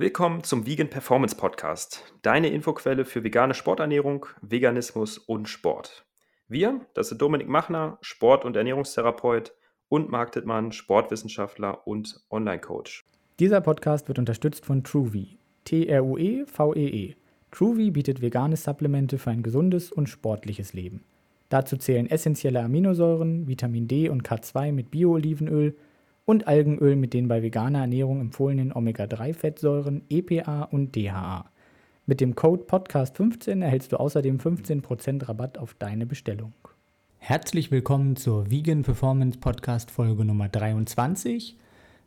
Willkommen zum Vegan Performance Podcast, deine Infoquelle für vegane Sporternährung, Veganismus und Sport. Wir, das sind Dominik Machner, Sport- und Ernährungstherapeut und Marc Dittmann, Sportwissenschaftler und Online-Coach. Dieser Podcast wird unterstützt von TrueVie, T-R-U-E-V-E-E. -E -E. TrueVie bietet vegane Supplemente für ein gesundes und sportliches Leben. Dazu zählen essentielle Aminosäuren, Vitamin D und K2 mit Bio-Olivenöl – und Algenöl mit den bei veganer Ernährung empfohlenen Omega-3-Fettsäuren EPA und DHA. Mit dem Code Podcast15 erhältst du außerdem 15% Rabatt auf deine Bestellung. Herzlich willkommen zur Vegan Performance Podcast Folge Nummer 23.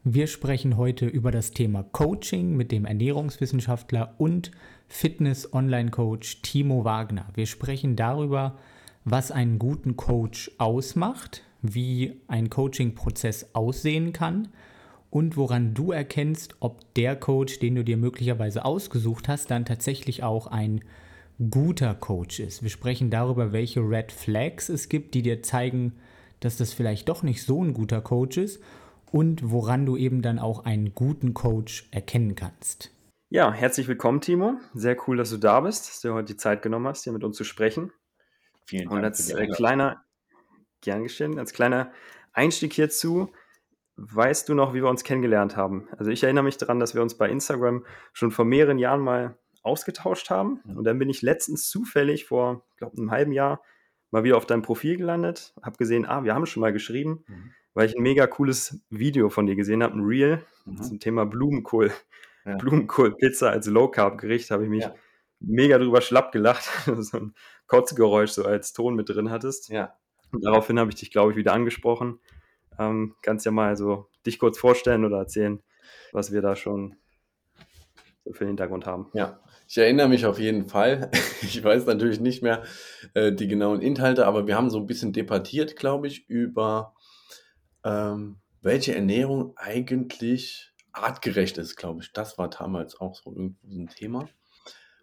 Wir sprechen heute über das Thema Coaching mit dem Ernährungswissenschaftler und Fitness-Online-Coach Timo Wagner. Wir sprechen darüber, was einen guten Coach ausmacht, wie ein Coaching-Prozess aussehen kann und woran du erkennst, ob der Coach, den du dir möglicherweise ausgesucht hast, dann tatsächlich auch ein guter Coach ist. Wir sprechen darüber, welche Red Flags es gibt, die dir zeigen, dass das vielleicht doch nicht so ein guter Coach ist und woran du eben dann auch einen guten Coach erkennen kannst. Ja, herzlich willkommen, Timo. Sehr cool, dass du da bist, dass du heute die Zeit genommen hast, hier mit uns zu sprechen. Vielen Dank. Und als äh, kleiner, Gern geschehen. Als kleiner Einstieg hierzu, weißt du noch, wie wir uns kennengelernt haben? Also ich erinnere mich daran, dass wir uns bei Instagram schon vor mehreren Jahren mal ausgetauscht haben. Und dann bin ich letztens zufällig vor, ich glaube, einem halben Jahr mal wieder auf deinem Profil gelandet, habe gesehen, ah, wir haben schon mal geschrieben, mhm. weil ich ein mega cooles Video von dir gesehen habe, ein Reel mhm. zum Thema Blumenkohl. Ja. Blumenkohl-Pizza als Low-Carb-Gericht, habe ich mich ja. mega drüber schlapp gelacht, so ein Kotzgeräusch so als Ton mit drin hattest. Ja. Und daraufhin habe ich dich, glaube ich, wieder angesprochen. Ähm, kannst ja mal so dich kurz vorstellen oder erzählen, was wir da schon so für den Hintergrund haben. Ja, ich erinnere mich auf jeden Fall. Ich weiß natürlich nicht mehr äh, die genauen Inhalte, aber wir haben so ein bisschen debattiert, glaube ich, über ähm, welche Ernährung eigentlich artgerecht ist, glaube ich. Das war damals auch so ein Thema.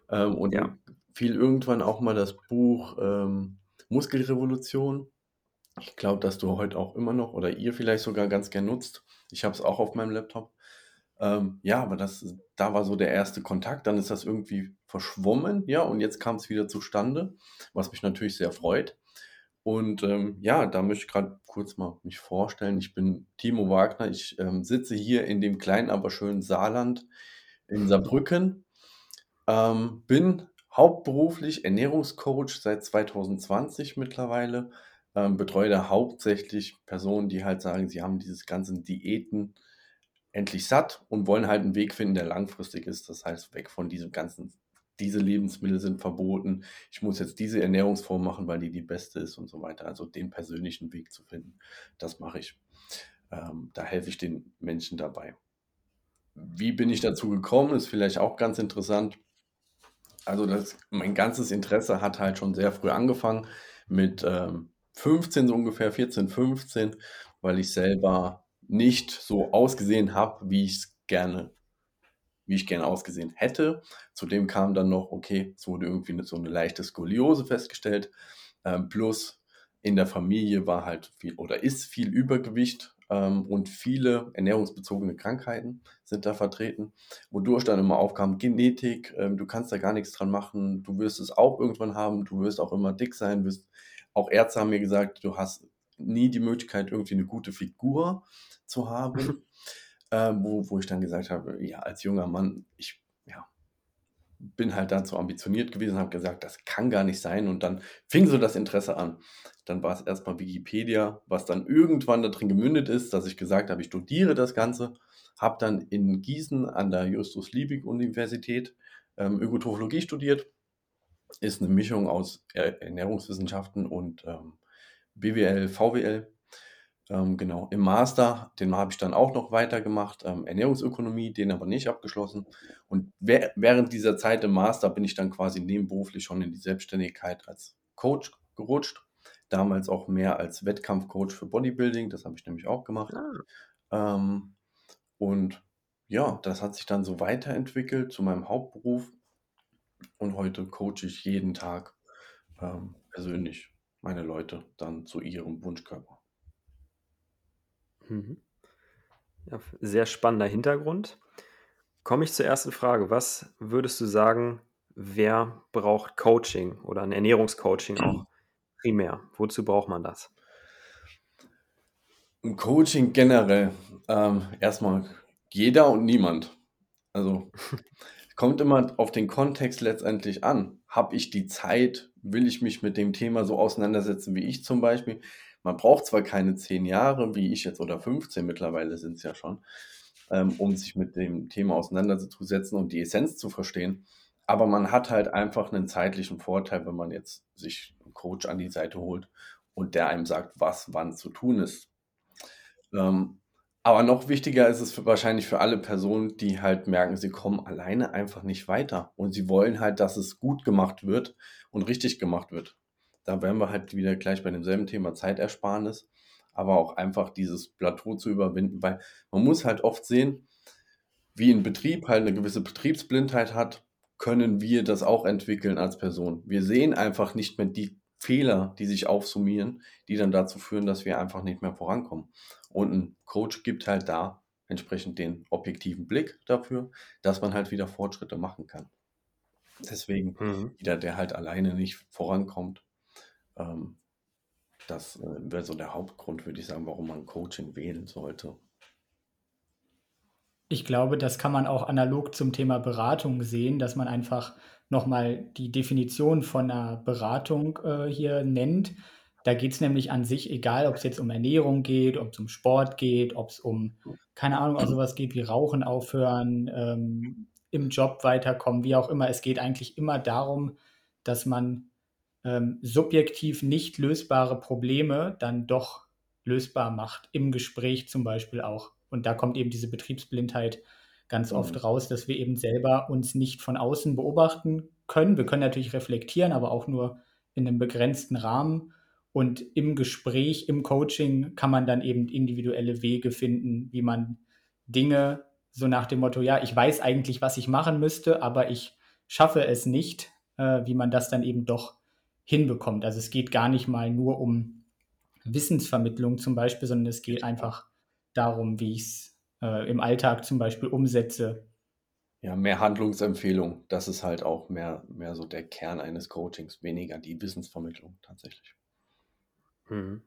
Ähm, und ja. fiel irgendwann auch mal das Buch ähm, Muskelrevolution ich glaube, dass du heute auch immer noch oder ihr vielleicht sogar ganz gern nutzt. Ich habe es auch auf meinem Laptop. Ähm, ja, aber das, da war so der erste Kontakt. Dann ist das irgendwie verschwommen, ja, und jetzt kam es wieder zustande, was mich natürlich sehr freut. Und ähm, ja, da möchte ich gerade kurz mal mich vorstellen. Ich bin Timo Wagner. Ich ähm, sitze hier in dem kleinen, aber schönen Saarland in Saarbrücken. Ähm, bin hauptberuflich Ernährungscoach seit 2020 mittlerweile ähm, betreue da hauptsächlich Personen, die halt sagen, sie haben dieses ganze Diäten endlich satt und wollen halt einen Weg finden, der langfristig ist. Das heißt, weg von diesem ganzen, diese Lebensmittel sind verboten. Ich muss jetzt diese Ernährungsform machen, weil die die beste ist und so weiter. Also den persönlichen Weg zu finden, das mache ich. Ähm, da helfe ich den Menschen dabei. Wie bin ich dazu gekommen, ist vielleicht auch ganz interessant. Also das, mein ganzes Interesse hat halt schon sehr früh angefangen mit ähm, 15 so ungefähr, 14, 15, weil ich selber nicht so ausgesehen habe, wie ich es gerne wie ich gerne ausgesehen hätte. Zudem kam dann noch, okay, es wurde irgendwie so eine leichte Skoliose festgestellt. Ähm, plus in der Familie war halt viel oder ist viel Übergewicht ähm, und viele ernährungsbezogene Krankheiten sind da vertreten, wodurch dann immer aufkam, Genetik, ähm, du kannst da gar nichts dran machen, du wirst es auch irgendwann haben, du wirst auch immer dick sein, wirst auch Ärzte haben mir gesagt, du hast nie die Möglichkeit, irgendwie eine gute Figur zu haben. äh, wo, wo ich dann gesagt habe, ja, als junger Mann, ich ja, bin halt dazu ambitioniert gewesen, habe gesagt, das kann gar nicht sein. Und dann fing so das Interesse an. Dann war es erstmal Wikipedia, was dann irgendwann darin gemündet ist, dass ich gesagt habe, ich studiere das Ganze. Habe dann in Gießen an der Justus-Liebig-Universität ähm, Ökotrophologie studiert ist eine Mischung aus Ernährungswissenschaften und ähm, BWL, VWL. Ähm, genau, im Master, den habe ich dann auch noch weitergemacht, ähm, Ernährungsökonomie, den aber nicht abgeschlossen. Und während dieser Zeit im Master bin ich dann quasi nebenberuflich schon in die Selbstständigkeit als Coach gerutscht. Damals auch mehr als Wettkampfcoach für Bodybuilding, das habe ich nämlich auch gemacht. Ah. Ähm, und ja, das hat sich dann so weiterentwickelt zu meinem Hauptberuf und heute coache ich jeden Tag ähm, persönlich meine Leute dann zu ihrem Wunschkörper. Mhm. Ja, sehr spannender Hintergrund. komme ich zur ersten Frage. Was würdest du sagen, wer braucht Coaching oder ein Ernährungscoaching auch primär? Wozu braucht man das? Ein Coaching generell, ähm, erst jeder und niemand. Also, kommt immer auf den Kontext letztendlich an. Habe ich die Zeit? Will ich mich mit dem Thema so auseinandersetzen wie ich zum Beispiel? Man braucht zwar keine zehn Jahre, wie ich jetzt, oder 15 mittlerweile sind es ja schon, ähm, um sich mit dem Thema auseinanderzusetzen und die Essenz zu verstehen. Aber man hat halt einfach einen zeitlichen Vorteil, wenn man jetzt sich einen Coach an die Seite holt und der einem sagt, was wann zu tun ist. Ähm, aber noch wichtiger ist es für, wahrscheinlich für alle Personen, die halt merken, sie kommen alleine einfach nicht weiter und sie wollen halt, dass es gut gemacht wird und richtig gemacht wird. Da wären wir halt wieder gleich bei demselben Thema Zeitersparnis, aber auch einfach dieses Plateau zu überwinden, weil man muss halt oft sehen, wie ein Betrieb halt eine gewisse Betriebsblindheit hat, können wir das auch entwickeln als Person. Wir sehen einfach nicht mehr die Fehler, die sich aufsummieren, die dann dazu führen, dass wir einfach nicht mehr vorankommen. Und ein Coach gibt halt da entsprechend den objektiven Blick dafür, dass man halt wieder Fortschritte machen kann. Deswegen, mhm. jeder, der halt alleine nicht vorankommt, ähm, das äh, wäre so der Hauptgrund, würde ich sagen, warum man Coaching wählen sollte. Ich glaube, das kann man auch analog zum Thema Beratung sehen, dass man einfach nochmal die Definition von einer Beratung äh, hier nennt. Da geht es nämlich an sich, egal ob es jetzt um Ernährung geht, ob es um Sport geht, ob es um, keine Ahnung, auch sowas geht wie Rauchen aufhören, ähm, im Job weiterkommen, wie auch immer. Es geht eigentlich immer darum, dass man ähm, subjektiv nicht lösbare Probleme dann doch lösbar macht, im Gespräch zum Beispiel auch. Und da kommt eben diese Betriebsblindheit ganz mhm. oft raus, dass wir eben selber uns nicht von außen beobachten können. Wir können natürlich reflektieren, aber auch nur in einem begrenzten Rahmen. Und im Gespräch, im Coaching kann man dann eben individuelle Wege finden, wie man Dinge so nach dem Motto, ja, ich weiß eigentlich, was ich machen müsste, aber ich schaffe es nicht, äh, wie man das dann eben doch hinbekommt. Also es geht gar nicht mal nur um Wissensvermittlung zum Beispiel, sondern es geht einfach darum, wie ich es äh, im Alltag zum Beispiel umsetze. Ja, mehr Handlungsempfehlung. Das ist halt auch mehr, mehr so der Kern eines Coachings, weniger die Wissensvermittlung tatsächlich. Mhm.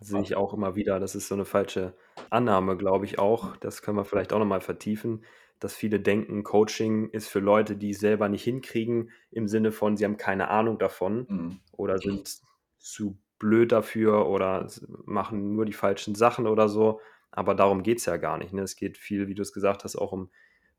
Sehe ich auch immer wieder. Das ist so eine falsche Annahme, glaube ich auch. Das können wir vielleicht auch nochmal vertiefen, dass viele denken, Coaching ist für Leute, die es selber nicht hinkriegen, im Sinne von, sie haben keine Ahnung davon mhm. oder sind zu blöd dafür oder machen nur die falschen Sachen oder so. Aber darum geht es ja gar nicht. Ne? Es geht viel, wie du es gesagt hast, auch um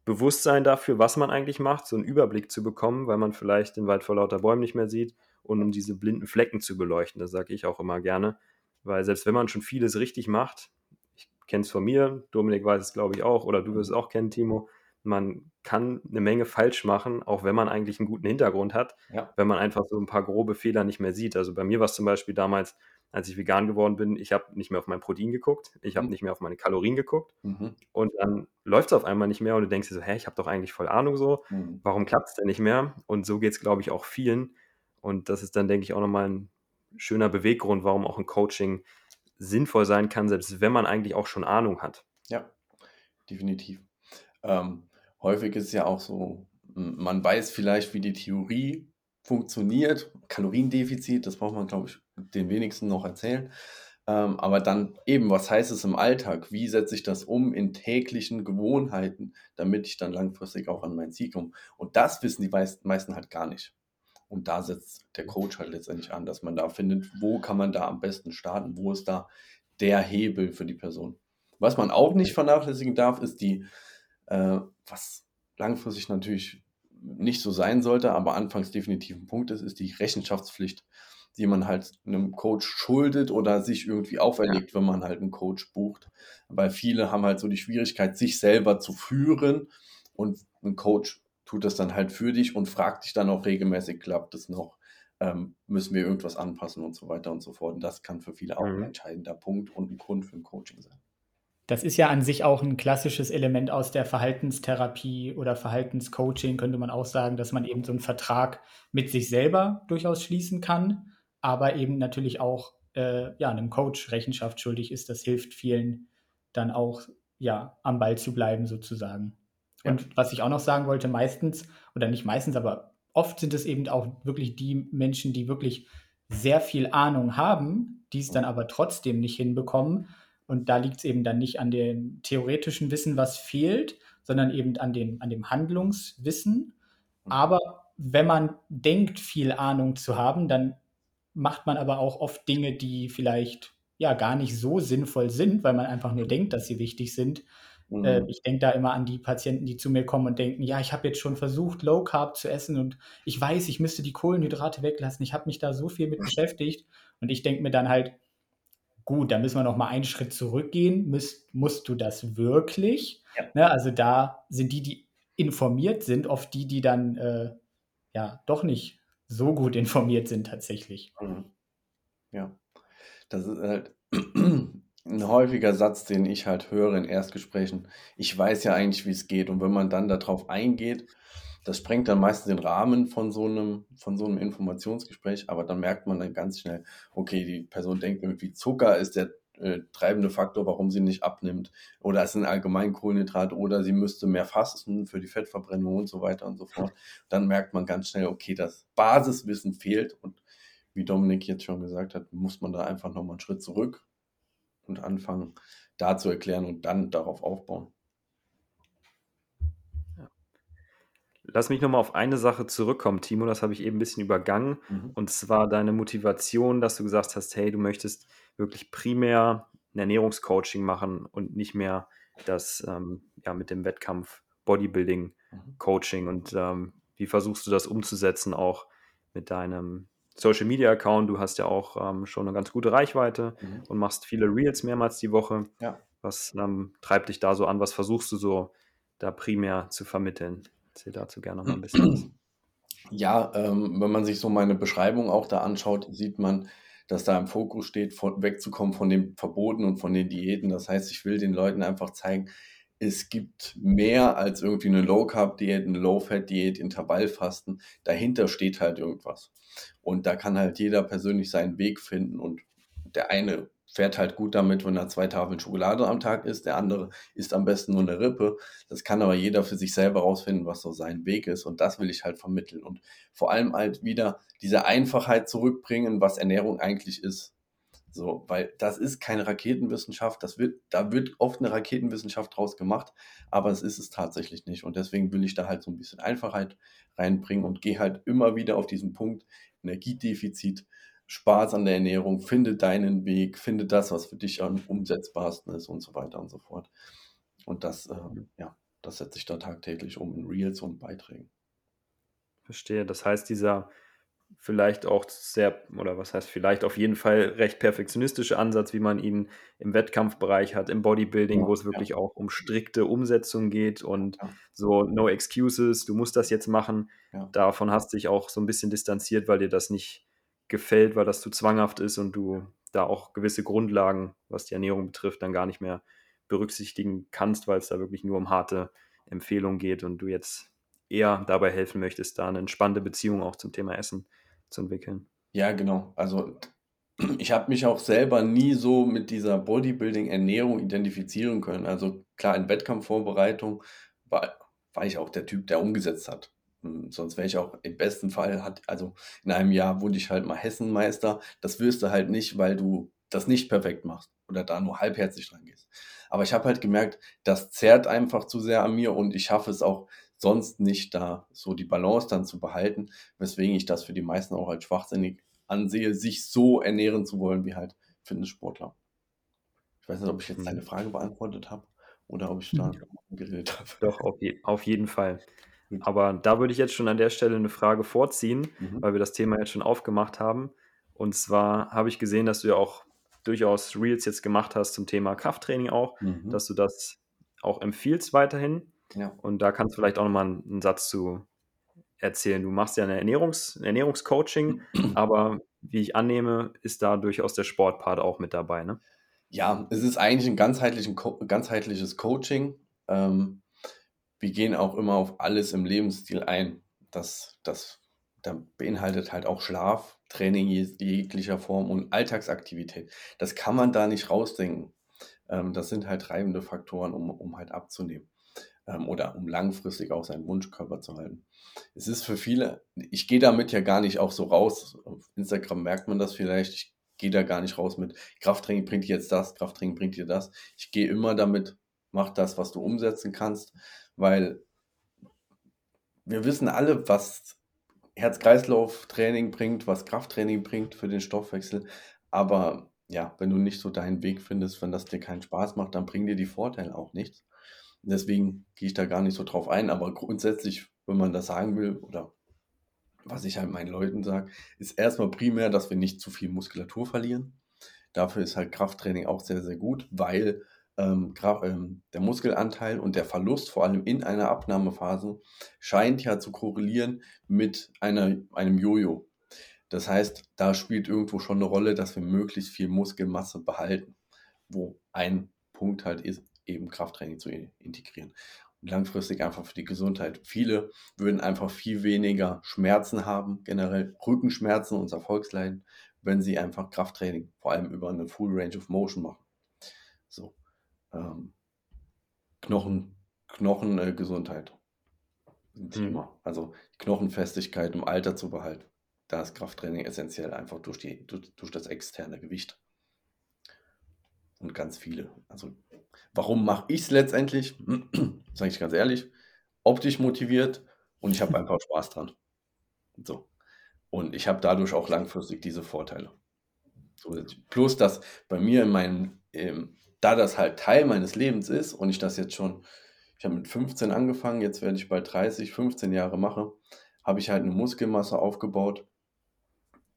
Bewusstsein dafür, was man eigentlich macht, so einen Überblick zu bekommen, weil man vielleicht den Wald vor lauter Bäumen nicht mehr sieht und um diese blinden Flecken zu beleuchten. Das sage ich auch immer gerne. Weil selbst wenn man schon vieles richtig macht, ich kenne es von mir, Dominik weiß es glaube ich auch, oder du wirst es auch kennen, Timo, man kann eine Menge falsch machen, auch wenn man eigentlich einen guten Hintergrund hat, ja. wenn man einfach so ein paar grobe Fehler nicht mehr sieht. Also bei mir war es zum Beispiel damals, als ich vegan geworden bin, ich habe nicht mehr auf mein Protein geguckt, ich habe mhm. nicht mehr auf meine Kalorien geguckt mhm. und dann läuft es auf einmal nicht mehr und du denkst dir so, hä, ich habe doch eigentlich voll Ahnung so, mhm. warum klappt es denn nicht mehr? Und so geht es, glaube ich, auch vielen. Und das ist dann, denke ich, auch nochmal ein schöner Beweggrund, warum auch ein Coaching sinnvoll sein kann, selbst wenn man eigentlich auch schon Ahnung hat. Ja, definitiv. Ähm, häufig ist es ja auch so, man weiß vielleicht, wie die Theorie funktioniert. Kaloriendefizit, das braucht man, glaube ich, den wenigsten noch erzählen. Ähm, aber dann eben, was heißt es im Alltag? Wie setze ich das um in täglichen Gewohnheiten, damit ich dann langfristig auch an mein Ziel komme? Und das wissen die meisten halt gar nicht. Und da setzt der Coach halt letztendlich an, dass man da findet, wo kann man da am besten starten, wo ist da der Hebel für die Person. Was man auch nicht vernachlässigen darf, ist die, äh, was langfristig natürlich nicht so sein sollte, aber anfangs definitiv ein Punkt ist, ist die Rechenschaftspflicht, die man halt einem Coach schuldet oder sich irgendwie auferlegt, ja. wenn man halt einen Coach bucht. Weil viele haben halt so die Schwierigkeit, sich selber zu führen und ein Coach tut das dann halt für dich und fragt dich dann auch regelmäßig, klappt es noch, ähm, müssen wir irgendwas anpassen und so weiter und so fort. Und das kann für viele auch mhm. ein entscheidender Punkt und ein Grund für ein Coaching sein. Das ist ja an sich auch ein klassisches Element aus der Verhaltenstherapie oder Verhaltenscoaching, könnte man auch sagen, dass man eben so einen Vertrag mit sich selber durchaus schließen kann, aber eben natürlich auch äh, ja, einem Coach Rechenschaft schuldig ist. Das hilft vielen dann auch ja, am Ball zu bleiben sozusagen. Und was ich auch noch sagen wollte, meistens, oder nicht meistens, aber oft sind es eben auch wirklich die Menschen, die wirklich sehr viel Ahnung haben, die es dann aber trotzdem nicht hinbekommen. Und da liegt es eben dann nicht an dem theoretischen Wissen, was fehlt, sondern eben an, den, an dem Handlungswissen. Mhm. Aber wenn man denkt, viel Ahnung zu haben, dann macht man aber auch oft Dinge, die vielleicht ja gar nicht so sinnvoll sind, weil man einfach nur denkt, dass sie wichtig sind. Mhm. Äh, ich denke da immer an die Patienten, die zu mir kommen und denken, ja, ich habe jetzt schon versucht, Low Carb zu essen und ich weiß, ich müsste die Kohlenhydrate weglassen. Ich habe mich da so viel mit beschäftigt und ich denke mir dann halt, gut, da müssen wir noch mal einen Schritt zurückgehen. Müsst, musst du das wirklich? Ja. Ne, also da sind die, die informiert sind, oft die, die dann äh, ja doch nicht so gut informiert sind tatsächlich. Mhm. Ja, das ist halt ein häufiger Satz, den ich halt höre in Erstgesprächen. Ich weiß ja eigentlich, wie es geht. Und wenn man dann darauf eingeht, das sprengt dann meistens den Rahmen von so einem, von so einem Informationsgespräch, aber dann merkt man dann ganz schnell, okay, die Person denkt irgendwie, Zucker ist der äh, treibende Faktor, warum sie nicht abnimmt. Oder es sind allgemein Kohlenhydrate oder sie müsste mehr fasten für die Fettverbrennung und so weiter und so fort. Dann merkt man ganz schnell, okay, das Basiswissen fehlt und wie Dominik jetzt schon gesagt hat, muss man da einfach nochmal einen Schritt zurück und anfangen, da zu erklären und dann darauf aufbauen. Lass mich nochmal auf eine Sache zurückkommen, Timo, das habe ich eben ein bisschen übergangen. Mhm. Und zwar deine Motivation, dass du gesagt hast, hey, du möchtest wirklich primär ein Ernährungscoaching machen und nicht mehr das ähm, ja, mit dem Wettkampf Bodybuilding mhm. Coaching. Und ähm, wie versuchst du das umzusetzen, auch mit deinem Social Media Account? Du hast ja auch ähm, schon eine ganz gute Reichweite mhm. und machst viele Reels mehrmals die Woche. Ja. Was ähm, treibt dich da so an? Was versuchst du so da primär zu vermitteln? Erzähl dazu gerne mal ein bisschen was. Ja, ähm, wenn man sich so meine Beschreibung auch da anschaut, sieht man, dass da im Fokus steht, von, wegzukommen von den Verboten und von den Diäten. Das heißt, ich will den Leuten einfach zeigen, es gibt mehr als irgendwie eine Low-Carb-Diät, eine Low-Fat-Diät, Intervallfasten. Dahinter steht halt irgendwas. Und da kann halt jeder persönlich seinen Weg finden. Und der eine fährt halt gut damit, wenn er zwei Tafeln Schokolade am Tag isst. Der andere isst am besten nur eine Rippe. Das kann aber jeder für sich selber rausfinden, was so sein Weg ist. Und das will ich halt vermitteln. Und vor allem halt wieder diese Einfachheit zurückbringen, was Ernährung eigentlich ist. So, weil das ist keine Raketenwissenschaft, das wird, da wird oft eine Raketenwissenschaft draus gemacht, aber es ist es tatsächlich nicht. Und deswegen will ich da halt so ein bisschen Einfachheit reinbringen und gehe halt immer wieder auf diesen Punkt Energiedefizit Spaß an der Ernährung, finde deinen Weg, finde das, was für dich am umsetzbarsten ist und so weiter und so fort. Und das, äh, ja, das setze ich da tagtäglich um in Reels und Beiträgen. Verstehe. Das heißt, dieser vielleicht auch sehr, oder was heißt vielleicht auf jeden Fall recht perfektionistische Ansatz, wie man ihn im Wettkampfbereich hat, im Bodybuilding, ja, wo es wirklich ja. auch um strikte Umsetzung geht und ja. so no excuses, du musst das jetzt machen. Davon hast du dich auch so ein bisschen distanziert, weil dir das nicht gefällt, weil das zu zwanghaft ist und du da auch gewisse Grundlagen, was die Ernährung betrifft, dann gar nicht mehr berücksichtigen kannst, weil es da wirklich nur um harte Empfehlungen geht und du jetzt eher dabei helfen möchtest, da eine entspannte Beziehung auch zum Thema Essen zu entwickeln. Ja, genau. Also ich habe mich auch selber nie so mit dieser Bodybuilding-Ernährung identifizieren können. Also klar, in Wettkampfvorbereitung war, war ich auch der Typ, der umgesetzt hat. Hm, sonst wäre ich auch im besten Fall, hat, also in einem Jahr wurde ich halt mal Hessenmeister. Das wirst du halt nicht, weil du das nicht perfekt machst oder da nur halbherzig dran gehst. Aber ich habe halt gemerkt, das zerrt einfach zu sehr an mir und ich schaffe es auch sonst nicht, da so die Balance dann zu behalten, weswegen ich das für die meisten auch als schwachsinnig ansehe, sich so ernähren zu wollen wie halt Fitnesssportler. Ich weiß nicht, ob ich jetzt deine mhm. Frage beantwortet habe oder ob ich da mhm. geredet habe. Doch, auf, je auf jeden Fall. Aber da würde ich jetzt schon an der Stelle eine Frage vorziehen, mhm. weil wir das Thema jetzt schon aufgemacht haben. Und zwar habe ich gesehen, dass du ja auch durchaus Reels jetzt gemacht hast zum Thema Krafttraining auch, mhm. dass du das auch empfiehlst weiterhin. Ja. Und da kannst du vielleicht auch nochmal einen Satz zu erzählen. Du machst ja eine Ernährungs Ernährungscoaching, aber wie ich annehme, ist da durchaus der Sportpart auch mit dabei, ne? Ja, es ist eigentlich ein ganzheitliches Coaching. Ähm, wir gehen auch immer auf alles im Lebensstil ein. Das, das, das beinhaltet halt auch Schlaf, Training jeglicher Form und Alltagsaktivität. Das kann man da nicht rausdenken. Ähm, das sind halt treibende Faktoren, um, um halt abzunehmen. ähm, oder um langfristig auch seinen Wunschkörper zu halten. Es ist für viele, ich gehe damit ja gar nicht auch so raus. Auf Instagram merkt man das vielleicht. Ich gehe da gar nicht raus mit Krafttraining bringt dir jetzt das, Krafttraining bringt dir das. Ich gehe immer damit, mach das, was du umsetzen kannst, weil wir wissen alle, was Herz-Kreislauf-Training bringt, was Krafttraining bringt für den Stoffwechsel. Aber ja, wenn du nicht so deinen Weg findest, wenn das dir keinen Spaß macht, dann bringen dir die Vorteile auch nichts. Deswegen gehe ich da gar nicht so drauf ein. Aber grundsätzlich, wenn man das sagen will, oder was ich halt meinen Leuten sage, ist erstmal primär, dass wir nicht zu viel Muskulatur verlieren. Dafür ist halt Krafttraining auch sehr, sehr gut, weil ähm, ähm, der Muskelanteil und der Verlust, vor allem in einer Abnahmephase, scheint ja zu korrelieren mit einer, einem Jojo. Das heißt, da spielt irgendwo schon eine Rolle, dass wir möglichst viel Muskelmasse behalten, wo ein Punkt halt ist, eben Krafttraining zu integrieren. Und langfristig einfach für die Gesundheit. Viele würden einfach viel weniger Schmerzen haben, generell Rückenschmerzen, unser Erfolgsleiden, wenn sie einfach Krafttraining, vor allem über eine Full Range of Motion machen. So. Ähm, Knochen, Knochengesundheit. Äh, ein Thema. Mhm. Also Knochenfestigkeit im Alter zu behalten. Da ist Krafttraining essentiell, einfach durch, die, durch, durch das externe Gewicht. Und ganz viele. Also, warum mache ich es letztendlich? Sage ich ganz ehrlich. Optisch motiviert und ich habe einfach Spaß dran. So. Und ich habe dadurch auch langfristig diese Vorteile. Plus, dass bei mir in meinem, ähm, da das halt Teil meines Lebens ist und ich das jetzt schon, ich habe mit 15 angefangen, jetzt werde ich bald 30, 15 Jahre mache, habe ich halt eine Muskelmasse aufgebaut,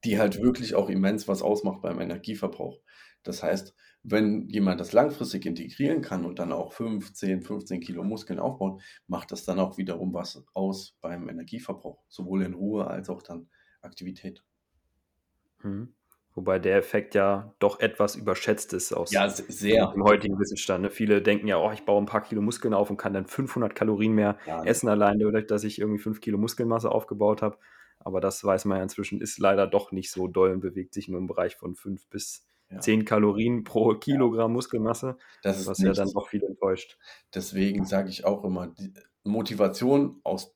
die halt wirklich auch immens was ausmacht beim Energieverbrauch. Das heißt, wenn jemand das langfristig integrieren kann und dann auch 15, 15 Kilo Muskeln aufbaut, macht das dann auch wiederum was aus beim Energieverbrauch, sowohl in Ruhe als auch dann Aktivität. Hm. Wobei der Effekt ja doch etwas überschätzt ist aus ja, sehr. dem heutigen Wissensstand. Ne? Viele denken ja, oh, ich baue ein paar Kilo Muskeln auf und kann dann 500 Kalorien mehr ja, essen allein, dadurch, dass ich irgendwie 5 Kilo Muskelmasse aufgebaut habe. Aber das weiß man ja inzwischen, ist leider doch nicht so doll und bewegt sich nur im Bereich von 5 bis ja. 10 Kalorien pro Kilogramm Muskelmasse, das ist was ja dann doch viel enttäuscht. Deswegen sage ich auch immer, Motivation aus,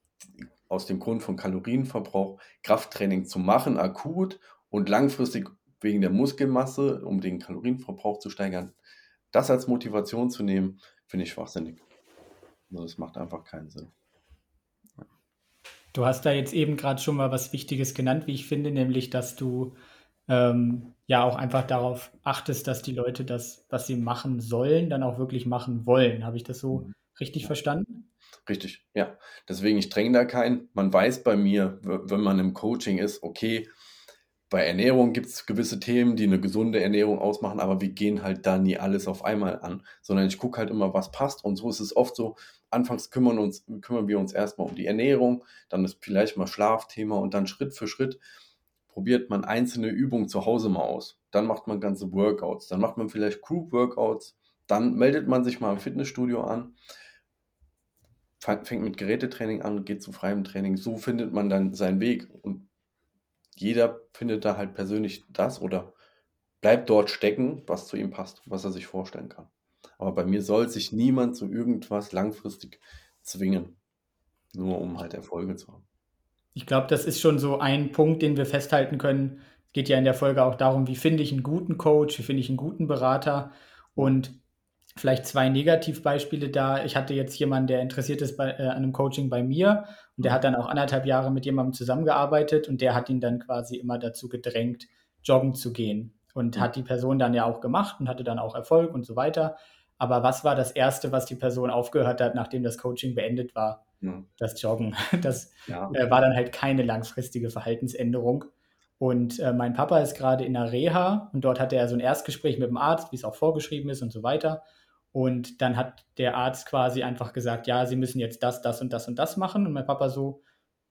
aus dem Grund von Kalorienverbrauch, Krafttraining zu machen, akut und langfristig wegen der Muskelmasse, um den Kalorienverbrauch zu steigern, das als Motivation zu nehmen, finde ich schwachsinnig. Also das macht einfach keinen Sinn. Du hast da jetzt eben gerade schon mal was Wichtiges genannt, wie ich finde, nämlich, dass du ähm, ja auch einfach darauf achtest, dass die Leute das, was sie machen sollen, dann auch wirklich machen wollen. Habe ich das so mhm. richtig ja. verstanden? Richtig, ja. Deswegen, ich dränge da keinen. Man weiß bei mir, wenn man im Coaching ist, okay, bei Ernährung gibt es gewisse Themen, die eine gesunde Ernährung ausmachen, aber wir gehen halt da nie alles auf einmal an, sondern ich gucke halt immer, was passt. Und so ist es oft so, anfangs kümmern, uns, kümmern wir uns erstmal um die Ernährung, dann ist vielleicht mal Schlafthema und dann Schritt für Schritt probiert man einzelne Übungen zu Hause mal aus. Dann macht man ganze Workouts, dann macht man vielleicht Group-Workouts, dann meldet man sich mal im Fitnessstudio an, fängt mit Gerätetraining an, geht zu freiem Training. So findet man dann seinen Weg und jeder findet da halt persönlich das oder bleibt dort stecken, was zu ihm passt, was er sich vorstellen kann. Aber bei mir soll sich niemand zu irgendwas langfristig zwingen, nur um halt Erfolge zu haben. Ich glaube, das ist schon so ein Punkt, den wir festhalten können. Es geht ja in der Folge auch darum, wie finde ich einen guten Coach, wie finde ich einen guten Berater und vielleicht zwei Negativbeispiele da. Ich hatte jetzt jemanden, der interessiert ist bei, äh, an einem Coaching bei mir und der hat dann auch anderthalb Jahre mit jemandem zusammengearbeitet und der hat ihn dann quasi immer dazu gedrängt, joggen zu gehen und mhm. hat die Person dann ja auch gemacht und hatte dann auch Erfolg und so weiter. Aber was war das Erste, was die Person aufgehört hat, nachdem das Coaching beendet war? Ja. Das Joggen. Das ja. äh, war dann halt keine langfristige Verhaltensänderung. Und äh, mein Papa ist gerade in der Reha und dort hatte er so ein Erstgespräch mit dem Arzt, wie es auch vorgeschrieben ist und so weiter. Und dann hat der Arzt quasi einfach gesagt, ja, Sie müssen jetzt das, das und das und das machen. Und mein Papa so,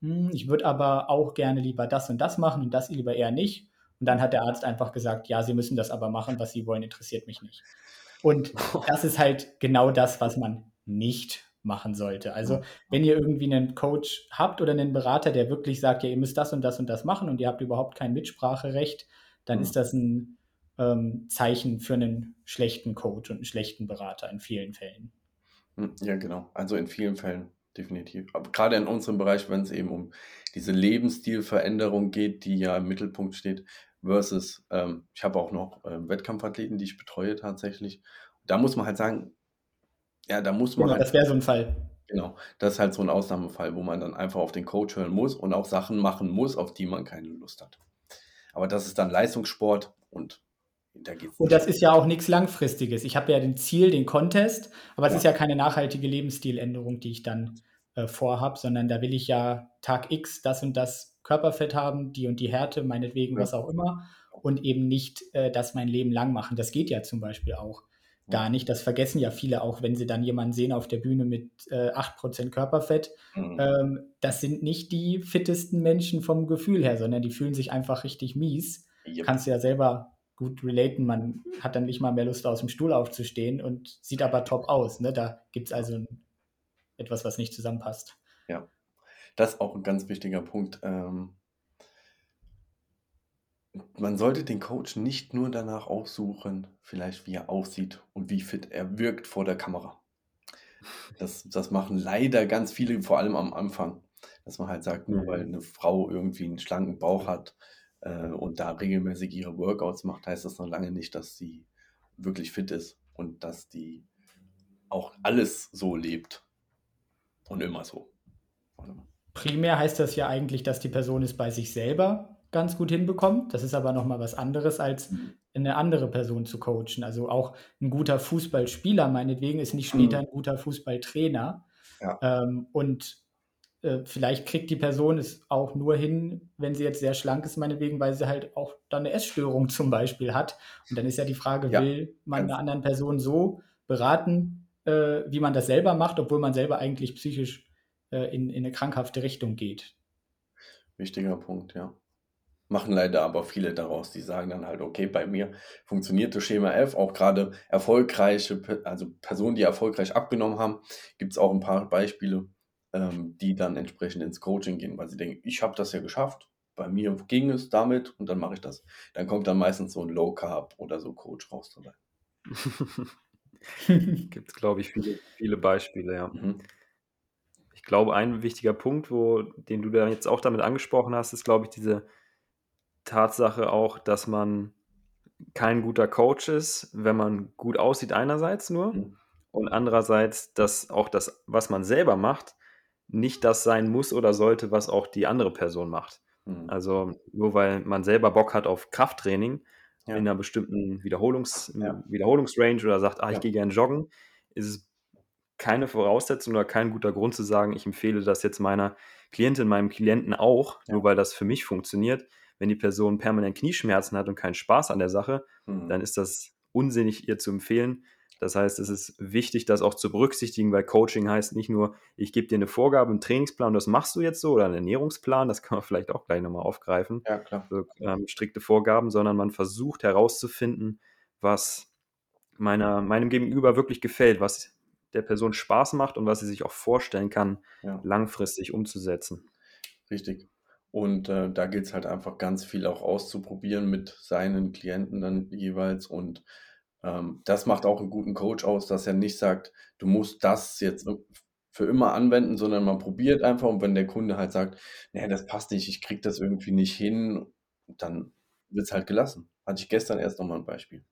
hm, ich würde aber auch gerne lieber das und das machen und das lieber eher nicht. Und dann hat der Arzt einfach gesagt, ja, Sie müssen das aber machen, was Sie wollen, interessiert mich nicht. Und das ist halt genau das, was man nicht machen sollte. Also wenn ihr irgendwie einen Coach habt oder einen Berater, der wirklich sagt, ja, ihr müsst das und das und das machen und ihr habt überhaupt kein Mitspracherecht, dann ist das ein ähm, Zeichen für einen schlechten Coach und einen schlechten Berater in vielen Fällen. Hm, ja, genau. Also in vielen Fällen definitiv. Aber gerade in unserem Bereich, wenn es eben um diese Lebensstilveränderung geht, die ja im Mittelpunkt steht, versus, ähm, ich habe auch noch ähm, Wettkampfathleten, die ich betreue tatsächlich. Da muss man halt sagen, ja, da muss man Genau, halt, das wäre so ein Fall. genau, das ist halt so ein Ausnahmefall, wo man dann einfach auf den Coach hören muss und auch Sachen machen muss, auf die man keine Lust hat. Aber das ist dann Leistungssport und da Und das ist ja auch nichts Langfristiges. Ich habe ja den Ziel, den Contest, aber es Ja. ist ja keine nachhaltige Lebensstiländerung, die ich dann äh, vorhabe, sondern da will ich ja Tag X das und das Körperfett haben, die und die Härte, meinetwegen Ja. was auch immer, und eben nicht äh, das mein Leben lang machen. Das geht ja zum Beispiel auch gar nicht. Das vergessen ja viele auch, wenn sie dann jemanden sehen auf der Bühne mit äh, 8% Körperfett. Mhm. Ähm, das sind nicht die fittesten Menschen vom Gefühl her, sondern die fühlen sich einfach richtig mies Yep. kannst du ja selber gut relaten. Man hat dann nicht mal mehr Lust, aus dem Stuhl aufzustehen und sieht aber top aus. Ne? Da gibt es also etwas, was nicht zusammenpasst. Ja, das ist auch ein ganz wichtiger Punkt. Ähm, man sollte den Coach nicht nur danach aussuchen, vielleicht wie er aussieht und wie fit er wirkt vor der Kamera. Das, das machen leider ganz viele, vor allem am Anfang, dass man halt sagt, nur Mhm. weil eine Frau irgendwie einen schlanken Bauch hat äh, und da regelmäßig ihre Workouts macht, heißt das noch lange nicht, dass sie wirklich fit ist und dass die auch alles so lebt und immer so. Primär heißt das ja eigentlich, dass die Person es bei sich selber ganz gut hinbekommt. Das ist aber nochmal was anderes, als eine andere Person zu coachen. Also auch ein guter Fußballspieler, meinetwegen, ist nicht später ein guter Fußballtrainer. Ja. Ähm, und äh, vielleicht kriegt die Person es auch nur hin, wenn sie jetzt sehr schlank ist, meinetwegen, weil sie halt auch dann eine Essstörung zum Beispiel hat. Und dann ist ja die Frage, Ja, will man einer anderen Person so beraten, äh, wie man das selber macht, obwohl man selber eigentlich psychisch äh, in, in eine krankhafte Richtung geht. Wichtiger Punkt, ja. Machen leider aber viele daraus, die sagen dann halt, okay, bei mir funktioniert das Schema F, auch gerade erfolgreiche, also Personen, die erfolgreich abgenommen haben, gibt es auch ein paar Beispiele, ähm, die dann entsprechend ins Coaching gehen, weil sie denken, ich habe das ja geschafft, bei mir ging es damit und dann mache ich das. Dann kommt dann meistens so ein Low Carb oder so Coach raus dabei. Gibt es, glaube ich, viele, viele Beispiele, ja. Mhm. Ich glaube, ein wichtiger Punkt, wo, den du da jetzt auch damit angesprochen hast, ist, glaube ich, diese Tatsache auch, dass man kein guter Coach ist, wenn man gut aussieht einerseits nur Mhm. und andererseits, dass auch das, was man selber macht, nicht das sein muss oder sollte, was auch die andere Person macht. Mhm. Also nur weil man selber Bock hat auf Krafttraining Ja. in einer bestimmten Wiederholungs Ja. Wiederholungsrange oder sagt, ah, ich Ja. gehe gern joggen, ist es keine Voraussetzung oder kein guter Grund zu sagen, ich empfehle das jetzt meiner Klientin, meinem Klienten auch, nur weil das für mich funktioniert. Wenn die Person permanent Knieschmerzen hat und keinen Spaß an der Sache, Mhm. dann ist das unsinnig, ihr zu empfehlen. Das heißt, es ist wichtig, das auch zu berücksichtigen, weil Coaching heißt nicht nur, ich gebe dir eine Vorgabe, einen Trainingsplan, das machst du jetzt so, oder einen Ernährungsplan, das kann man vielleicht auch gleich nochmal aufgreifen, Ja, klar. so ähm, strikte Vorgaben, sondern man versucht herauszufinden, was meiner, meinem Gegenüber wirklich gefällt, was der Person Spaß macht und was sie sich auch vorstellen kann, Ja. langfristig umzusetzen. Richtig. Und äh, da gilt es halt einfach ganz viel auch auszuprobieren mit seinen Klienten dann jeweils. Und das macht auch einen guten Coach aus, dass er nicht sagt, du musst das jetzt für immer anwenden, sondern man probiert einfach. Und wenn der Kunde halt sagt, nee, das passt nicht, ich krieg das irgendwie nicht hin, dann wird es halt gelassen. Hatte ich gestern erst nochmal ein Beispiel.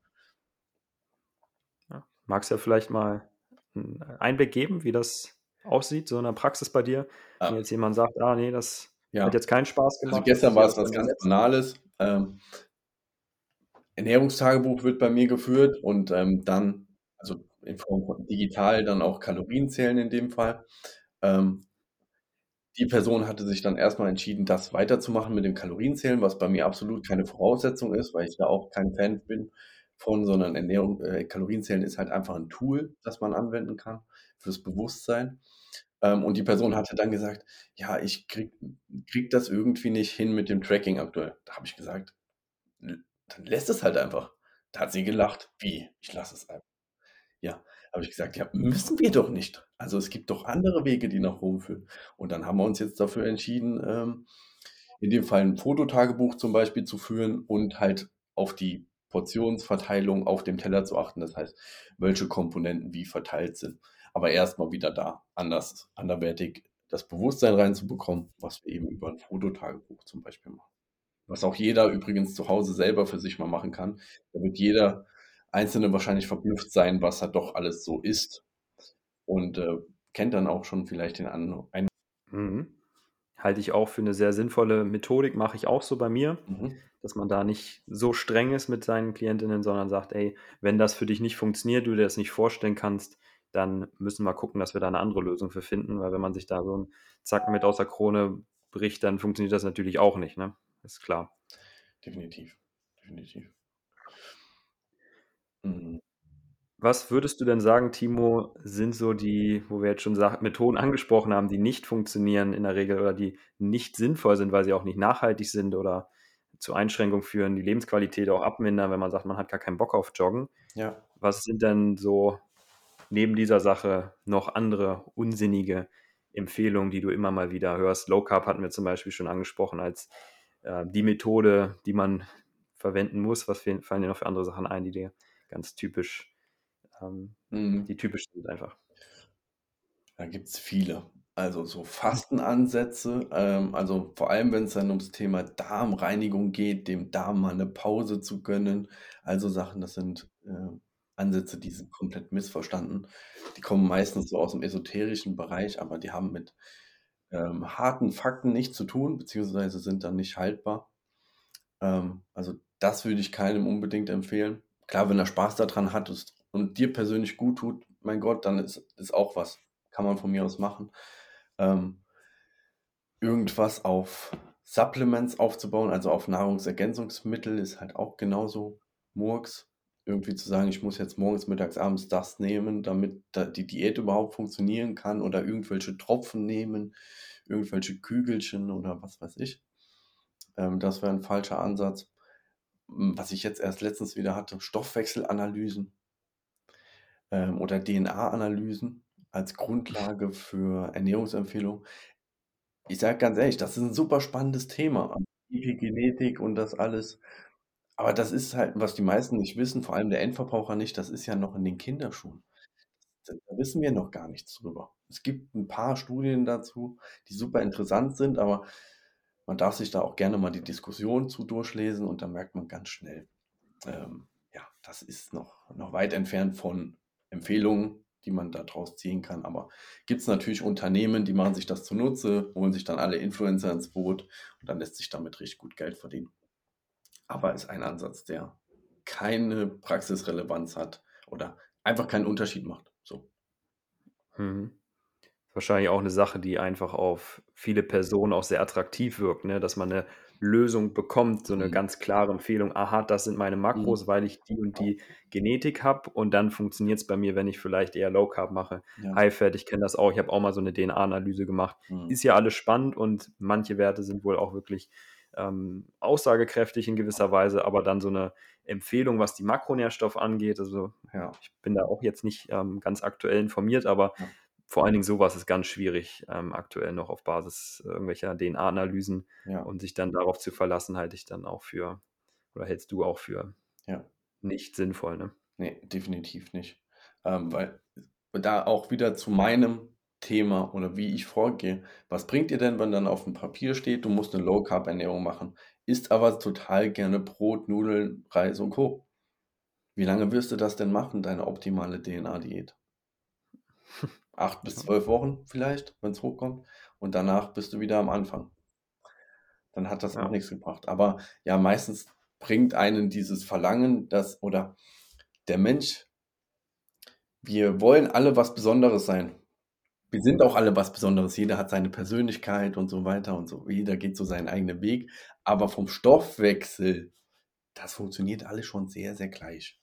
Ja. Magst du ja vielleicht mal einen Einblick geben, wie das aussieht, so in der Praxis bei dir? Ah. Wenn jetzt jemand sagt, ah nee, das Ja. hat jetzt keinen Spaß gemacht. Also gestern war es was ganz. Banales. Ähm, Ernährungstagebuch wird bei mir geführt und ähm, dann, also in Form von digital, dann auch Kalorien zählen in dem Fall. Ähm, die Person hatte sich dann erstmal entschieden, das weiterzumachen mit dem Kalorienzählen, was bei mir absolut keine Voraussetzung ist, weil ich da auch kein Fan bin von, sondern Ernährung, äh, Kalorienzählen ist halt einfach ein Tool, das man anwenden kann fürs Bewusstsein. Ähm, und die Person hatte dann gesagt, ja, ich krieg, krieg das irgendwie nicht hin mit dem Tracking aktuell. Da habe ich gesagt, "L- dann lässt es halt einfach. Da hat sie gelacht. Wie? Ich lasse es einfach. Ja, habe ich gesagt, ja, müssen wir doch nicht. Also es gibt doch andere Wege, die nach Rom führen. Und dann haben wir uns jetzt dafür entschieden, ähm, in dem Fall ein Fototagebuch zum Beispiel zu führen und halt auf die Portionsverteilung auf dem Teller zu achten. Das heißt, welche Komponenten wie verteilt sind. aber erstmal wieder da, anders, anderwertig das Bewusstsein reinzubekommen, was wir eben über ein Fototagebuch zum Beispiel machen. Was auch jeder übrigens zu Hause selber für sich mal machen kann. Da wird jeder Einzelne wahrscheinlich verblüfft sein, was da doch alles so ist. Und äh, kennt dann auch schon vielleicht den anderen. Mhm. Halte ich auch für eine sehr sinnvolle Methodik, mache ich auch so bei mir, mhm. dass man da nicht so streng ist mit seinen Klientinnen, sondern sagt, ey, wenn das für dich nicht funktioniert, du dir das nicht vorstellen kannst, dann müssen wir gucken, dass wir da eine andere Lösung für finden, weil wenn man sich da so einen Zacken mit aus der Krone bricht, dann funktioniert das natürlich auch nicht, ne? Ist klar. Definitiv, definitiv. Mhm. Was würdest du denn sagen, Timo, sind so die, wo wir jetzt schon Methoden angesprochen haben, die nicht funktionieren in der Regel oder die nicht sinnvoll sind, weil sie auch nicht nachhaltig sind oder zu Einschränkungen führen, die Lebensqualität auch abmindern, wenn man sagt, man hat gar keinen Bock auf Joggen. Ja. Was sind denn so neben dieser Sache noch andere unsinnige Empfehlungen, die du immer mal wieder hörst? Low Carb hatten wir zum Beispiel schon angesprochen als äh, die Methode, die man verwenden muss. Was fallen dir noch für andere Sachen ein, die dir ganz typisch ähm, mhm. die typisch sind einfach. Da gibt es viele. Also so Fastenansätze, ähm, also vor allem, wenn es dann ums Thema Darmreinigung geht, dem Darm mal eine Pause zu gönnen. Also Sachen, das sind äh, Ansätze, die sind komplett missverstanden. Die kommen meistens so aus dem esoterischen Bereich, aber die haben mit ähm, harten Fakten nichts zu tun, beziehungsweise sind dann nicht haltbar. Ähm, also das würde ich keinem unbedingt empfehlen. Klar, wenn er Spaß daran hat, und dir persönlich gut tut, mein Gott, dann ist, ist auch was. Kann man von mir aus machen. Ähm, irgendwas auf Supplements aufzubauen, also auf Nahrungsergänzungsmittel, ist halt auch genauso Murks. Irgendwie zu sagen, ich muss jetzt morgens, mittags, abends das nehmen, damit die Diät überhaupt funktionieren kann oder irgendwelche Tropfen nehmen, irgendwelche Kügelchen oder was weiß ich. Ähm, das wäre ein falscher Ansatz. Was ich jetzt erst letztens wieder hatte, Stoffwechselanalysen ähm, oder DNA-Analysen als Grundlage für Ernährungsempfehlungen. Ich sage ganz ehrlich, das ist ein super spannendes Thema. Epigenetik und das alles. Aber das ist halt, was die meisten nicht wissen, vor allem der Endverbraucher nicht, das ist ja noch in den Kinderschuhen. Da wissen wir noch gar nichts drüber. Es gibt ein paar Studien dazu, die super interessant sind, aber man darf sich da auch gerne mal die Diskussion zu durchlesen und da merkt man ganz schnell, ähm, ja, das ist noch, noch weit entfernt von Empfehlungen, die man daraus ziehen kann. Aber gibt es natürlich Unternehmen, die machen sich das zunutze, holen sich dann alle Influencer ins Boot und dann lässt sich damit richtig gut Geld verdienen. Aber ist ein Ansatz, der keine Praxisrelevanz hat oder einfach keinen Unterschied macht. So. Mhm. Wahrscheinlich auch eine Sache, die einfach auf viele Personen auch sehr attraktiv wirkt, ne? dass man eine Lösung bekommt, so eine mhm. ganz klare Empfehlung, aha, das sind meine Makros, mhm. weil ich die und die Genetik habe und dann funktioniert es bei mir, wenn ich vielleicht eher Low Carb mache. Ja. High Fat, ich kenne das auch, ich habe auch mal so eine DNA-Analyse gemacht. Mhm. Ist ja alles spannend und manche Werte sind wohl auch wirklich ähm, aussagekräftig in gewisser Weise, aber dann so eine Empfehlung, was die Makronährstoffe angeht, also ja, ich bin da auch jetzt nicht ähm, ganz aktuell informiert, aber ja vor allen Dingen sowas ist ganz schwierig ähm, aktuell noch auf Basis irgendwelcher DNA-Analysen ja. und sich dann darauf zu verlassen, halte ich dann auch für, oder hältst du auch für ja. nicht sinnvoll, ne? Nee, definitiv nicht. Ähm, weil da auch wieder zu meinem Thema oder wie ich vorgehe. Was bringt dir denn, wenn dann auf dem Papier steht, du musst eine Low-Carb-Ernährung machen, isst aber total gerne Brot, Nudeln, Reis und Co. Wie lange wirst du das denn machen, deine optimale DNA-Diät? acht bis zwölf Wochen vielleicht, wenn es hochkommt. Und danach bist du wieder am Anfang. Dann hat das ja. auch nichts gebracht. Aber ja, meistens bringt einen dieses Verlangen, dass, oder der Mensch, wir wollen alle was Besonderes sein. Wir sind auch alle was Besonderes. Jeder hat seine Persönlichkeit und so weiter und so. Jeder geht so seinen eigenen Weg. Aber vom Stoffwechsel, das funktioniert alles schon sehr, sehr gleich.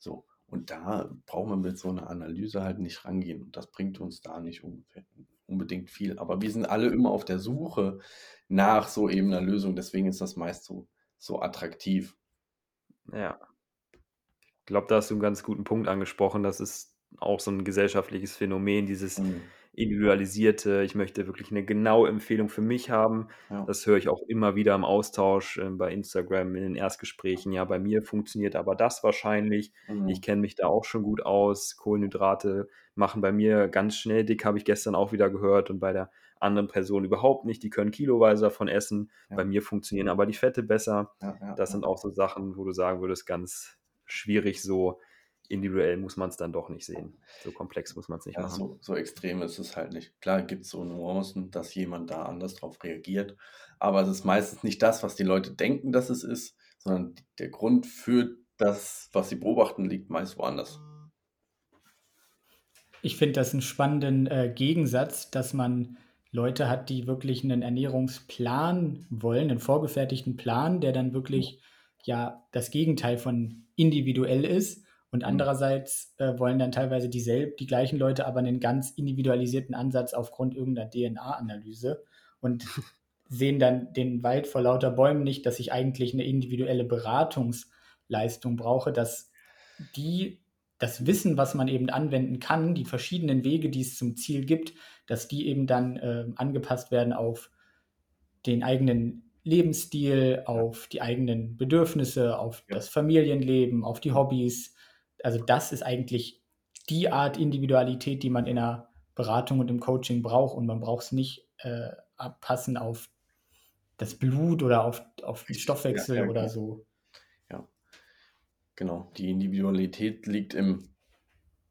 So. Und da braucht man mit so einer Analyse halt nicht rangehen. Und das bringt uns da nicht unbedingt viel. Aber wir sind alle immer auf der Suche nach so eben einer Lösung. Deswegen ist das meist so, so attraktiv. Ja. Ich glaube, da hast du einen ganz guten Punkt angesprochen. Das ist auch so ein gesellschaftliches Phänomen, dieses, mhm. individualisierte, ich möchte wirklich eine genaue Empfehlung für mich haben. Ja. Das höre ich auch immer wieder im Austausch äh, bei Instagram in den Erstgesprächen. Ja, bei mir funktioniert aber das wahrscheinlich. Mhm. Ich kenne mich da auch schon gut aus. Kohlenhydrate machen bei mir ganz schnell dick, habe ich gestern auch wieder gehört. Und bei der anderen Person überhaupt nicht. Die können kiloweise davon essen. Ja. Bei mir funktionieren aber die Fette besser. Ja, das sind auch so Sachen, wo du sagen würdest, ganz schwierig so individuell muss man es dann doch nicht sehen. So komplex muss man es nicht ja, machen. So, so, extrem ist es halt nicht. Klar gibt es so Nuancen, dass jemand da anders drauf reagiert, aber es ist meistens nicht das, was die Leute denken, dass es ist, sondern der Grund für das, was sie beobachten, liegt meist woanders. Ich finde das einen spannenden äh, Gegensatz, dass man Leute hat, die wirklich einen Ernährungsplan wollen, einen vorgefertigten Plan, der dann wirklich ja das Gegenteil von individuell ist und mhm. andererseits äh, wollen dann teilweise dieselben, die gleichen Leute aber einen ganz individualisierten Ansatz aufgrund irgendeiner DNA-Analyse und sehen dann den Wald vor lauter Bäumen nicht, dass ich eigentlich eine individuelle Beratungsleistung brauche, dass die das Wissen, was man eben anwenden kann, die verschiedenen Wege, die es zum Ziel gibt, dass die eben dann äh, angepasst werden auf den eigenen Lebensstil, auf die eigenen Bedürfnisse, auf ja. das Familienleben, auf die Hobbys, also das ist eigentlich die Art Individualität, die man in der Beratung und im Coaching braucht. Und man braucht es nicht äh, abpassen auf das Blut oder auf, auf den Stoffwechsel ja, ja, oder so. Ja, genau. Die Individualität liegt im,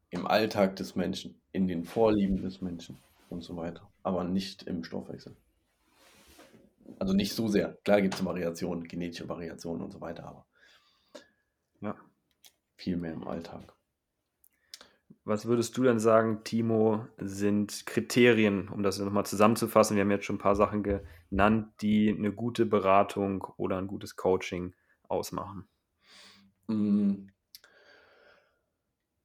im Alltag des Menschen, in den Vorlieben des Menschen und so weiter, aber nicht im Stoffwechsel. Also nicht so sehr. Klar gibt es Variationen, genetische Variationen und so weiter, aber viel mehr im Alltag. Was würdest du denn sagen, Timo, sind Kriterien, um das nochmal zusammenzufassen? Wir haben jetzt schon ein paar Sachen genannt, die eine gute Beratung oder ein gutes Coaching ausmachen. Mm.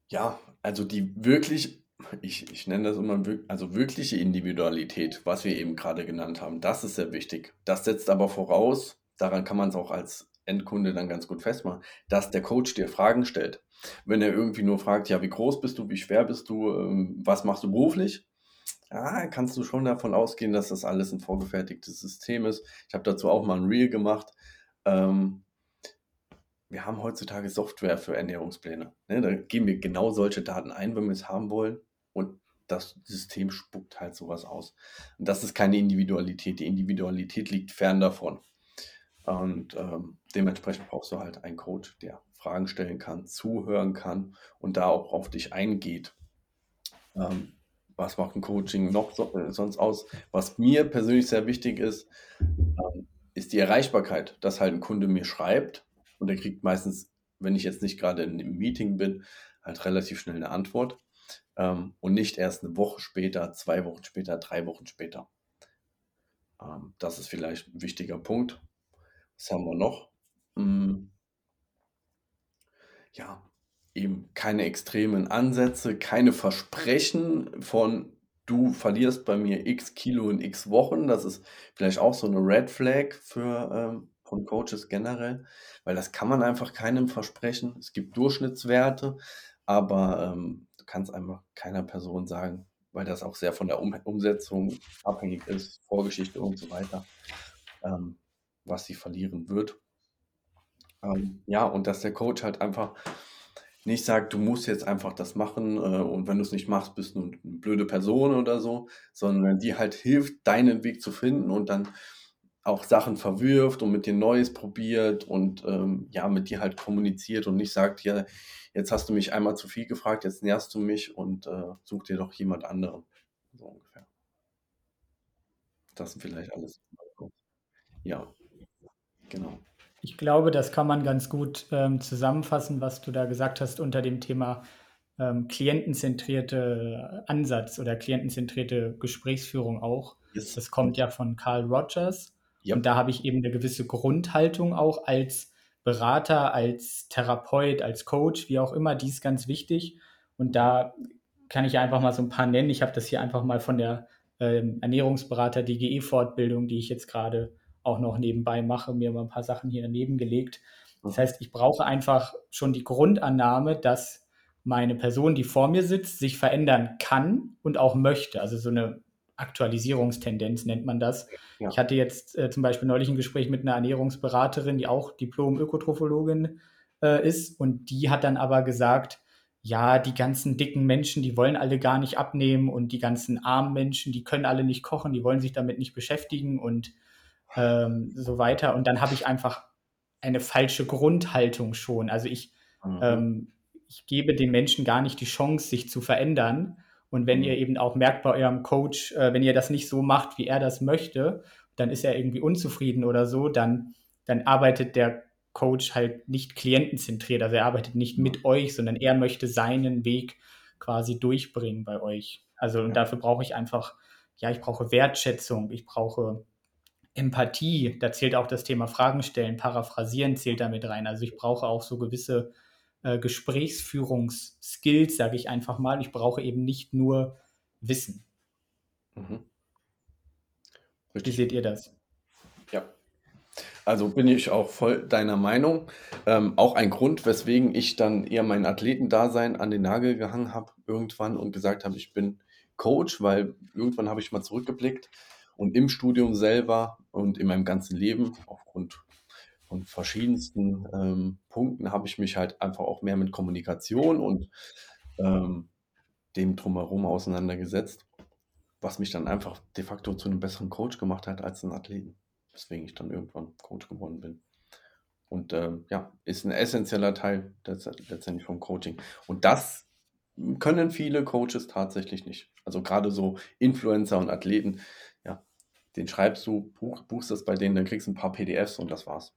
Ja, also die wirklich, ich, ich nenne das immer, also wirkliche Individualität, was wir eben gerade genannt haben, das ist sehr wichtig. Das setzt aber voraus, daran kann man es auch als Endkunde dann ganz gut festmachen, dass der Coach dir Fragen stellt. Wenn er irgendwie nur fragt, ja, wie groß bist du, wie schwer bist du, ähm, was machst du beruflich? Ja, kannst du schon davon ausgehen, dass das alles ein vorgefertigtes System ist. Ich habe dazu auch mal ein Reel gemacht. Ähm, wir haben heutzutage Software für Ernährungspläne. Ne? Da geben wir genau solche Daten ein, wenn wir es haben wollen. Und das System spuckt halt sowas aus. Und das ist keine Individualität. Die Individualität liegt fern davon. Und ähm, dementsprechend brauchst du halt einen Coach, der Fragen stellen kann, zuhören kann und da auch auf dich eingeht. Ähm, was macht ein Coaching noch so, äh, sonst aus? Was mir persönlich sehr wichtig ist, ähm, ist die Erreichbarkeit, dass halt ein Kunde mir schreibt und er kriegt meistens, wenn ich jetzt nicht gerade in einem Meeting bin, halt relativ schnell eine Antwort ähm, und nicht erst eine Woche später, zwei Wochen später, drei Wochen später. Ähm, das ist vielleicht ein wichtiger Punkt. Was haben wir noch? Hm. Ja, eben keine extremen Ansätze, keine Versprechen von du verlierst bei mir x Kilo in x Wochen. Das ist vielleicht auch so eine Red Flag für ähm, von Coaches generell, weil das kann man einfach keinem versprechen. Es gibt Durchschnittswerte, aber ähm, du kannst einfach keiner Person sagen, weil das auch sehr von der um Umsetzung abhängig ist, Vorgeschichte und so weiter. Ähm, was sie verlieren wird. Ähm, ja, und dass der Coach halt einfach nicht sagt, du musst jetzt einfach das machen äh, und wenn du es nicht machst, bist du eine blöde Person oder so, sondern die halt hilft, deinen Weg zu finden und dann auch Sachen verwirft und mit dir Neues probiert und ähm, ja, mit dir halt kommuniziert und nicht sagt, ja, jetzt hast du mich einmal zu viel gefragt, jetzt nährst du mich und äh, such dir doch jemand anderen. So ungefähr. Das sind vielleicht alles. Ja. Genau. Ich glaube, das kann man ganz gut ähm, zusammenfassen, was du da gesagt hast unter dem Thema ähm, klientenzentrierte Ansatz oder klientenzentrierte Gesprächsführung auch. Yes. Das kommt ja von Carl Rogers. Yep. Und da habe ich eben eine gewisse Grundhaltung auch als Berater, als Therapeut, als Coach, wie auch immer, die ist ganz wichtig. Und da kann ich einfach mal so ein paar nennen. Ich habe das hier einfach mal von der ähm, Ernährungsberater DGE-Fortbildung, die ich jetzt gerade auch noch nebenbei mache, mir mal ein paar Sachen hier daneben gelegt. Das heißt, ich brauche einfach schon die Grundannahme, dass meine Person, die vor mir sitzt, sich verändern kann und auch möchte. Also so eine Aktualisierungstendenz nennt man das. Ja. Ich hatte jetzt äh, zum Beispiel neulich ein Gespräch mit einer Ernährungsberaterin, die auch Diplom-Ökotrophologin äh, ist. Und die hat dann aber gesagt, ja, die ganzen dicken Menschen, die wollen alle gar nicht abnehmen und die ganzen armen Menschen, die können alle nicht kochen, die wollen sich damit nicht beschäftigen und ähm, so weiter. Und dann habe ich einfach eine falsche Grundhaltung schon. Also ich, mhm. ähm, ich gebe den Menschen gar nicht die Chance, sich zu verändern. Und wenn mhm. ihr eben auch merkt bei eurem Coach, äh, wenn ihr das nicht so macht, wie er das möchte, dann ist er irgendwie unzufrieden oder so, dann, dann arbeitet der Coach halt nicht klientenzentriert. Also er arbeitet nicht mit euch, sondern er möchte seinen Weg quasi durchbringen bei euch. Also und dafür brauche ich einfach, ja, ich brauche Wertschätzung, ich brauche Empathie, da zählt auch das Thema Fragen stellen, paraphrasieren zählt damit rein. Also ich brauche auch so gewisse äh, Gesprächsführungsskills, sage ich einfach mal. Ich brauche eben nicht nur Wissen. Mhm. Wie seht ihr das? Ja, also bin ich auch voll deiner Meinung. Ähm, auch ein Grund, weswegen ich dann eher mein Athletendasein an den Nagel gehangen habe irgendwann und gesagt habe, ich bin Coach, weil irgendwann habe ich mal zurückgeblickt und im Studium selber und in meinem ganzen Leben aufgrund von verschiedensten ähm, Punkten habe ich mich halt einfach auch mehr mit Kommunikation und ähm, dem drumherum auseinandergesetzt, was mich dann einfach de facto zu einem besseren Coach gemacht hat als einen Athleten weswegen ich dann irgendwann Coach geworden bin. Und ähm, ja, ist ein essentieller Teil letztendlich vom Coaching. Und das können viele Coaches tatsächlich nicht. Also gerade so Influencer und Athleten, den schreibst du, buch, buchst das bei denen, dann kriegst du ein paar PDFs und das war's.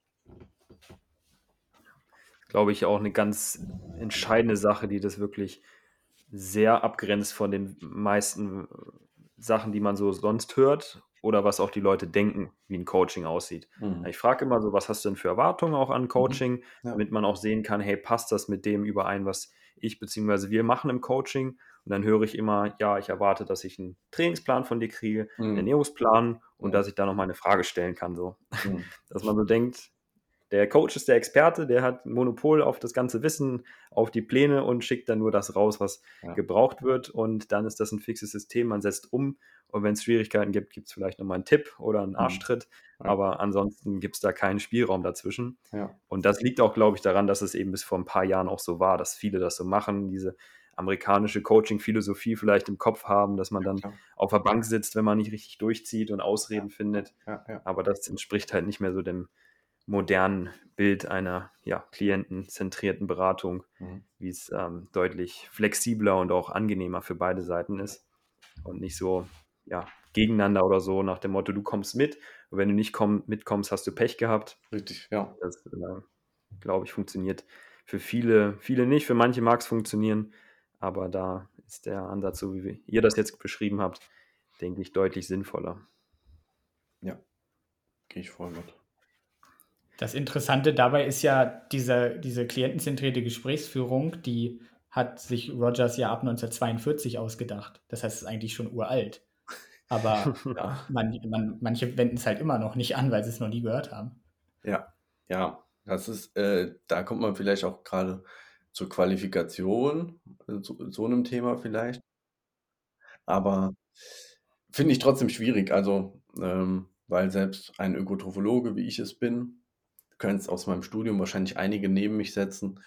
Glaube ich auch eine ganz entscheidende Sache, die das wirklich sehr abgrenzt von den meisten Sachen, die man so sonst hört oder was auch die Leute denken, wie ein Coaching aussieht. Mhm. Ich frage immer so, was hast du denn für Erwartungen auch an mhm. Coaching, mhm. ja. damit man auch sehen kann, hey, passt das mit dem überein, was ich bzw. wir machen im Coaching? Und dann höre ich immer, ja, ich erwarte, dass ich einen Trainingsplan von dir kriege, mhm. einen Ernährungsplan und dass ich da nochmal eine Frage stellen kann. So. Mhm. Dass man so denkt, der Coach ist der Experte, der hat Monopol auf das ganze Wissen, auf die Pläne und schickt dann nur das raus, was ja. gebraucht wird. Und dann ist das ein fixes System, man setzt um. Und wenn es Schwierigkeiten gibt, gibt es vielleicht nochmal einen Tipp oder einen mhm. Arschtritt. Ja. Aber ansonsten gibt es da keinen Spielraum dazwischen. Ja. Und das liegt auch, glaube ich, daran, dass es eben bis vor ein paar Jahren auch so war, dass viele das so machen, diese amerikanische Coaching-Philosophie vielleicht im Kopf haben, dass man dann ja, auf der Bank sitzt, wenn man nicht richtig durchzieht und Ausreden findet. Aber das entspricht halt nicht mehr so dem modernen Bild einer ja, klientenzentrierten Beratung, mhm. wie es ähm, deutlich flexibler und auch angenehmer für beide Seiten ist und nicht so ja, gegeneinander oder so nach dem Motto, du kommst mit und wenn du nicht komm, mitkommst, hast du Pech gehabt. Richtig, ja. Das, äh, glaube ich, funktioniert für viele, viele nicht, für manche mag es funktionieren, aber da ist der Ansatz, so wie ihr das jetzt beschrieben habt, denke ich, deutlich sinnvoller. Ja, gehe ich voll mit. Das Interessante dabei ist ja diese, diese klientenzentrierte Gesprächsführung, die hat sich Rogers ja ab 1942 ausgedacht. Das heißt, es ist eigentlich schon uralt. Aber ja, man, man, manche wenden es halt immer noch nicht an, weil sie es noch nie gehört haben. Ja, ja, das ist, äh, da kommt man vielleicht auch gerade zur Qualifikation, äh, zu so einem Thema vielleicht. Aber finde ich trotzdem schwierig, also, ähm, weil selbst ein Ökotrophologe, wie ich es bin, könntest aus meinem Studium wahrscheinlich einige neben mich setzen,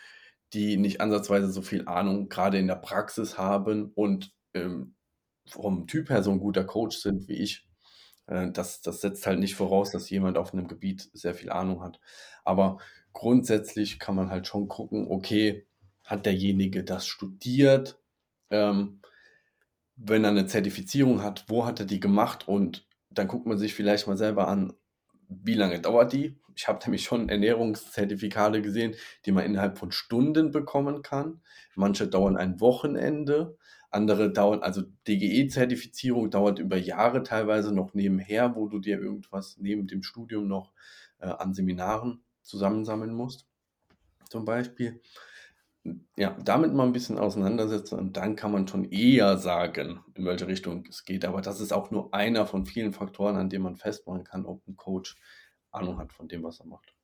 die nicht ansatzweise so viel Ahnung gerade in der Praxis haben und ähm, vom Typ her so ein guter Coach sind wie ich. Äh, das, das setzt halt nicht voraus, dass jemand auf einem Gebiet sehr viel Ahnung hat. Aber grundsätzlich kann man halt schon gucken, okay, hat derjenige das studiert? Ähm, wenn er eine Zertifizierung hat, wo hat er die gemacht? Und dann guckt man sich vielleicht mal selber an, wie lange dauert die? Ich habe nämlich schon Ernährungszertifikate gesehen, die man innerhalb von Stunden bekommen kann. Manche dauern ein Wochenende, andere dauern, also DGE-Zertifizierung dauert über Jahre teilweise noch nebenher, wo du dir irgendwas neben dem Studium noch äh, an Seminaren zusammensammeln musst, zum Beispiel. Ja, damit mal ein bisschen auseinandersetzen und dann kann man schon eher sagen, in welche Richtung es geht. Aber das ist auch nur einer von vielen Faktoren, an denen man festmachen kann, ob ein Coach Ahnung hat von dem, was er macht.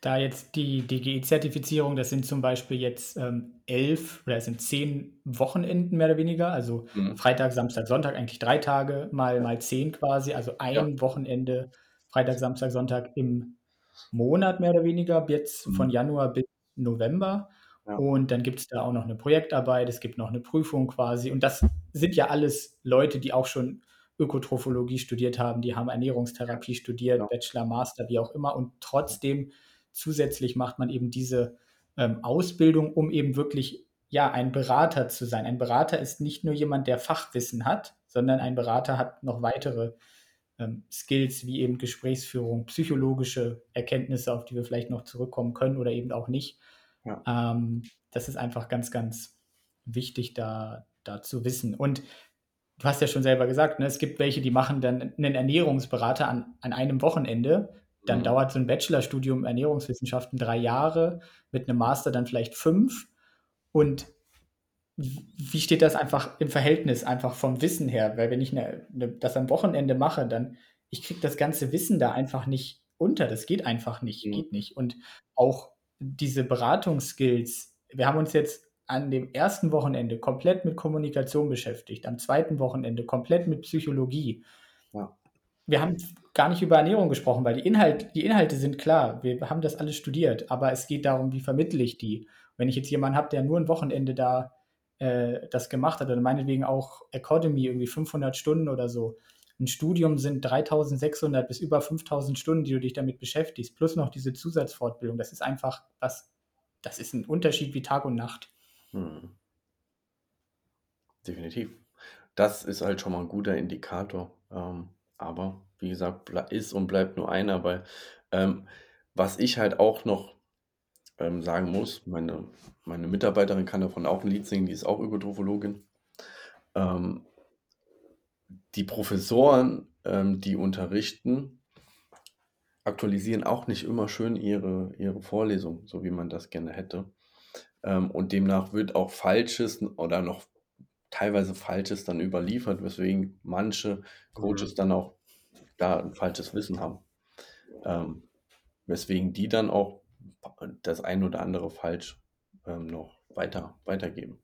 da jetzt die DGE-Zertifizierung, das sind zum Beispiel jetzt ähm, elf oder es sind zehn Wochenenden mehr oder weniger, also mhm. Freitag, Samstag, Sonntag, eigentlich drei Tage mal, mal zehn quasi, also ein ja. Wochenende, Freitag, Samstag, Sonntag im Monat mehr oder weniger, jetzt mhm. von Januar bis November. Ja. Und dann gibt es da auch noch eine Projektarbeit, es gibt noch eine Prüfung quasi. Und das sind ja alles Leute, die auch schon Ökotrophologie studiert haben, die haben Ernährungstherapie studiert, ja. Bachelor, Master, wie auch immer. Und trotzdem zusätzlich macht man eben diese ähm, Ausbildung, um eben wirklich ja ein Berater zu sein. Ein Berater ist nicht nur jemand, der Fachwissen hat, sondern ein Berater hat noch weitere ähm, Skills wie eben Gesprächsführung, psychologische Erkenntnisse, auf die wir vielleicht noch zurückkommen können oder eben auch nicht. Ja. Ähm, das ist einfach ganz, ganz wichtig, da, da zu wissen. Und du hast ja schon selber gesagt, ne, es gibt welche, die machen dann einen Ernährungsberater an, an einem Wochenende. Dann mhm. dauert so ein Bachelorstudium Ernährungswissenschaften drei Jahre, mit einem Master dann vielleicht fünf. Und wie steht das einfach im Verhältnis, einfach vom Wissen her? Weil wenn ich eine, eine, das am Wochenende mache, dann ich kriege das ganze Wissen da einfach nicht unter. Das geht einfach nicht, mhm. geht nicht. Und auch diese Beratungsskills, wir haben uns jetzt an dem ersten Wochenende komplett mit Kommunikation beschäftigt, am zweiten Wochenende komplett mit Psychologie. Ja. Wir haben gar nicht über Ernährung gesprochen, weil die, Inhalt, die Inhalte sind klar. Wir haben das alles studiert, aber es geht darum, wie vermittle ich die. Wenn ich jetzt jemanden habe, der nur ein Wochenende da äh, das gemacht hat, oder meinetwegen auch Academy, irgendwie 500 Stunden oder so. Ein Studium sind 3600 bis über 5000 Stunden, die du dich damit beschäftigst, plus noch diese Zusatzfortbildung. Das ist einfach was, das ist ein Unterschied wie Tag und Nacht. Hm. Definitiv. Das ist halt schon mal ein guter Indikator. Ähm, aber wie gesagt, ist und bleibt nur einer, weil ähm, was ich halt auch noch ähm, sagen muss, meine, meine Mitarbeiterin kann davon auch ein Lied singen, die ist auch Ökotrophologin. Ähm, die Professoren, ähm, die unterrichten, aktualisieren auch nicht immer schön ihre, ihre Vorlesung, so wie man das gerne hätte. Ähm, und demnach wird auch Falsches oder noch teilweise Falsches dann überliefert, weswegen manche Coaches mhm. dann auch da ein falsches Wissen haben. Ähm, weswegen die dann auch das ein oder andere falsch ähm, noch weiter, weitergeben.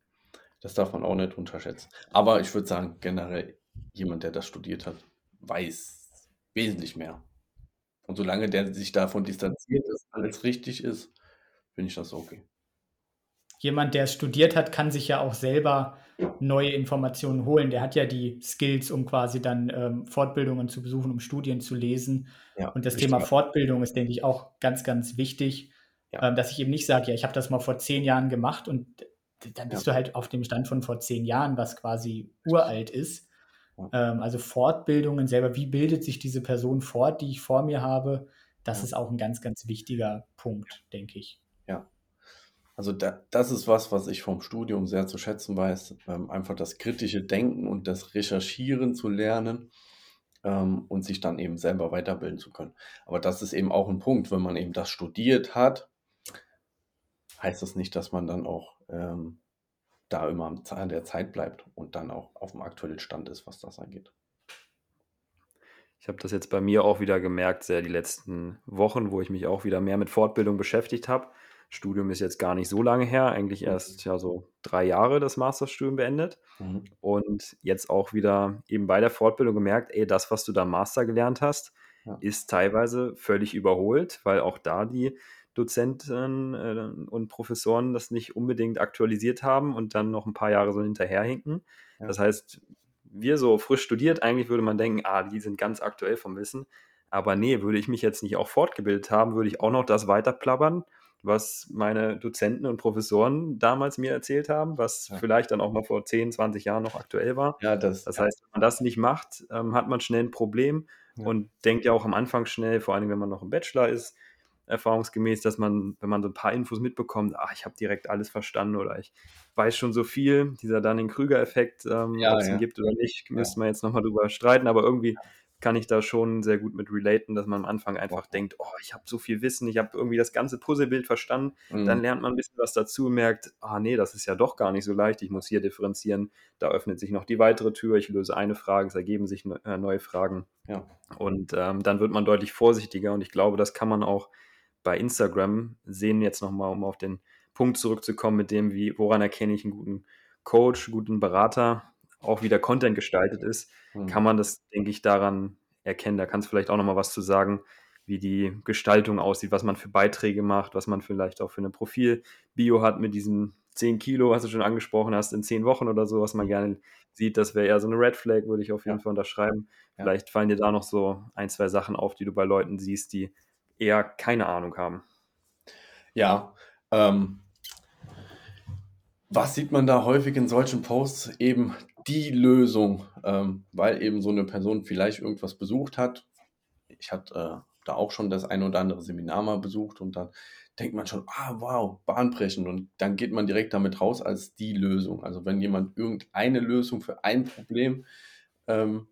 Das darf man auch nicht unterschätzen. Aber ich würde sagen, generell jemand, der das studiert hat, weiß wesentlich mehr. Und solange der sich davon distanziert, dass alles richtig ist, finde ich das okay. Jemand, der es studiert hat, kann sich ja auch selber neue Informationen holen. Der hat ja die Skills, um quasi dann ähm, Fortbildungen zu besuchen, um Studien zu lesen. Ja, und das richtig. Thema Fortbildung ist, denke ich, auch ganz, ganz wichtig, ja. ähm, dass ich eben nicht sage, ja, ich habe das mal vor zehn Jahren gemacht und dann bist ja. du halt auf dem Stand von vor zehn Jahren, was quasi uralt ist. Ähm, also Fortbildungen selber, wie bildet sich diese Person fort, die ich vor mir habe, das ist auch ein ganz, ganz wichtiger Punkt, denke ich. Ja, also da, das ist was, was ich vom Studium sehr zu schätzen weiß, ähm, einfach das kritische Denken und das Recherchieren zu lernen ähm, und sich dann eben selber weiterbilden zu können. Aber das ist eben auch ein Punkt, wenn man eben das studiert hat, heißt das nicht, dass man dann auch ähm, da immer an der Zeit bleibt und dann auch auf dem aktuellen Stand ist, was das angeht. Ich habe das jetzt bei mir auch wieder gemerkt, sehr die letzten Wochen, wo ich mich auch wieder mehr mit Fortbildung beschäftigt habe Studium ist jetzt gar nicht so lange her, eigentlich mhm. erst ja so drei Jahre das Masterstudium beendet mhm. und jetzt auch wieder eben bei der Fortbildung gemerkt, ey, das, was du da Master gelernt hast, ja. ist teilweise völlig überholt, weil auch da die Dozenten äh, und Professoren das nicht unbedingt aktualisiert haben und dann noch ein paar Jahre so hinterherhinken. Ja. Das heißt, wir so frisch studiert, eigentlich würde man denken, ah, die sind ganz aktuell vom Wissen. Aber nee, würde ich mich jetzt nicht auch fortgebildet haben, würde ich auch noch das weiterplappern was meine Dozenten und Professoren damals mir erzählt haben, was ja. vielleicht dann auch mal vor 10, 20 Jahren noch aktuell war. Ja, das, das heißt, wenn man das nicht macht, ähm, hat man schnell ein Problem ja. und denkt ja auch am Anfang schnell, vor allem wenn man noch im Bachelor ist, erfahrungsgemäß, dass man, wenn man so ein paar Infos mitbekommt, ah, ich habe direkt alles verstanden oder ich weiß schon so viel, dieser Dunning-Krüger-Effekt, ähm, ja, ob es ihn gibt oder nicht, müsste man jetzt nochmal drüber streiten, aber irgendwie kann ich da schon sehr gut mit relaten, dass man am Anfang einfach denkt, oh, ich habe so viel Wissen, ich habe irgendwie das ganze Puzzlebild verstanden. Mhm. Dann lernt man ein bisschen was dazu und merkt, ah nee, das ist ja doch gar nicht so leicht, ich muss hier differenzieren. Da öffnet sich noch die weitere Tür, ich löse eine Frage, es ergeben sich äh, neue Fragen. Ja. Und ähm, dann wird man deutlich vorsichtiger und ich glaube, das kann man auch bei Instagram sehen, jetzt nochmal, um auf den Punkt zurückzukommen, mit dem, wie, woran erkenne ich einen guten Coach, guten Berater, auch wie der Content gestaltet ist, mhm. kann man das, denke ich, daran erkennen. Da kannst du vielleicht auch nochmal was zu sagen, wie die Gestaltung aussieht, was man für Beiträge macht, was man vielleicht auch für eine Profil-Bio hat mit diesen 10 Kilo, was du schon angesprochen hast, in 10 Wochen oder so, was man gerne sieht. Das wäre eher so eine Red Flag, würde ich auf jeden ja. Fall unterschreiben. Ja. Vielleicht fallen dir da noch so ein, zwei Sachen auf, die du bei Leuten siehst, die eher keine Ahnung haben. Ja, ähm, was sieht man da häufig in solchen Posts? Eben die Lösung, ähm, weil eben so eine Person vielleicht irgendwas besucht hat. Ich hatte äh, da auch schon das ein oder andere Seminar mal besucht und dann denkt man schon, ah, wow, bahnbrechend. Und dann geht man direkt damit raus als die Lösung. Also wenn jemand irgendeine Lösung für ein Problem ähm,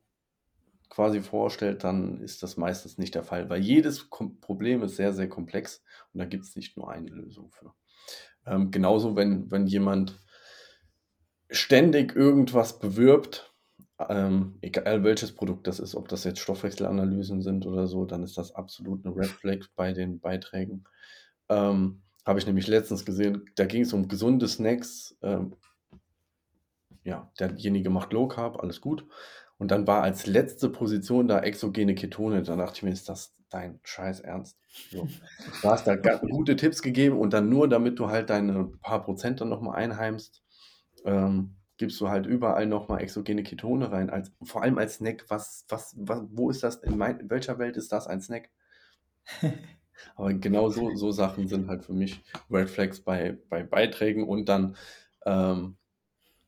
quasi vorstellt, dann ist das meistens nicht der Fall, weil jedes Kom Problem ist sehr, sehr komplex und da gibt es nicht nur eine Lösung für. Ähm, genauso, wenn, wenn jemand ständig irgendwas bewirbt, ähm, egal welches Produkt das ist, ob das jetzt Stoffwechselanalysen sind oder so, dann ist das absolut eine Red Flag bei den Beiträgen. Ähm, Habe ich nämlich letztens gesehen, da ging es um gesunde Snacks. Ähm, ja, derjenige macht Low Carb, alles gut. Und dann war als letzte Position da exogene Ketone. Da dachte ich mir, ist das dein Scheiß Ernst? So. Du hast da gute Tipps gegeben und dann nur, damit du halt deine paar Prozent dann nochmal einheimst, ähm, gibst du halt überall nochmal exogene Ketone rein. Als, vor allem als Snack. Was, was, was, wo ist das? In, mein, in welcher Welt ist das ein Snack? Aber genau so, so Sachen sind halt für mich Red Flags bei, bei Beiträgen und dann, ähm,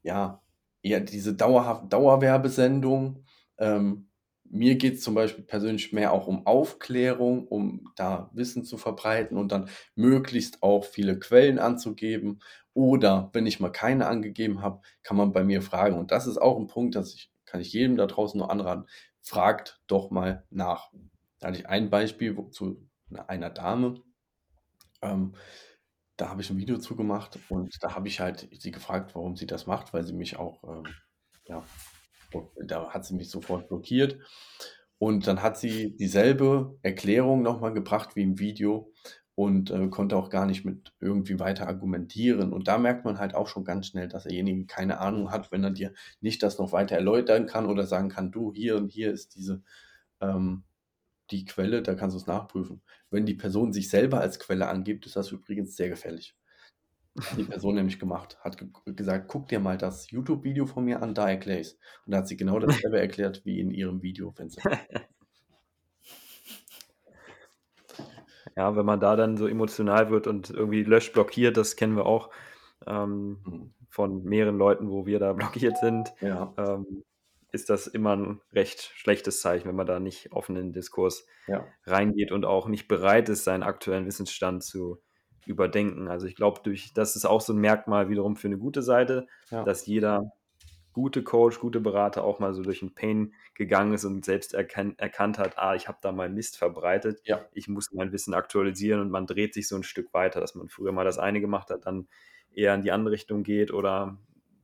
ja, eher diese dauerhaft Dauerwerbesendung. Ähm, mir geht es zum Beispiel persönlich mehr auch um Aufklärung, um da Wissen zu verbreiten und dann möglichst auch viele Quellen anzugeben. Oder wenn ich mal keine angegeben habe, kann man bei mir fragen. Und das ist auch ein Punkt, das ich, kann ich jedem da draußen nur anraten. Fragt doch mal nach. Da hatte ich ein Beispiel zu einer Dame. Ähm, da habe ich ein Video zu gemacht und da habe ich halt sie gefragt, warum sie das macht, weil sie mich auch, ähm, ja, da hat sie mich sofort blockiert. Und dann hat sie dieselbe Erklärung nochmal gebracht wie im Video und äh, konnte auch gar nicht mit irgendwie weiter argumentieren. Und da merkt man halt auch schon ganz schnell, dass derjenige keine Ahnung hat, wenn er dir nicht das noch weiter erläutern kann oder sagen kann, du, hier und hier ist diese ähm, die Quelle, da kannst du es nachprüfen. Wenn die Person sich selber als Quelle angibt, ist das übrigens sehr gefährlich. Die Person nämlich gemacht, hat ge gesagt, guck dir mal das YouTube-Video von mir an, da erkläre ich Und da hat sie genau dasselbe erklärt wie in ihrem Video. ja, wenn man da dann so emotional wird und irgendwie löscht, blockiert, das kennen wir auch ähm, mhm. von mehreren Leuten, wo wir da blockiert sind. Ja. Ähm, ist das immer ein recht schlechtes Zeichen, wenn man da nicht offen in den Diskurs ja. reingeht und auch nicht bereit ist, seinen aktuellen Wissensstand zu überdenken. Also ich glaube, durch das ist auch so ein Merkmal wiederum für eine gute Seite, ja. dass jeder gute Coach, gute Berater auch mal so durch den Pain gegangen ist und selbst erkan erkannt hat, ah, ich habe da mal Mist verbreitet, ja. ich muss mein Wissen aktualisieren und man dreht sich so ein Stück weiter, dass man früher mal das eine gemacht hat, dann eher in die andere Richtung geht oder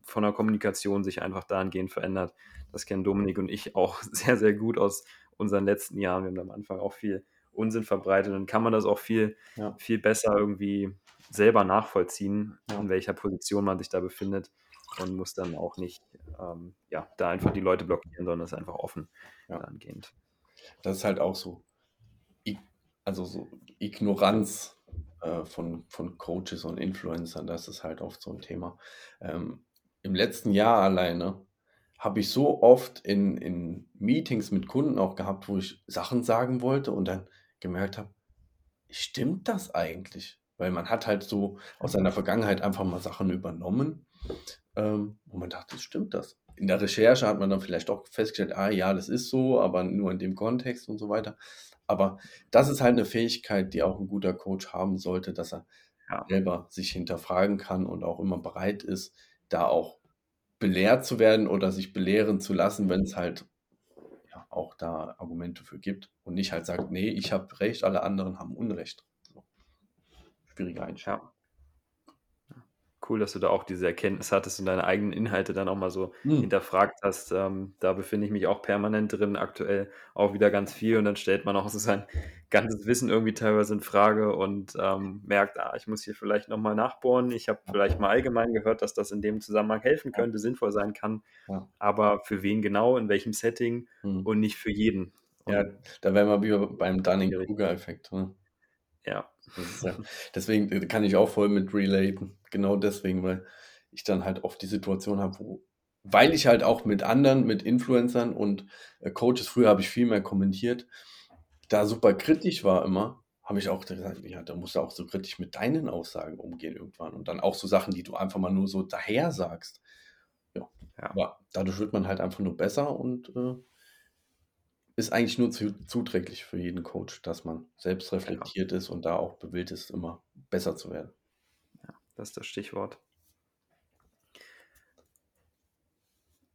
von der Kommunikation sich einfach dahingehend verändert. Das kennen Dominik und ich auch sehr, sehr gut aus unseren letzten Jahren. Wir haben am Anfang auch viel Unsinn verbreitet und kann man das auch viel, ja. viel besser irgendwie selber nachvollziehen, ja. in welcher Position man sich da befindet und muss dann auch nicht ähm, ja, da einfach die Leute blockieren, sondern ist einfach offen ja. dahingehend. Das ist halt auch so, also so Ignoranz äh, von, von Coaches und Influencern, das ist halt oft so ein Thema. Ähm, Im letzten Jahr alleine habe ich so oft in, in Meetings mit Kunden auch gehabt, wo ich Sachen sagen wollte und dann gemerkt habe, stimmt das eigentlich? Weil man hat halt so aus seiner Vergangenheit einfach mal Sachen übernommen, ähm, wo man dachte, stimmt das? In der Recherche hat man dann vielleicht auch festgestellt, ah ja, das ist so, aber nur in dem Kontext und so weiter. Aber das ist halt eine Fähigkeit, die auch ein guter Coach haben sollte, dass er ja. selber sich hinterfragen kann und auch immer bereit ist, da auch belehrt zu werden oder sich belehren zu lassen, wenn es halt auch da Argumente für gibt und nicht halt sagt, nee, ich habe Recht, alle anderen haben Unrecht. So. Schwierige Einstellung. Ja. Cool, dass du da auch diese Erkenntnis hattest und deine eigenen Inhalte dann auch mal so hm. hinterfragt hast. Ähm, da befinde ich mich auch permanent drin, aktuell auch wieder ganz viel und dann stellt man auch so sein ganzes Wissen irgendwie teilweise in Frage und ähm, merkt, ah, ich muss hier vielleicht nochmal nachbohren. Ich habe vielleicht mal allgemein gehört, dass das in dem Zusammenhang helfen könnte, sinnvoll sein kann, ja. aber für wen genau, in welchem Setting hm. und nicht für jeden. Und ja, da wären wir wieder beim Dunning-Kruger-Effekt. Ne? Ja. Ja. Deswegen äh, kann ich auch voll mit relaten. Genau deswegen, weil ich dann halt oft die Situation habe, wo, weil ich halt auch mit anderen, mit Influencern und äh, Coaches, früher habe ich viel mehr kommentiert, da super kritisch war immer, habe ich auch gesagt, ja, da musst du auch so kritisch mit deinen Aussagen umgehen irgendwann. Und dann auch so Sachen, die du einfach mal nur so daher sagst. Ja, ja. aber dadurch wird man halt einfach nur besser und äh, ist eigentlich nur zu, zuträglich für jeden Coach, dass man selbst genau. reflektiert genau. ist und da auch bewillt ist, immer besser zu werden. Ja, das ist das Stichwort.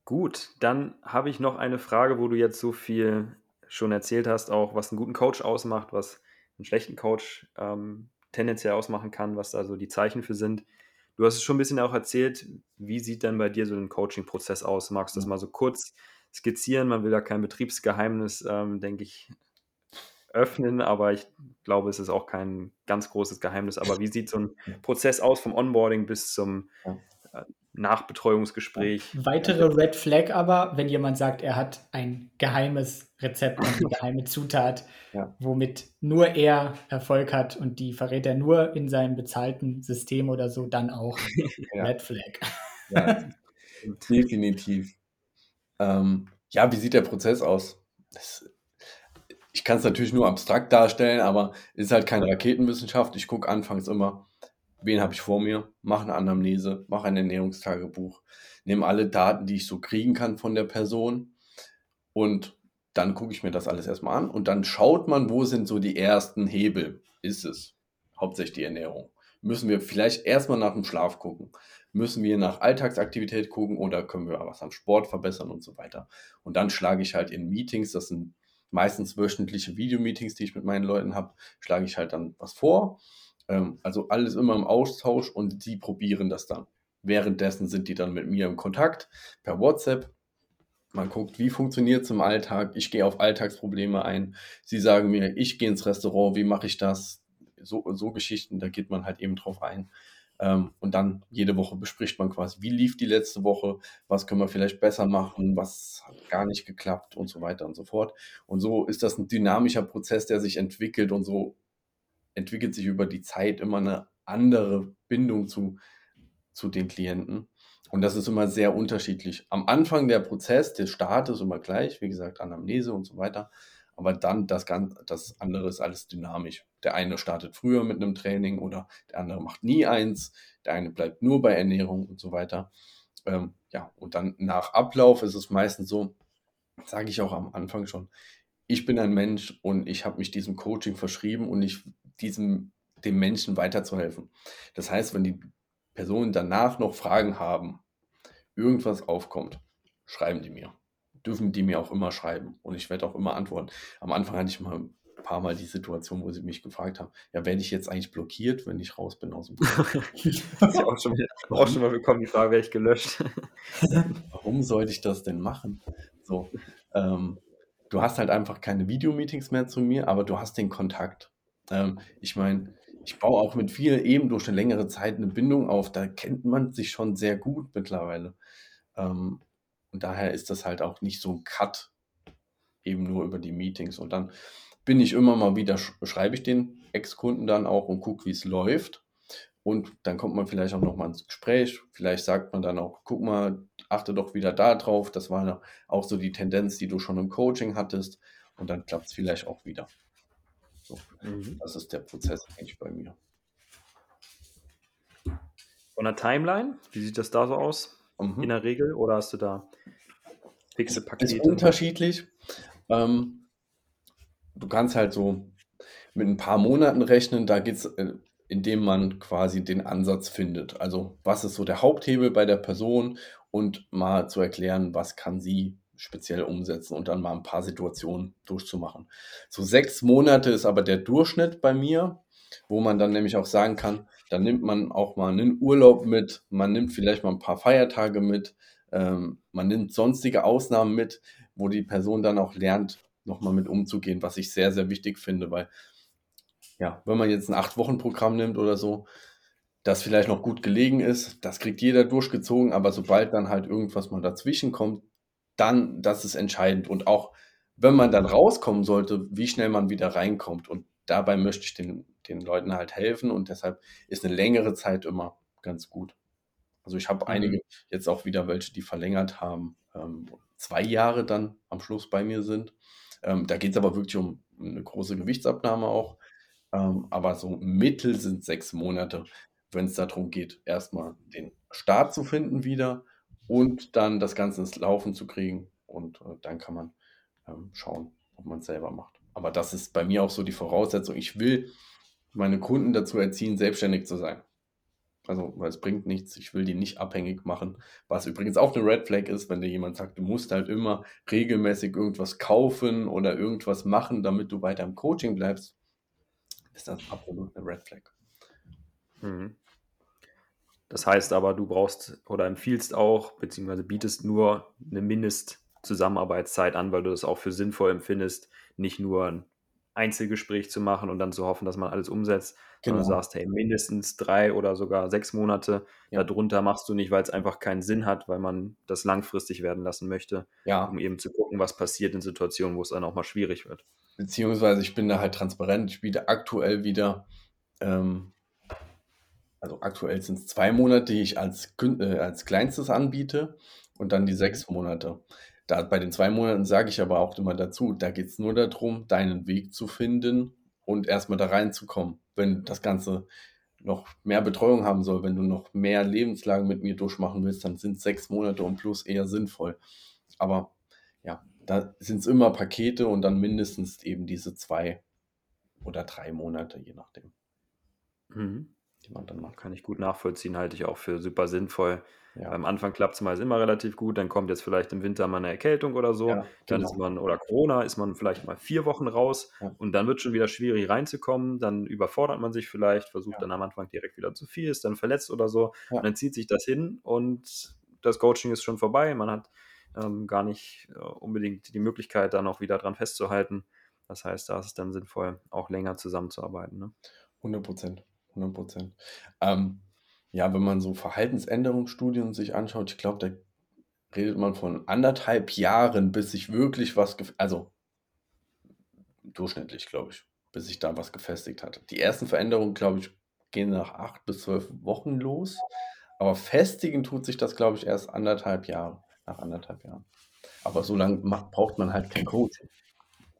Gut, dann habe ich noch eine Frage, wo du jetzt so viel schon erzählt hast, auch was einen guten Coach ausmacht, was einen schlechten Coach ähm, tendenziell ausmachen kann, was da so die Zeichen für sind. Du hast es schon ein bisschen auch erzählt, wie sieht dann bei dir so ein Coaching-Prozess aus? Magst du das mal so kurz skizzieren? Man will ja kein Betriebsgeheimnis, ähm, denke ich, öffnen, aber ich glaube, es ist auch kein ganz großes Geheimnis. Aber wie sieht so ein Prozess aus vom Onboarding bis zum äh, Nachbetreuungsgespräch. Weitere Red Flag aber, wenn jemand sagt, er hat ein geheimes Rezept, eine geheime Zutat, ja. womit nur er Erfolg hat und die verrät er nur in seinem bezahlten System oder so, dann auch ja. Red Flag. Ja, definitiv. Ähm, ja, wie sieht der Prozess aus? Das, ich kann es natürlich nur abstrakt darstellen, aber es ist halt keine Raketenwissenschaft. Ich gucke anfangs immer, wen habe ich vor mir, mache eine Anamnese, mache ein Ernährungstagebuch, nehme alle Daten, die ich so kriegen kann von der Person und dann gucke ich mir das alles erstmal an und dann schaut man, wo sind so die ersten Hebel. Ist es hauptsächlich die Ernährung? Müssen wir vielleicht erstmal nach dem Schlaf gucken? Müssen wir nach Alltagsaktivität gucken oder können wir was am Sport verbessern und so weiter? Und dann schlage ich halt in Meetings, das sind meistens wöchentliche Videomeetings, die ich mit meinen Leuten habe, schlage ich halt dann was vor ähm, also alles immer im Austausch und die probieren das dann. Währenddessen sind die dann mit mir im Kontakt per WhatsApp. Man guckt, wie funktioniert es im Alltag. Ich gehe auf Alltagsprobleme ein. Sie sagen mir, ich gehe ins Restaurant, wie mache ich das? So, so Geschichten, da geht man halt eben drauf ein. Ähm, und dann jede Woche bespricht man quasi, wie lief die letzte Woche, was können wir vielleicht besser machen, was hat gar nicht geklappt und so weiter und so fort. Und so ist das ein dynamischer Prozess, der sich entwickelt und so entwickelt sich über die Zeit immer eine andere Bindung zu, zu den Klienten. Und das ist immer sehr unterschiedlich. Am Anfang der Prozess, der Start ist immer gleich, wie gesagt, Anamnese und so weiter. Aber dann das, Ganze, das andere ist alles dynamisch. Der eine startet früher mit einem Training oder der andere macht nie eins. Der eine bleibt nur bei Ernährung und so weiter. Ähm, ja, und dann nach Ablauf ist es meistens so, sage ich auch am Anfang schon, ich bin ein Mensch und ich habe mich diesem Coaching verschrieben und ich diesem dem Menschen weiterzuhelfen. Das heißt, wenn die Personen danach noch Fragen haben, irgendwas aufkommt, schreiben die mir. Dürfen die mir auch immer schreiben und ich werde auch immer antworten. Am Anfang hatte ich mal ein paar Mal die Situation, wo sie mich gefragt haben, ja, werde ich jetzt eigentlich blockiert, wenn ich raus bin aus dem Ich habe auch, schon, auch schon mal bekommen, die Frage, werde ich gelöscht. Warum sollte ich das denn machen? So, ähm, du hast halt einfach keine Videomeetings mehr zu mir, aber du hast den Kontakt. Ähm, ich meine, ich baue auch mit vielen eben durch eine längere Zeit eine Bindung auf. Da kennt man sich schon sehr gut mittlerweile. Ähm, und daher ist das halt auch nicht so ein Cut, eben nur über die Meetings. Und dann bin ich immer mal wieder, schreibe ich den Ex-Kunden dann auch und gucke, wie es läuft. Und dann kommt man vielleicht auch nochmal ins Gespräch. Vielleicht sagt man dann auch, guck mal, achte doch wieder da drauf. Das war auch so die Tendenz, die du schon im Coaching hattest. Und dann klappt es vielleicht auch wieder. So, mhm. Das ist der Prozess eigentlich bei mir. Von der Timeline, wie sieht das da so aus? Mhm. In der Regel? Oder hast du da fixe Pakete? Ist unterschiedlich. Ähm, du kannst halt so mit ein paar Monaten rechnen. Da geht es äh, indem man quasi den Ansatz findet. Also was ist so der Haupthebel bei der Person und mal zu erklären, was kann sie speziell umsetzen und dann mal ein paar Situationen durchzumachen. So sechs Monate ist aber der Durchschnitt bei mir. wo man dann nämlich auch sagen kann, dann nimmt man auch mal einen Urlaub mit, man nimmt vielleicht mal ein paar Feiertage mit, ähm, man nimmt sonstige Ausnahmen mit, wo die Person dann auch lernt, nochmal mit umzugehen, was ich sehr, sehr wichtig finde, weil ja, wenn man jetzt ein Acht-Wochen-Programm nimmt oder so, das vielleicht noch gut gelegen ist, das kriegt jeder durchgezogen, aber sobald dann halt irgendwas mal dazwischen kommt, dann, das ist entscheidend. Und auch wenn man dann rauskommen sollte, wie schnell man wieder reinkommt. Und dabei möchte ich den, den Leuten halt helfen und deshalb ist eine längere Zeit immer ganz gut. Also ich habe mhm. einige jetzt auch wieder welche, die verlängert haben, ähm, zwei Jahre dann am Schluss bei mir sind. Ähm, da geht es aber wirklich um eine große Gewichtsabnahme auch. Ähm, aber so Mittel sind sechs Monate, wenn es darum geht, erstmal den Start zu finden wieder und dann das Ganze ins Laufen zu kriegen. Und äh, dann kann man ähm, schauen, ob man es selber macht. Aber das ist bei mir auch so die Voraussetzung. Ich will meine Kunden dazu erziehen, selbstständig zu sein. Also, weil es bringt nichts, ich will die nicht abhängig machen. Was übrigens auch eine Red Flag ist, wenn dir jemand sagt, du musst halt immer regelmäßig irgendwas kaufen oder irgendwas machen, damit du weiter im Coaching bleibst, ist das absolut eine Red Flag. Mhm. Das heißt aber, du brauchst oder empfiehlst auch, beziehungsweise bietest nur eine Mindestzusammenarbeitszeit an, weil du das auch für sinnvoll empfindest, nicht nur ein Einzelgespräch zu machen und dann zu hoffen, dass man alles umsetzt, genau. sondern du sagst, hey, mindestens drei oder sogar sechs Monate ja. darunter machst du nicht, weil es einfach keinen Sinn hat, weil man das langfristig werden lassen möchte, ja. um eben zu gucken, was passiert in Situationen, wo es dann auch mal schwierig wird. Beziehungsweise ich bin da halt transparent, ich biete aktuell wieder, ähm, also aktuell sind es zwei Monate, die ich als, äh, als kleinstes anbiete und dann die mhm. sechs Monate. Da, bei den zwei Monaten sage ich aber auch immer dazu, da geht es nur darum, deinen Weg zu finden und erstmal da reinzukommen. Wenn das Ganze noch mehr Betreuung haben soll, wenn du noch mehr Lebenslagen mit mir durchmachen willst, dann sind sechs Monate und plus eher sinnvoll. Aber ja, da sind es immer Pakete und dann mindestens eben diese zwei oder drei Monate, je nachdem. Mhm die man dann macht. Kann ich gut nachvollziehen, halte ich auch für super sinnvoll. Ja. Am Anfang klappt es meist immer relativ gut, dann kommt jetzt vielleicht im Winter mal eine Erkältung oder so, ja, dann genau. ist man, oder Corona, ist man vielleicht mal vier Wochen raus ja. und dann wird schon wieder schwierig reinzukommen, dann überfordert man sich vielleicht, versucht dann am Anfang direkt wieder zu viel, ist dann verletzt oder so und dann zieht sich das hin und das Coaching ist schon vorbei, man hat ähm, gar nicht äh, unbedingt die Möglichkeit, da noch wieder dran festzuhalten. Das heißt, da ist es dann sinnvoll, auch länger zusammenzuarbeiten. Ne? 100 Prozent. 100 Prozent. Ähm, ja, wenn man so Verhaltensänderungsstudien sich anschaut, ich glaube, da redet man von anderthalb Jahren, bis sich wirklich was, also durchschnittlich, glaube ich, bis sich da was gefestigt hat. Die ersten Veränderungen, glaube ich, gehen nach acht bis zwölf Wochen los, aber festigen tut sich das, glaube ich, erst anderthalb Jahre, nach anderthalb Jahren. Aber so lange braucht man halt kein Coaching.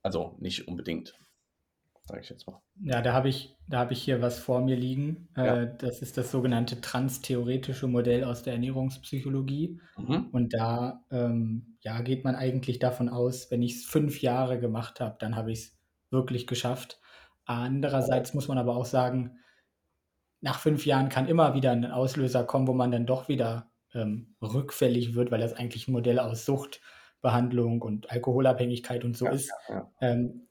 Also nicht unbedingt sage ich jetzt mal. Ja, da habe ich, da ich hier was vor mir liegen. Äh, ja. das ist das sogenannte transtheoretische Modell aus der Ernährungspsychologie. Mhm. Und da ähm, ja, geht man eigentlich davon aus, wenn ich es fünf Jahre gemacht habe, dann habe ich es wirklich geschafft. Andererseits muss man aber auch sagen, nach fünf Jahren kann immer wieder ein Auslöser kommen, wo man dann doch wieder ähm, rückfällig wird, weil das eigentlich ein Modell aus Suchtbehandlung und Alkoholabhängigkeit und so ja, ist. Ja. Ähm,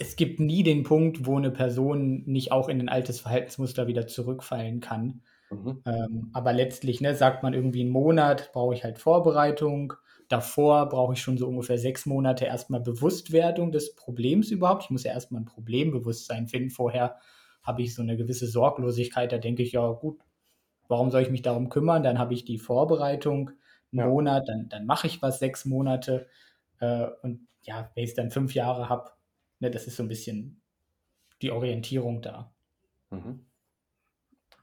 es gibt nie den Punkt, wo eine Person nicht auch in ein altes Verhaltensmuster wieder zurückfallen kann. Mhm. Ähm, aber letztlich ne, sagt man irgendwie einen Monat, brauche ich halt Vorbereitung. Davor brauche ich schon so ungefähr sechs Monate erstmal Bewusstwerdung des Problems überhaupt. Ich muss ja erstmal ein Problembewusstsein finden. Vorher habe ich so eine gewisse Sorglosigkeit. Da denke ich, ja gut, warum soll ich mich darum kümmern? Dann habe ich die Vorbereitung einen ja. Monat, dann, dann mache ich was sechs Monate. Äh, und ja, wenn ich es dann fünf Jahre habe, ne, das ist so ein bisschen die Orientierung da. Mhm.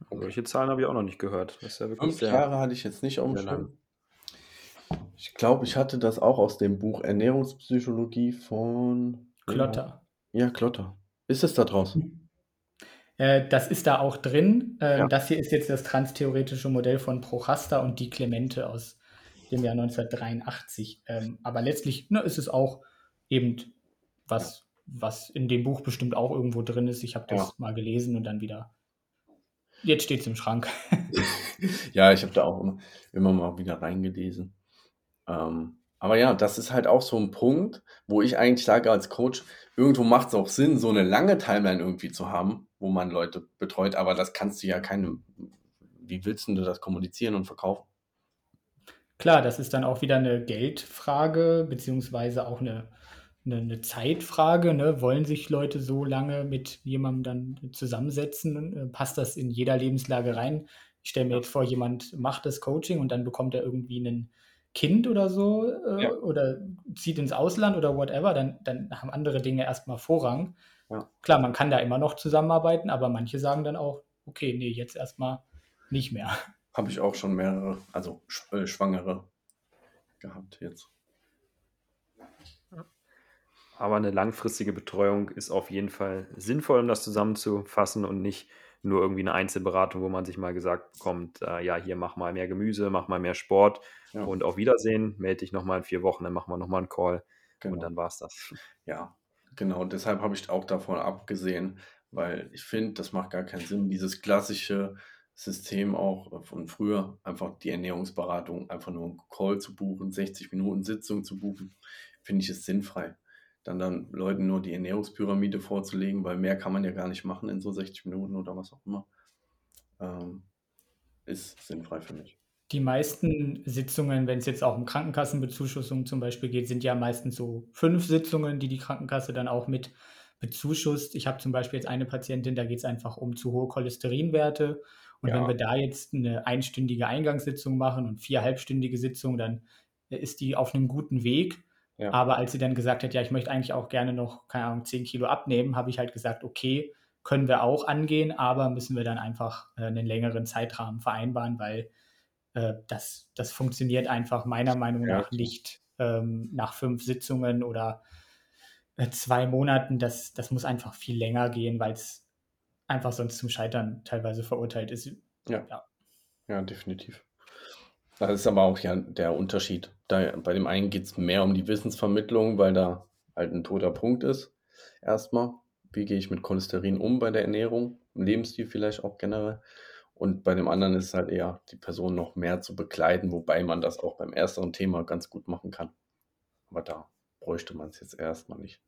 Okay. Solche Zahlen habe ich auch noch nicht gehört. Das ja Fünf Jahre hatte ich jetzt nicht auf dem Ich glaube, ich hatte das auch aus dem Buch Ernährungspsychologie von Klotter. Ja, Klotter. Ist es da draußen? Äh, das ist da auch drin. Äh, ja. Das hier ist jetzt das transtheoretische Modell von Prochasta und die Clemente aus dem Jahr 1983. Ähm, aber letztlich ne, ist es auch eben was was in dem Buch bestimmt auch irgendwo drin ist. Ich habe das ja. mal gelesen und dann wieder. Jetzt steht es im Schrank. ja, ich habe da auch immer, immer mal wieder reingelesen. Ähm, aber ja, das ist halt auch so ein Punkt, wo ich eigentlich sage als Coach, irgendwo macht es auch Sinn, so eine lange Timeline irgendwie zu haben, wo man Leute betreut, aber das kannst du ja keinem wie willst du das kommunizieren und verkaufen? Klar, das ist dann auch wieder eine Geldfrage, beziehungsweise auch eine 'ne 'ne Zeitfrage, ne? Wollen sich Leute so lange mit jemandem dann zusammensetzen? Äh, passt das in jeder Lebenslage rein? Ich stelle mir jetzt vor, jemand macht das Coaching und dann bekommt er irgendwie ein Kind oder so, äh, Ja. oder zieht ins Ausland oder whatever, dann dann haben andere Dinge erstmal Vorrang. Ja. Klar, man kann da immer noch zusammenarbeiten, aber manche sagen dann auch: „Okay, nee, jetzt erstmal nicht mehr.“ Habe ich auch schon mehrere, also äh, Schwangere gehabt jetzt. Aber eine langfristige Betreuung ist auf jeden Fall sinnvoll, um das zusammenzufassen und nicht nur irgendwie eine Einzelberatung, wo man sich mal gesagt bekommt, äh, ja, hier mach mal mehr Gemüse, mach mal mehr Sport ja. und auf Wiedersehen, melde dich nochmal in vier Wochen, dann machen wir nochmal einen Call genau. und dann war es das. Ja, genau. Deshalb habe ich auch davon abgesehen, weil ich finde, das macht gar keinen Sinn, dieses klassische System auch von früher, einfach die Ernährungsberatung, einfach nur einen Call zu buchen, 60 Minuten Sitzung zu buchen, finde ich es sinnfrei dann dann Leuten nur die Ernährungspyramide vorzulegen, weil mehr kann man ja gar nicht machen in so 60 Minuten oder was auch immer, ähm, ist sinnfrei für mich. Die meisten Sitzungen, wenn es jetzt auch um Krankenkassenbezuschussung zum Beispiel geht, sind ja meistens so fünf Sitzungen, die die Krankenkasse dann auch mit bezuschusst. Ich habe zum Beispiel jetzt eine Patientin, da geht es einfach um zu hohe Cholesterinwerte. Und ja. wenn wir da jetzt eine einstündige Eingangssitzung machen und vier halbstündige Sitzungen, dann ist die auf einem guten Weg. Ja. Aber als sie dann gesagt hat, ja, ich möchte eigentlich auch gerne noch, keine Ahnung, 10 Kilo abnehmen, habe ich halt gesagt, okay, können wir auch angehen, aber müssen wir dann einfach äh, einen längeren Zeitrahmen vereinbaren, weil äh, das, das funktioniert einfach meiner Meinung ja. nach nicht ähm, nach fünf Sitzungen oder äh, zwei Monaten. Das, das muss einfach viel länger gehen, weil es einfach sonst zum Scheitern teilweise verurteilt ist. Ja, ja. ja definitiv. Das ist aber auch ja der Unterschied. Da, bei dem einen geht es mehr um die Wissensvermittlung, weil da halt ein toter Punkt ist. Erstmal, wie gehe ich mit Cholesterin um bei der Ernährung, im Lebensstil vielleicht auch generell. Und bei dem anderen ist es halt eher, die Person noch mehr zu begleiten, wobei man das auch beim ersteren Thema ganz gut machen kann. Aber da bräuchte man es jetzt erstmal nicht.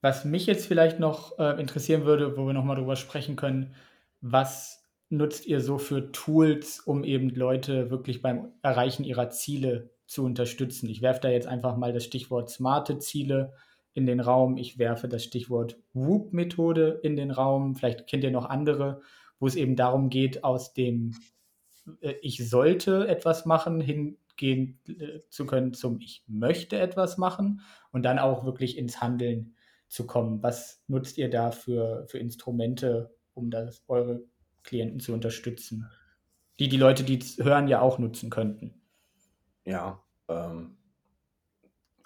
Was mich jetzt vielleicht noch äh, interessieren würde, wo wir nochmal drüber sprechen können, was nutzt ihr so für Tools, um eben Leute wirklich beim Erreichen ihrer Ziele zu unterstützen? Ich werfe da jetzt einfach mal das Stichwort smarte Ziele in den Raum. Ich werfe das Stichwort Whoop-Methode in den Raum. Vielleicht kennt ihr noch andere, wo es eben darum geht, aus dem äh, Ich sollte etwas machen hingehen äh, zu können zum Ich möchte etwas machen und dann auch wirklich ins Handeln zu kommen. Was nutzt ihr da für, für Instrumente, um das eure Klienten zu unterstützen. Die die Leute, die hören, ja auch nutzen könnten. Ja, ähm,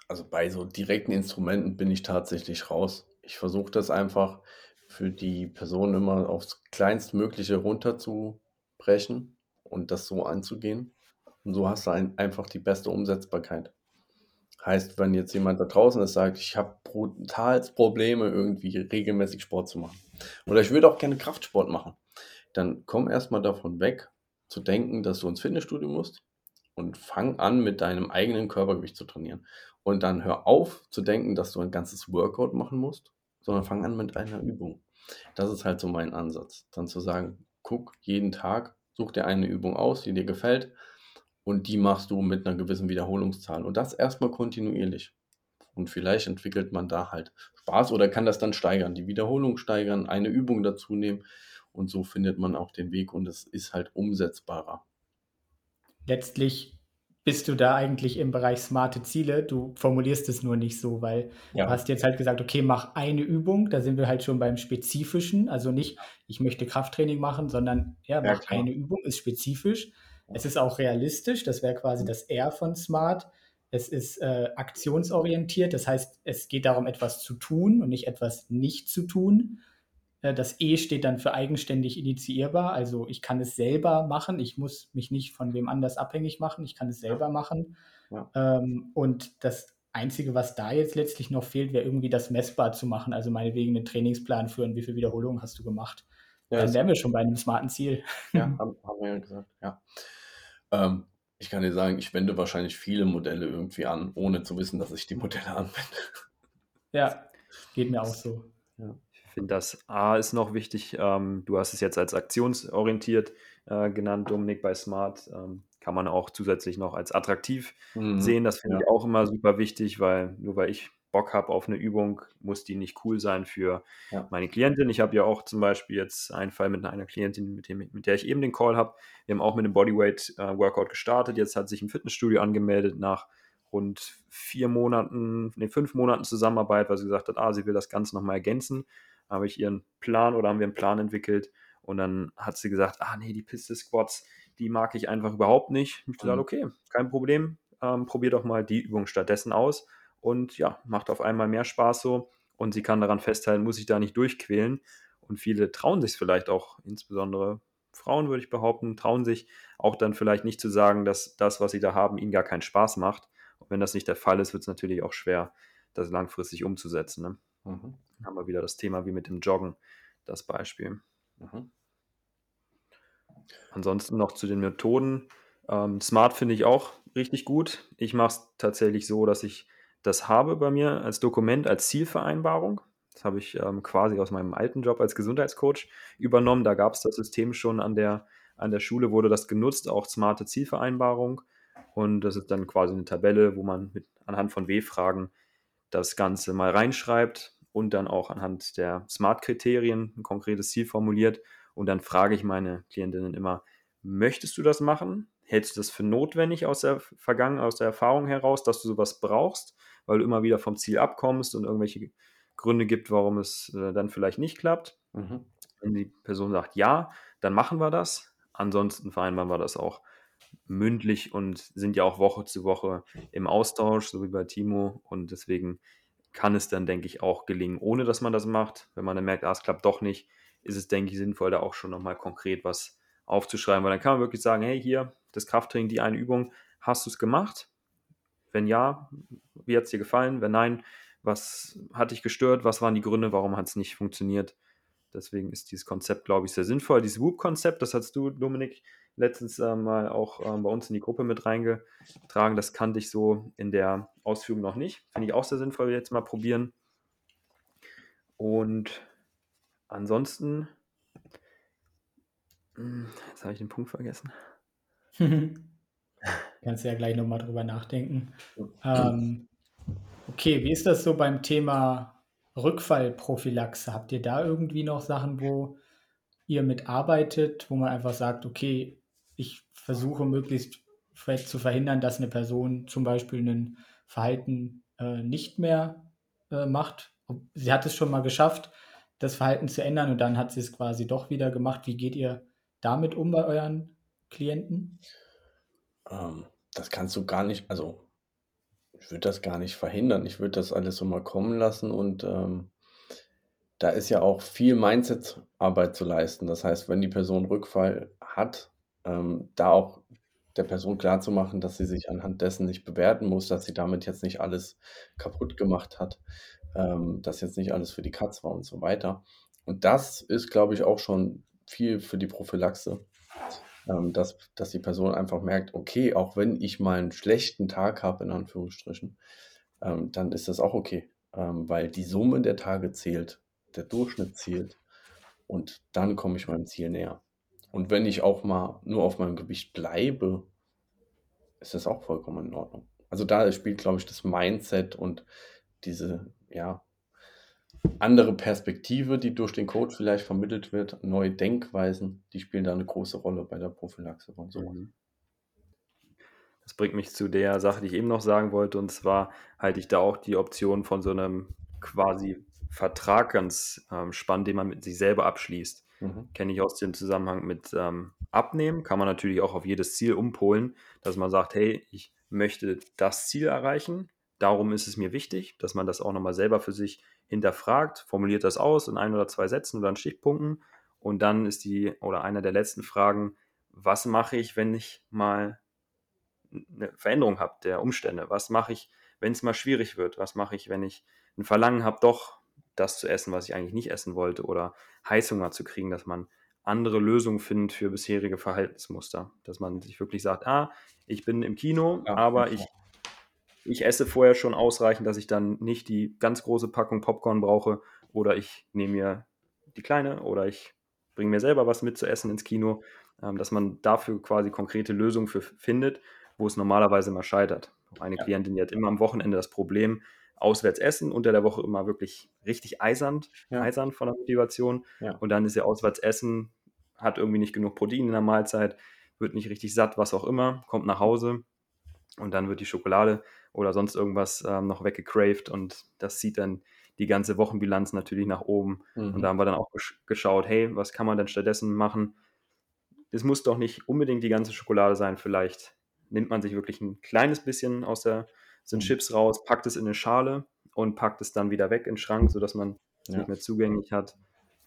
also bei so direkten Instrumenten bin ich tatsächlich raus. Ich versuche das einfach für die Person immer aufs kleinstmögliche runterzubrechen und das so anzugehen. Und so hast du ein, einfach die beste Umsetzbarkeit. Heißt, wenn jetzt jemand da draußen ist, sagt, ich habe brutal Probleme, irgendwie regelmäßig Sport zu machen. Oder ich würde auch gerne Kraftsport machen dann komm erstmal davon weg, zu denken, dass du ins Fitnessstudio musst und fang an, mit deinem eigenen Körpergewicht zu trainieren. Und dann hör auf zu denken, dass du ein ganzes Workout machen musst, sondern fang an mit einer Übung. Das ist halt so mein Ansatz. Dann zu sagen, guck jeden Tag, such dir eine Übung aus, die dir gefällt und die machst du mit einer gewissen Wiederholungszahl. Und das erstmal kontinuierlich. Und vielleicht entwickelt man da halt Spaß oder kann das dann steigern, die Wiederholung steigern, eine Übung dazu nehmen. Und so findet man auch den Weg und es ist halt umsetzbarer. Letztlich bist du da eigentlich im Bereich smarte Ziele. Du formulierst es nur nicht so, weil ja. du hast jetzt halt gesagt, okay, mach eine Übung. Da sind wir halt schon beim Spezifischen. Also nicht, ich möchte Krafttraining machen, sondern ja, mach ja, eine Übung, ist spezifisch. Es ist auch realistisch. Das wäre quasi das R von smart. Es ist äh, aktionsorientiert. Das heißt, es geht darum, etwas zu tun und nicht etwas nicht zu tun. Äh, das E steht dann für eigenständig initiierbar. Also ich kann es selber machen. Ich muss mich nicht von wem anders abhängig machen. Ich kann es selber ja. machen. Ja. Ähm, und das Einzige, was da jetzt letztlich noch fehlt, wäre irgendwie das messbar zu machen. Also meinetwegen einen Trainingsplan führen. Wie viele Wiederholungen hast du gemacht? Ja, dann wären wir schon bei einem smarten Ziel. Ja, haben, haben wir ja gesagt. Ja. Ähm, ich kann dir sagen, ich wende wahrscheinlich viele Modelle irgendwie an, ohne zu wissen, dass ich die Modelle anwende. Ja, geht mir auch so. Ja. Ich finde, das A ist noch wichtig. Ähm, du hast es jetzt als aktionsorientiert äh, genannt, Dominik, bei Smart. Ähm, kann man auch zusätzlich noch als attraktiv mhm. sehen. Das finde ja. ich auch immer super wichtig, weil nur weil ich Bock habe auf eine Übung, muss die nicht cool sein für ja. meine Klientin. Ich habe ja auch zum Beispiel jetzt einen Fall mit einer Klientin, mit, dem, mit der ich eben den Call habe. Wir haben auch mit dem Bodyweight-Workout äh, gestartet. Jetzt hat sich im Fitnessstudio angemeldet nach rund vier Monaten, nee, fünf Monaten Zusammenarbeit, weil sie gesagt hat, ah, sie will das Ganze nochmal ergänzen. Habe ich ihren Plan oder haben wir einen Plan entwickelt und dann hat sie gesagt, ah nee, die Piste Squats, die mag ich einfach überhaupt nicht. Ich gesagt, mhm. okay, kein Problem, ähm, probier doch mal die Übung stattdessen aus und ja, macht auf einmal mehr Spaß so und sie kann daran festhalten, muss ich da nicht durchquälen und viele trauen sich vielleicht auch, insbesondere Frauen würde ich behaupten, trauen sich auch dann vielleicht nicht zu sagen, dass das, was sie da haben, ihnen gar keinen Spaß macht und wenn das nicht der Fall ist, wird es natürlich auch schwer, das langfristig umzusetzen. Ne? Mhm. Haben wir wieder das Thema wie mit dem Joggen, das Beispiel. Mhm. Ansonsten noch zu den Methoden. Ähm, Smart finde ich auch richtig gut. Ich mache es tatsächlich so, dass ich das habe bei mir als Dokument, als Zielvereinbarung. Das habe ich ähm, quasi aus meinem alten Job als Gesundheitscoach übernommen. Da gab es das System schon an der, an der Schule, wurde das genutzt, auch smarte Zielvereinbarung. Und das ist dann quasi eine Tabelle, wo man mit, anhand von W-Fragen das Ganze mal reinschreibt und dann auch anhand der Smart-Kriterien ein konkretes Ziel formuliert. Und dann frage ich meine Klientinnen immer, möchtest du das machen? Hältst du das für notwendig aus der Vergangenheit, aus der Erfahrung heraus, dass du sowas brauchst, weil du immer wieder vom Ziel abkommst und irgendwelche Gründe gibt, warum es äh, dann vielleicht nicht klappt? Mhm. Wenn die Person sagt ja, dann machen wir das. Ansonsten vereinbaren wir das auch mündlich und sind ja auch Woche zu Woche im Austausch, so wie bei Timo. Und deswegen kann es dann, denke ich, auch gelingen, ohne dass man das macht. Wenn man dann merkt, ah, es klappt doch nicht, ist es, denke ich, sinnvoll, da auch schon nochmal konkret was aufzuschreiben, weil dann kann man wirklich sagen, hey, hier, das Krafttraining, die eine Übung, hast du es gemacht? Wenn ja, wie hat es dir gefallen? Wenn nein, was hat dich gestört? Was waren die Gründe? Warum hat es nicht funktioniert? Deswegen ist dieses Konzept, glaube ich, sehr sinnvoll. Dieses Whoop-Konzept, das hast du, Dominik, letztens äh, mal auch äh, bei uns in die Gruppe mit reingetragen. Das kannte ich so in der Ausführung noch nicht. Finde ich auch sehr sinnvoll, jetzt mal probieren. Und ansonsten, hm, jetzt habe ich den Punkt vergessen. Kannst ja gleich nochmal drüber nachdenken. Ähm, okay, wie ist das so beim Thema Rückfallprophylaxe, habt ihr da irgendwie noch Sachen, wo ihr mitarbeitet, wo man einfach sagt, okay, ich versuche möglichst zu verhindern, dass eine Person zum Beispiel ein Verhalten äh, nicht mehr äh, macht. Sie hat es schon mal geschafft, das Verhalten zu ändern und dann hat sie es quasi doch wieder gemacht. Wie geht ihr damit um bei euren Klienten? Ähm, das kannst du gar nicht, also ich würde das gar nicht verhindern. Ich würde das alles so mal kommen lassen und ähm, da ist ja auch viel Mindset-Arbeit zu leisten. Das heißt, wenn die Person Rückfall hat, ähm, da auch der Person klarzumachen, dass sie sich anhand dessen nicht bewerten muss, dass sie damit jetzt nicht alles kaputt gemacht hat, ähm, dass jetzt nicht alles für die Katz war und so weiter. Und das ist, glaube ich, auch schon viel für die Prophylaxe ähm, dass, dass die Person einfach merkt, okay, auch wenn ich mal einen schlechten Tag habe, in Anführungsstrichen, ähm, dann ist das auch okay, ähm, weil die Summe der Tage zählt, der Durchschnitt zählt und dann komme ich meinem Ziel näher. Und wenn ich auch mal nur auf meinem Gewicht bleibe, ist das auch vollkommen in Ordnung. Also da spielt, glaube ich, das Mindset und diese, ja, andere Perspektive, die durch den Code vielleicht vermittelt wird, neue Denkweisen, die spielen da eine große Rolle bei der Prophylaxe von so. Mhm. Das bringt mich zu der Sache, die ich eben noch sagen wollte, und zwar halte ich da auch die Option von so einem quasi Vertrag ganz ähm, spannend, den man mit sich selber abschließt. Mhm. Kenne ich aus dem Zusammenhang mit ähm, Abnehmen, kann man natürlich auch auf jedes Ziel umpolen, dass man sagt, hey, ich möchte das Ziel erreichen, darum ist es mir wichtig, dass man das auch nochmal selber für sich hinterfragt, formuliert das aus in ein oder zwei Sätzen oder in Stichpunkten und dann ist die oder einer der letzten Fragen, was mache ich, wenn ich mal eine Veränderung habe der Umstände? Was mache ich, wenn es mal schwierig wird? Was mache ich, wenn ich ein Verlangen habe, doch das zu essen, was ich eigentlich nicht essen wollte oder Heißhunger zu kriegen, dass man andere Lösungen findet für bisherige Verhaltensmuster. Dass man sich wirklich sagt, ah, ich bin im Kino, ja, aber ich ich esse vorher schon ausreichend, dass ich dann nicht die ganz große Packung Popcorn brauche oder ich nehme mir die kleine oder ich bringe mir selber was mit zu essen ins Kino, ähm, dass man dafür quasi konkrete Lösungen für findet, wo es normalerweise immer scheitert. Eine ja. Klientin, die hat immer am Wochenende das Problem, auswärts essen, unter der Woche immer wirklich richtig eisern, ja. eisern von der Motivation. Ja. Und dann ist ihr auswärts essen, hat irgendwie nicht genug Protein in der Mahlzeit, wird nicht richtig satt, was auch immer, kommt nach Hause und dann wird die Schokolade oder sonst irgendwas ähm, noch weggecraved und das zieht dann die ganze Wochenbilanz natürlich nach oben. Mhm. Und da haben wir dann auch geschaut, hey, was kann man denn stattdessen machen? Es muss doch nicht unbedingt die ganze Schokolade sein, vielleicht nimmt man sich wirklich ein kleines bisschen aus der sind mhm. Chips raus, packt es in eine Schale und packt es dann wieder weg in den Schrank, sodass man es ja. nicht mehr zugänglich hat.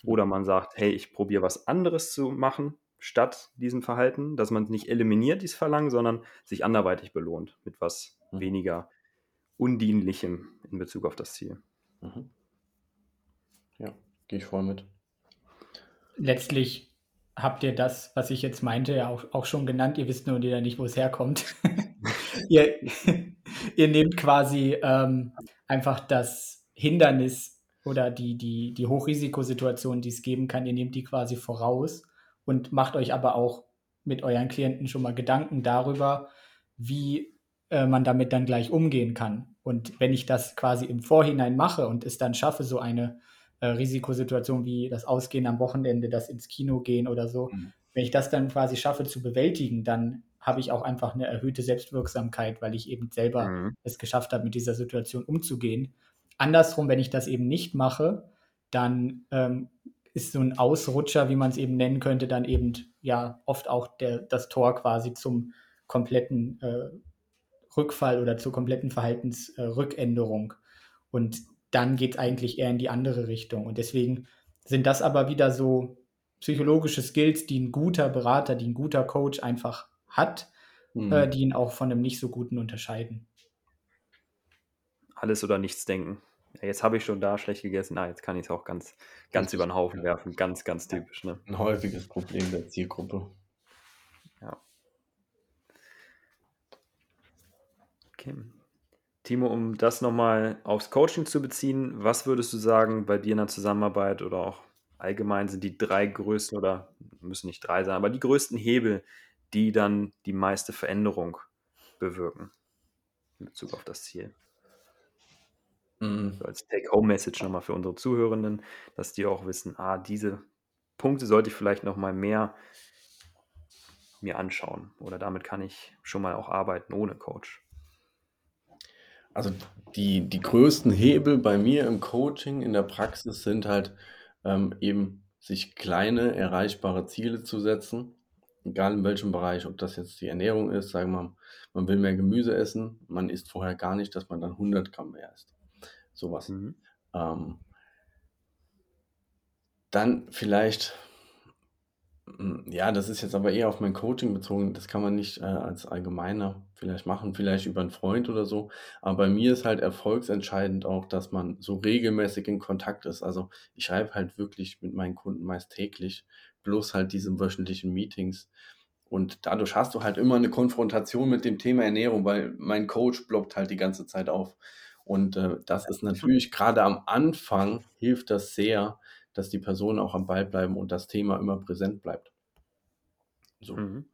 Oder man sagt, hey, ich probiere was anderes zu machen statt diesem Verhalten, dass man nicht eliminiert, dieses Verlangen, sondern sich anderweitig belohnt mit was mhm. weniger Undienlichem in Bezug auf das Ziel. Mhm. Ja, gehe ich voll mit. Letztlich habt ihr das, was ich jetzt meinte, ja auch, auch schon genannt. Ihr wisst nur wieder nicht, wo es herkommt. ihr, ihr nehmt quasi ähm, einfach das Hindernis oder die, die, die Hochrisikosituation, die es geben kann, ihr nehmt die quasi voraus und macht euch aber auch mit euren Klienten schon mal Gedanken darüber, wie äh, man damit dann gleich umgehen kann. Und wenn ich das quasi im Vorhinein mache und es dann schaffe, so eine äh, Risikosituation wie das Ausgehen am Wochenende, das ins Kino gehen oder so, mhm. wenn ich das dann quasi schaffe zu bewältigen, dann habe ich auch einfach eine erhöhte Selbstwirksamkeit, weil ich eben selber mhm. es geschafft habe, mit dieser Situation umzugehen. Andersrum, wenn ich das eben nicht mache, dann ähm, ist so ein Ausrutscher, wie man es eben nennen könnte, dann eben ja oft auch der, das Tor quasi zum kompletten äh, Rückfall oder zur kompletten Verhaltensrückänderung. Äh, Und dann geht es eigentlich eher in die andere Richtung. Und deswegen sind das aber wieder so psychologische Skills, die ein guter Berater, die ein guter Coach einfach hat, mhm. äh, die ihn auch von einem nicht so guten unterscheiden. Alles oder nichts denken. Ja, jetzt habe ich schon da schlecht gegessen, ah, jetzt kann ich es auch ganz, ganz über den Haufen ja. werfen. Ganz, ganz typisch. Ne? Ein häufiges Problem der Zielgruppe. Ja. Okay. Timo, um das nochmal aufs Coaching zu beziehen, was würdest du sagen, bei dir in der Zusammenarbeit oder auch allgemein sind die drei größten oder müssen nicht drei sein, aber die größten Hebel, die dann die meiste Veränderung bewirken in Bezug auf das Ziel. Mhm. So als Take-Home-Message nochmal für unsere Zuhörenden, dass die auch wissen, ah, diese Punkte sollte ich vielleicht nochmal mehr mir anschauen oder damit kann ich schon mal auch arbeiten ohne Coach. Also die, die größten Hebel bei mir im Coaching, in der Praxis sind halt ähm, eben sich kleine, erreichbare Ziele zu setzen egal in welchem Bereich, ob das jetzt die Ernährung ist, sagen wir, man will mehr Gemüse essen, man isst vorher gar nicht, dass man dann 100 Gramm mehr isst. Sowas. Mhm. Ähm, dann vielleicht, hm, ja, das ist jetzt aber eher auf mein Coaching bezogen, das kann man nicht äh, als allgemeiner vielleicht machen, vielleicht über einen Freund oder so. Aber bei mir ist halt erfolgsentscheidend auch, dass man so regelmäßig in Kontakt ist. Also ich schreibe halt wirklich mit meinen Kunden meist täglich bloß halt diese wöchentlichen Meetings. Und dadurch hast du halt immer eine Konfrontation mit dem Thema Ernährung, weil mein Coach blockt halt die ganze Zeit auf. Und äh, das ist natürlich gerade am Anfang hilft das sehr, dass die Personen auch am Ball bleiben und das Thema immer präsent bleibt. So. Mhm.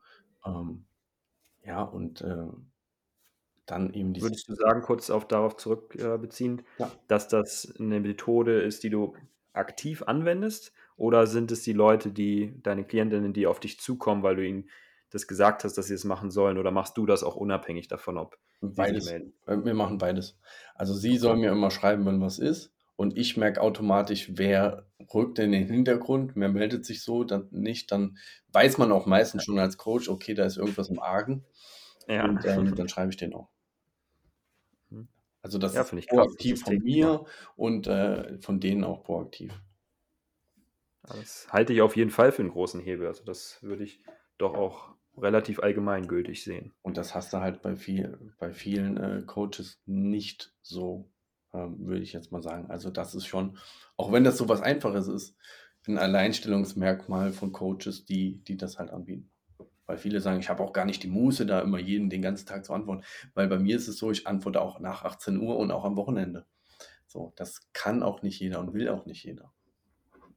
Ähm, ja, und äh, dann eben die. Würdest du sagen, kurz auf darauf zurückbeziehend, äh, ja. dass das eine Methode ist, die du aktiv anwendest oder sind es die Leute, die, deine Klientinnen, die auf dich zukommen, weil du ihnen das gesagt hast, dass sie es machen sollen? Oder machst du das auch unabhängig davon, ob beides. Äh, wir machen beides. Also sie okay. soll mir immer schreiben, wenn was ist. Und ich merke automatisch, wer rückt in den Hintergrund, wer meldet sich so, dann nicht. Dann weiß man auch meistens schon als Coach, okay, da ist irgendwas im Argen. Ja. Und ähm, dann schreibe ich den auch. Mhm. Also das ja, ist proaktiv von mir und äh, von denen auch proaktiv. Das halte ich auf jeden Fall für einen großen Hebel. Also das würde ich doch auch relativ allgemeingültig sehen. Und das hast du halt bei, viel, bei vielen äh, Coaches nicht so, ähm, würde ich jetzt mal sagen. Also das ist schon, auch wenn das so was Einfaches ist, ein Alleinstellungsmerkmal von Coaches, die, die das halt anbieten. Weil viele sagen, ich habe auch gar nicht die Muße, da immer jeden den ganzen Tag zu antworten. Weil bei mir ist es so, ich antworte auch nach 18 Uhr und auch am Wochenende. So, das kann auch nicht jeder und will auch nicht jeder.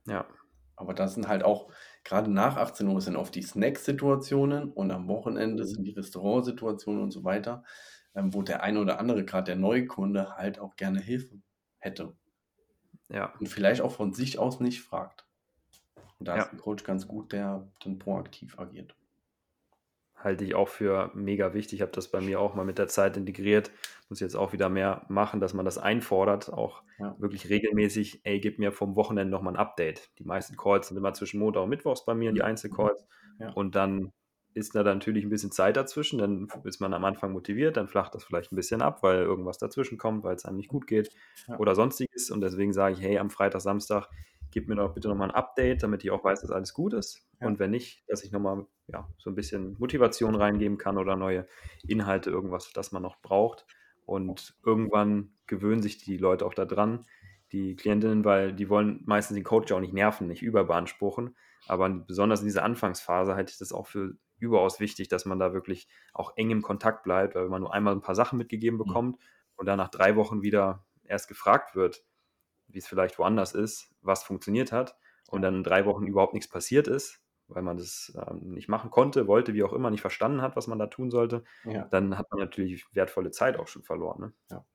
Ja. Aber das sind halt auch, gerade nach 18 Uhr sind oft die Snack-Situationen und am Wochenende mhm. sind die Restaurantsituationen und so weiter, ähm, wo der eine oder andere, gerade der Neukunde, halt auch gerne Hilfe hätte. Ja. Und vielleicht auch von sich aus nicht fragt. Und da ja. ist ein Coach ganz gut, der dann proaktiv agiert halte ich auch für mega wichtig. Ich habe das bei mir auch mal mit der Zeit integriert. Muss jetzt auch wieder mehr machen, dass man das einfordert, auch ja. wirklich regelmäßig, ey, gib mir vom Wochenende nochmal ein Update. Die meisten Calls sind immer zwischen Montag und Mittwochs bei mir, die. Einzelcalls. Ja. Und dann ist da natürlich ein bisschen Zeit dazwischen, dann ist man am Anfang motiviert, dann flacht das vielleicht ein bisschen ab, weil irgendwas dazwischen kommt, weil es einem nicht gut geht ja. oder sonstiges. Und deswegen sage ich, hey, am Freitag, Samstag gib mir doch bitte nochmal ein Update, damit ich auch weiß, dass alles gut ist. Ja. Und wenn nicht, dass ich nochmal ja, so ein bisschen Motivation reingeben kann oder neue Inhalte, irgendwas, das man noch braucht. Und irgendwann gewöhnen sich die Leute auch daran, die Klientinnen, weil die wollen meistens den Coach auch nicht nerven, nicht überbeanspruchen. Aber besonders in dieser Anfangsphase halte ich das auch für überaus wichtig, dass man da wirklich auch eng im Kontakt bleibt, weil man nur einmal ein paar Sachen mitgegeben mhm. bekommt mhm. und dann nach drei Wochen wieder erst gefragt wird, wie es vielleicht woanders ist, was funktioniert hat und dann in drei Wochen überhaupt nichts passiert ist, weil man das ähm, nicht machen konnte, wollte, wie auch immer, nicht verstanden hat, was man da tun sollte, ja. dann hat man natürlich wertvolle Zeit auch schon verloren. Ne? Ja.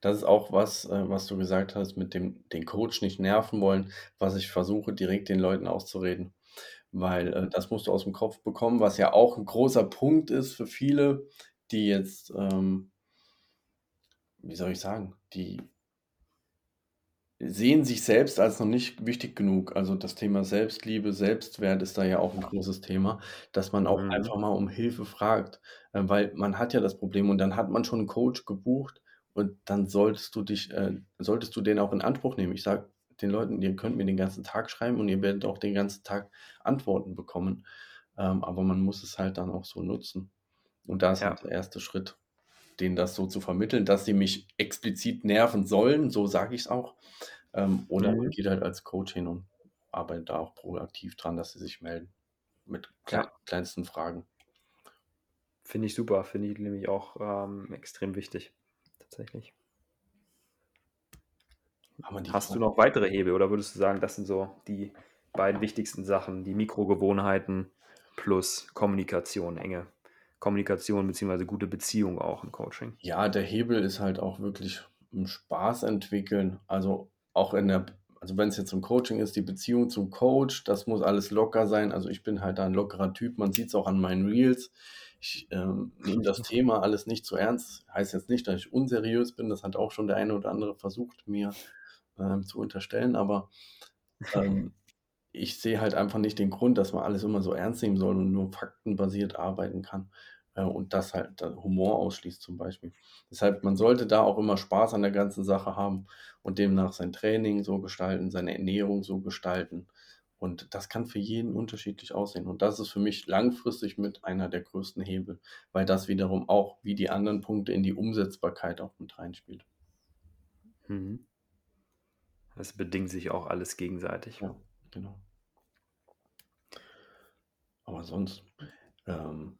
Das ist auch was, äh, was du gesagt hast, mit dem den Coach nicht nerven wollen, was ich versuche direkt den Leuten auszureden. Weil äh, das musst du aus dem Kopf bekommen, was ja auch ein großer Punkt ist für viele, die jetzt, ähm, wie soll ich sagen, die sehen sich selbst als noch nicht wichtig genug. Also das Thema Selbstliebe, Selbstwert ist da ja auch ein großes Thema, dass man auch Mhm. einfach mal um Hilfe fragt, äh, weil man hat ja das Problem und dann hat man schon einen Coach gebucht und dann solltest du dich äh, solltest du den auch in Anspruch nehmen. Ich sage den Leuten: „Ihr könnt mir den ganzen Tag schreiben und ihr werdet auch den ganzen Tag Antworten bekommen.“ Ähm, aber man muss es halt dann auch so nutzen. Und da ist halt der erste Schritt denen das so zu vermitteln, dass sie mich explizit nerven sollen, so sage ich es auch. Ähm, oder mhm. man geht halt als Coach hin und arbeitet da auch proaktiv dran, dass sie sich melden mit kle ja. kleinsten Fragen. Finde ich super, finde ich nämlich auch ähm, extrem wichtig, tatsächlich. Hast du noch weitere Hebel oder würdest du sagen, das sind so die beiden wichtigsten Sachen, die Mikrogewohnheiten plus Kommunikation, enge Kommunikation bzw. gute Beziehung auch im Coaching. Ja, der Hebel ist halt auch wirklich Spaß entwickeln. Also auch in der, also wenn es jetzt zum Coaching ist, die Beziehung zum Coach, das muss alles locker sein. Also ich bin halt ein lockerer Typ, man sieht es auch an meinen Reels. Ich ähm, nehme das Thema alles nicht zu ernst. Heißt jetzt nicht, dass ich unseriös bin, das hat auch schon der eine oder andere versucht, mir ähm, zu unterstellen, aber ähm, ich sehe halt einfach nicht den Grund, dass man alles immer so ernst nehmen soll und nur faktenbasiert arbeiten kann äh, und das halt Humor ausschließt zum Beispiel. Deshalb, man sollte da auch immer Spaß an der ganzen Sache haben und demnach sein Training so gestalten, seine Ernährung so gestalten. Und das kann für jeden unterschiedlich aussehen. Und das ist für mich langfristig mit einer der größten Hebel, weil das wiederum auch wie die anderen Punkte in die Umsetzbarkeit auch mit reinspielt. Mhm. Das bedingt sich auch alles gegenseitig. Ja, genau. Aber sonst, ähm,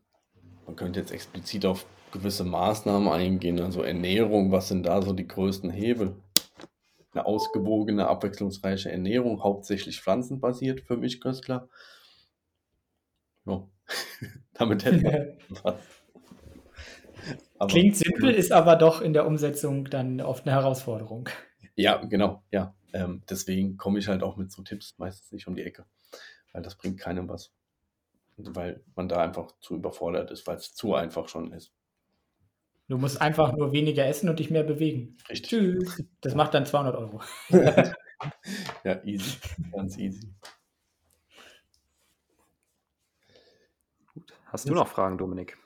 man könnte jetzt explizit auf gewisse Maßnahmen eingehen, also Ernährung, was sind da so die größten Hebel? Eine ausgewogene, abwechslungsreiche Ernährung, hauptsächlich pflanzenbasiert für mich, Köstler. Ja, damit hätten wir was. Aber, Klingt simpel, ist aber doch in der Umsetzung dann oft eine Herausforderung. Ja, genau, ja. Ähm, deswegen komme ich halt auch mit so Tipps meistens nicht um die Ecke, weil das bringt keinem was weil man da einfach zu überfordert ist, weil es zu einfach schon ist. Du musst einfach nur weniger essen und dich mehr bewegen. Richtig. Tschüss. Das macht dann 200 Euro. ja, easy. Ganz easy. Gut. Hast du noch Fragen, Dominik?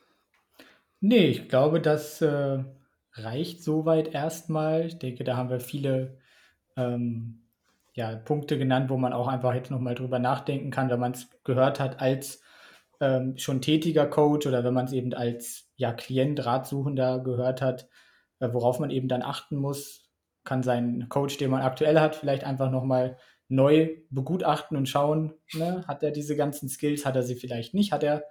Nee, ich glaube, das äh, reicht soweit erstmal. Ich denke, da haben wir viele ähm, ja, Punkte genannt, wo man auch einfach jetzt nochmal drüber nachdenken kann, wenn man es gehört hat als ähm, schon tätiger Coach oder wenn man es eben als ja, Klient, Ratsuchender gehört hat, äh, worauf man eben dann achten muss, kann sein Coach, den man aktuell hat, vielleicht einfach nochmal neu begutachten und schauen, ne? hat er diese ganzen Skills, hat er sie vielleicht nicht, hat er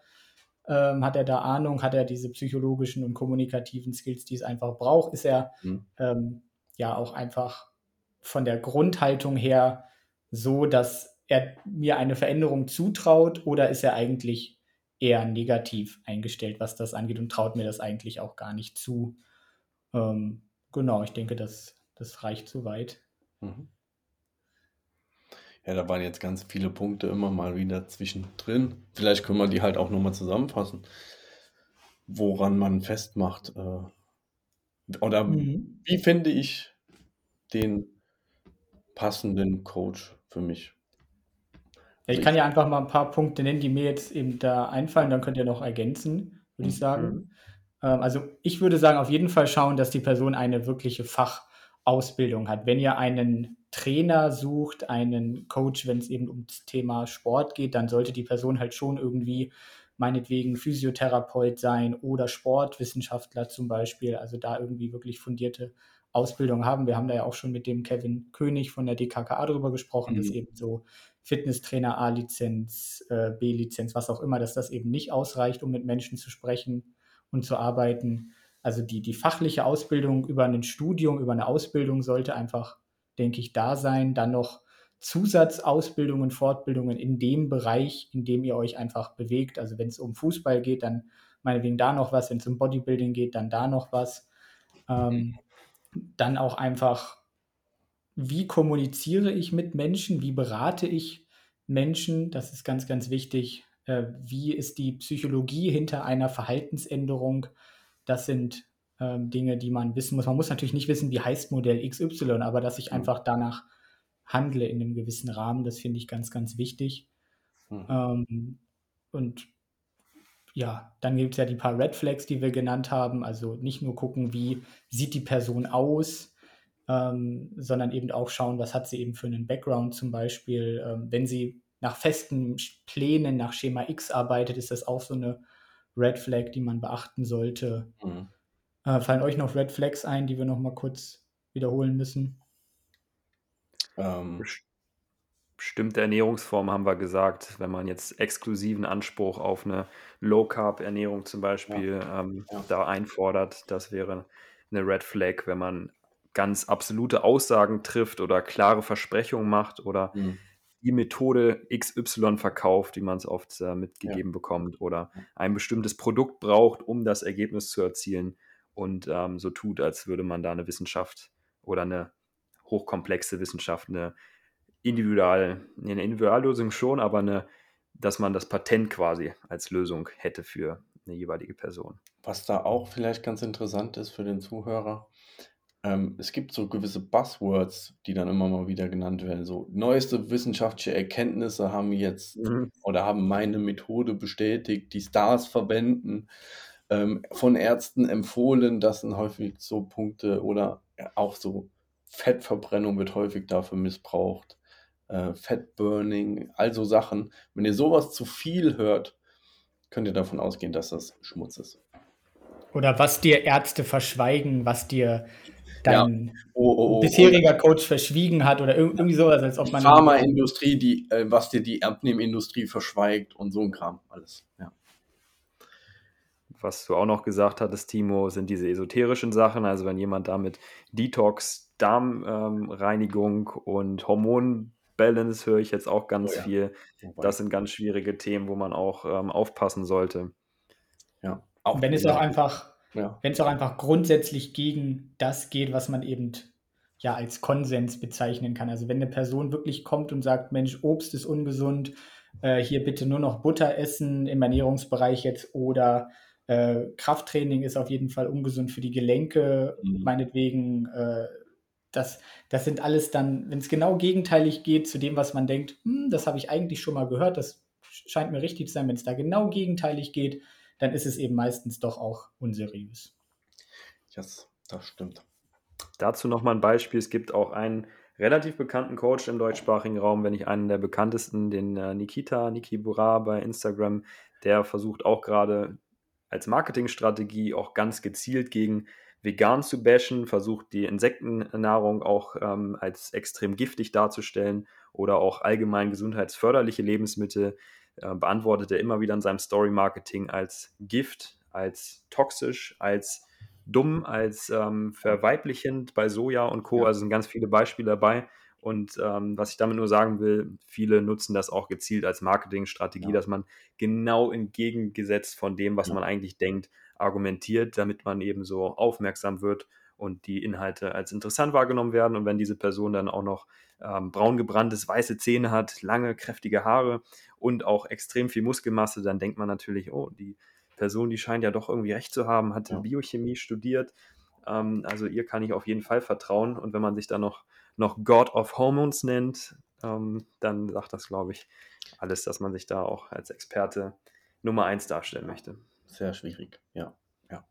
Ähm, hat er da Ahnung? Hat er diese psychologischen und kommunikativen Skills, die es einfach braucht? Ist er mhm. ähm, ja auch einfach von der Grundhaltung her so, dass er mir eine Veränderung zutraut oder ist er eigentlich eher negativ eingestellt, was das angeht und traut mir das eigentlich auch gar nicht zu? Ähm, genau, ich denke, das, das reicht soweit. Mhm. Ja, da waren jetzt ganz viele Punkte immer mal wieder zwischendrin. Vielleicht können wir die halt auch nochmal zusammenfassen, woran man festmacht. Äh, oder mhm. wie finde ich den passenden Coach für mich? Ich kann ja einfach mal ein paar Punkte nennen, die mir jetzt eben da einfallen, dann könnt ihr noch ergänzen, würde ich mhm. sagen. Mhm. Also ich würde sagen, auf jeden Fall schauen, dass die Person eine wirkliche Fachausbildung hat. Wenn ihr einen Trainer sucht, einen Coach, wenn es eben ums Thema Sport geht, dann sollte die Person halt schon irgendwie meinetwegen Physiotherapeut sein oder Sportwissenschaftler zum Beispiel, also da irgendwie wirklich fundierte Ausbildung haben. Wir haben da ja auch schon mit dem Kevin König von der DKKA drüber gesprochen, mhm. dass eben so Fitnesstrainer A-Lizenz, äh, B-Lizenz, was auch immer, dass das eben nicht ausreicht, um mit Menschen zu sprechen und zu arbeiten. Also die, die fachliche Ausbildung über ein Studium, über eine Ausbildung sollte einfach denke ich, da sein. Dann noch Zusatzausbildungen, Fortbildungen in dem Bereich, in dem ihr euch einfach bewegt. Also wenn es um Fußball geht, dann meinetwegen da noch was. Wenn es um Bodybuilding geht, dann da noch was. Ähm, dann auch einfach, wie kommuniziere ich mit Menschen? Wie berate ich Menschen? Das ist ganz, ganz wichtig. Äh, wie ist die Psychologie hinter einer Verhaltensänderung? Das sind ähm, Dinge, die man wissen muss. Man muss natürlich nicht wissen, wie heißt Modell XY, aber dass ich mhm. einfach danach handle in einem gewissen Rahmen, das finde ich ganz, ganz wichtig. Mhm. Ähm, und ja, dann gibt es ja die paar Red Flags, die wir genannt haben. Also nicht nur gucken, wie sieht die Person aus, ähm, sondern eben auch schauen, was hat sie eben für einen Background zum Beispiel. Ähm, wenn sie nach festen Plänen, nach Schema X arbeitet, ist das auch so eine Red Flag, die man beachten sollte. Mhm. Äh, fallen euch noch Red Flags ein, die wir noch mal kurz wiederholen müssen? Ähm, bestimmte Ernährungsformen haben wir gesagt, wenn man jetzt exklusiven Anspruch auf eine Low-Carb-Ernährung zum Beispiel ja. Ähm, ja. da einfordert, das wäre eine Red Flag, wenn man ganz absolute Aussagen trifft oder klare Versprechungen macht oder mhm. die Methode XY verkauft, wie man es oft äh, mitgegeben ja. bekommt oder ein bestimmtes Produkt braucht, um das Ergebnis zu erzielen und ähm, so tut, als würde man da eine Wissenschaft oder eine hochkomplexe Wissenschaft, eine Individual, eine Individuallösung schon, aber eine, dass man das Patent quasi als Lösung hätte für eine jeweilige Person. Was da auch vielleicht ganz interessant ist für den Zuhörer, ähm, es gibt so gewisse Buzzwords, die dann immer mal wieder genannt werden. So neueste wissenschaftliche Erkenntnisse haben jetzt mhm. oder haben meine Methode bestätigt, die Stars verwenden ähm, von Ärzten empfohlen. Das sind häufig so Punkte oder auch so Fettverbrennung wird häufig dafür missbraucht. Äh, Fettburning, also Sachen. Wenn ihr sowas zu viel hört, könnt ihr davon ausgehen, dass das Schmutz ist. Oder was dir Ärzte verschweigen, was dir dein ja. oh, oh, oh, bisheriger Coach verschwiegen hat oder irgendwie sowas, als ob man. Pharmaindustrie, die, äh, was dir die Abnehmindustrie verschweigt und so ein Kram, alles. Ja was du auch noch gesagt hattest, Timo, sind diese esoterischen Sachen. Also wenn jemand damit Detox, Darmreinigung ähm, und Hormonbalance höre ich jetzt auch ganz oh ja. viel. Das sind ganz schwierige Themen, wo man auch ähm, aufpassen sollte. Ja. Auch wenn es auch einfach, ja. wenn es auch einfach grundsätzlich gegen das geht, was man eben ja als Konsens bezeichnen kann. Also wenn eine Person wirklich kommt und sagt, Mensch, Obst ist ungesund, äh, hier bitte nur noch Butter essen im Ernährungsbereich jetzt oder äh, Krafttraining ist auf jeden Fall ungesund für die Gelenke, mhm. meinetwegen. Äh, das, das sind alles dann, wenn es genau gegenteilig geht zu dem, was man denkt, hm, das habe ich eigentlich schon mal gehört, das scheint mir richtig zu sein. Wenn es da genau gegenteilig geht, dann ist es eben meistens doch auch unseriös. Yes, das stimmt. Dazu nochmal ein Beispiel. Es gibt auch einen relativ bekannten Coach im deutschsprachigen Raum, wenn nicht einen der bekanntesten, den äh, Nikita, Niki Bura bei Instagram, der versucht auch gerade als Marketingstrategie auch ganz gezielt gegen vegan zu bashen, versucht die Insektennahrung auch ähm, als extrem giftig darzustellen oder auch allgemein gesundheitsförderliche Lebensmittel äh, beantwortet er immer wieder in seinem Story-Marketing als Gift, als toxisch, als dumm, als ähm, verweiblichend bei Soja und Co. Ja. Also sind ganz viele Beispiele dabei. Und ähm, was ich damit nur sagen will, viele nutzen das auch gezielt als Marketingstrategie, ja. dass man genau entgegengesetzt von dem, was ja. man eigentlich denkt, argumentiert, damit man eben so aufmerksam wird und die Inhalte als interessant wahrgenommen werden. Und wenn diese Person dann auch noch ähm, braun gebranntes, weiße Zähne hat, lange, kräftige Haare und auch extrem viel Muskelmasse, dann denkt man natürlich, oh, die Person, die scheint ja doch irgendwie recht zu haben, hat ja. Biochemie studiert. Ähm, also ihr kann ich auf jeden Fall vertrauen. Und wenn man sich dann noch noch God of Hormones nennt, ähm, dann sagt das, glaube ich, alles, dass man sich da auch als Experte Nummer eins darstellen möchte. Sehr schwierig, ja. ja.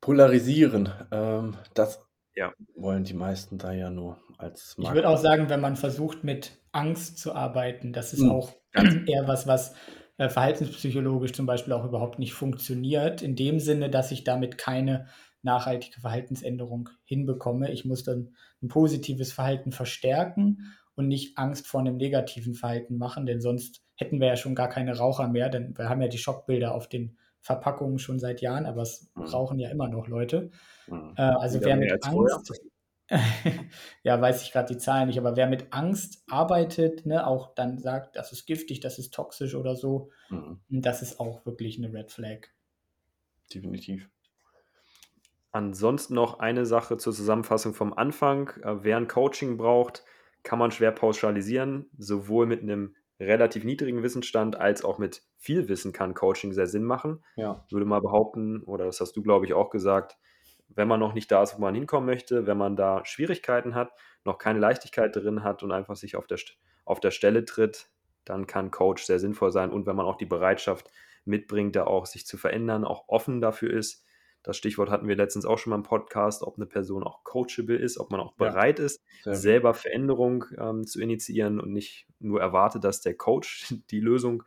Polarisieren, ähm, das ja. wollen die meisten da ja nur als Markt. Ich würde auch sagen, wenn man versucht, mit Angst zu arbeiten, das ist mhm. auch eher was, was äh, verhaltenspsychologisch zum Beispiel auch überhaupt nicht funktioniert, in dem Sinne, dass ich damit keine nachhaltige Verhaltensänderung hinbekomme. Ich muss dann ein positives Verhalten verstärken und nicht Angst vor einem negativen Verhalten machen, denn sonst hätten wir ja schon gar keine Raucher mehr, denn wir haben ja die Schockbilder auf den Verpackungen schon seit Jahren, aber es mhm. rauchen ja immer noch Leute. Mhm. Äh, also wer mit Angst, ja, weiß ich gerade die Zahlen nicht, aber wer mit Angst arbeitet, ne, auch dann sagt, das ist giftig, das ist toxisch oder so, mhm. das ist auch wirklich eine Red Flag. Definitiv. Ansonsten noch eine Sache zur Zusammenfassung vom Anfang. Äh, wer ein Coaching braucht, kann man schwer pauschalisieren. Sowohl mit einem relativ niedrigen Wissensstand als auch mit viel Wissen kann Coaching sehr Sinn machen. Ja. Ich würde mal behaupten, oder das hast du, glaube ich, auch gesagt, wenn man noch nicht da ist, wo man hinkommen möchte, wenn man da Schwierigkeiten hat, noch keine Leichtigkeit drin hat und einfach sich auf der, auf der Stelle tritt, dann kann Coach sehr sinnvoll sein. Und wenn man auch die Bereitschaft mitbringt, da auch sich zu verändern, auch offen dafür ist, das Stichwort hatten wir letztens auch schon mal im Podcast, ob eine Person auch coachable ist, ob man auch bereit ja, ist, selber Veränderung ähm, zu initiieren und nicht nur erwartet, dass der Coach die Lösung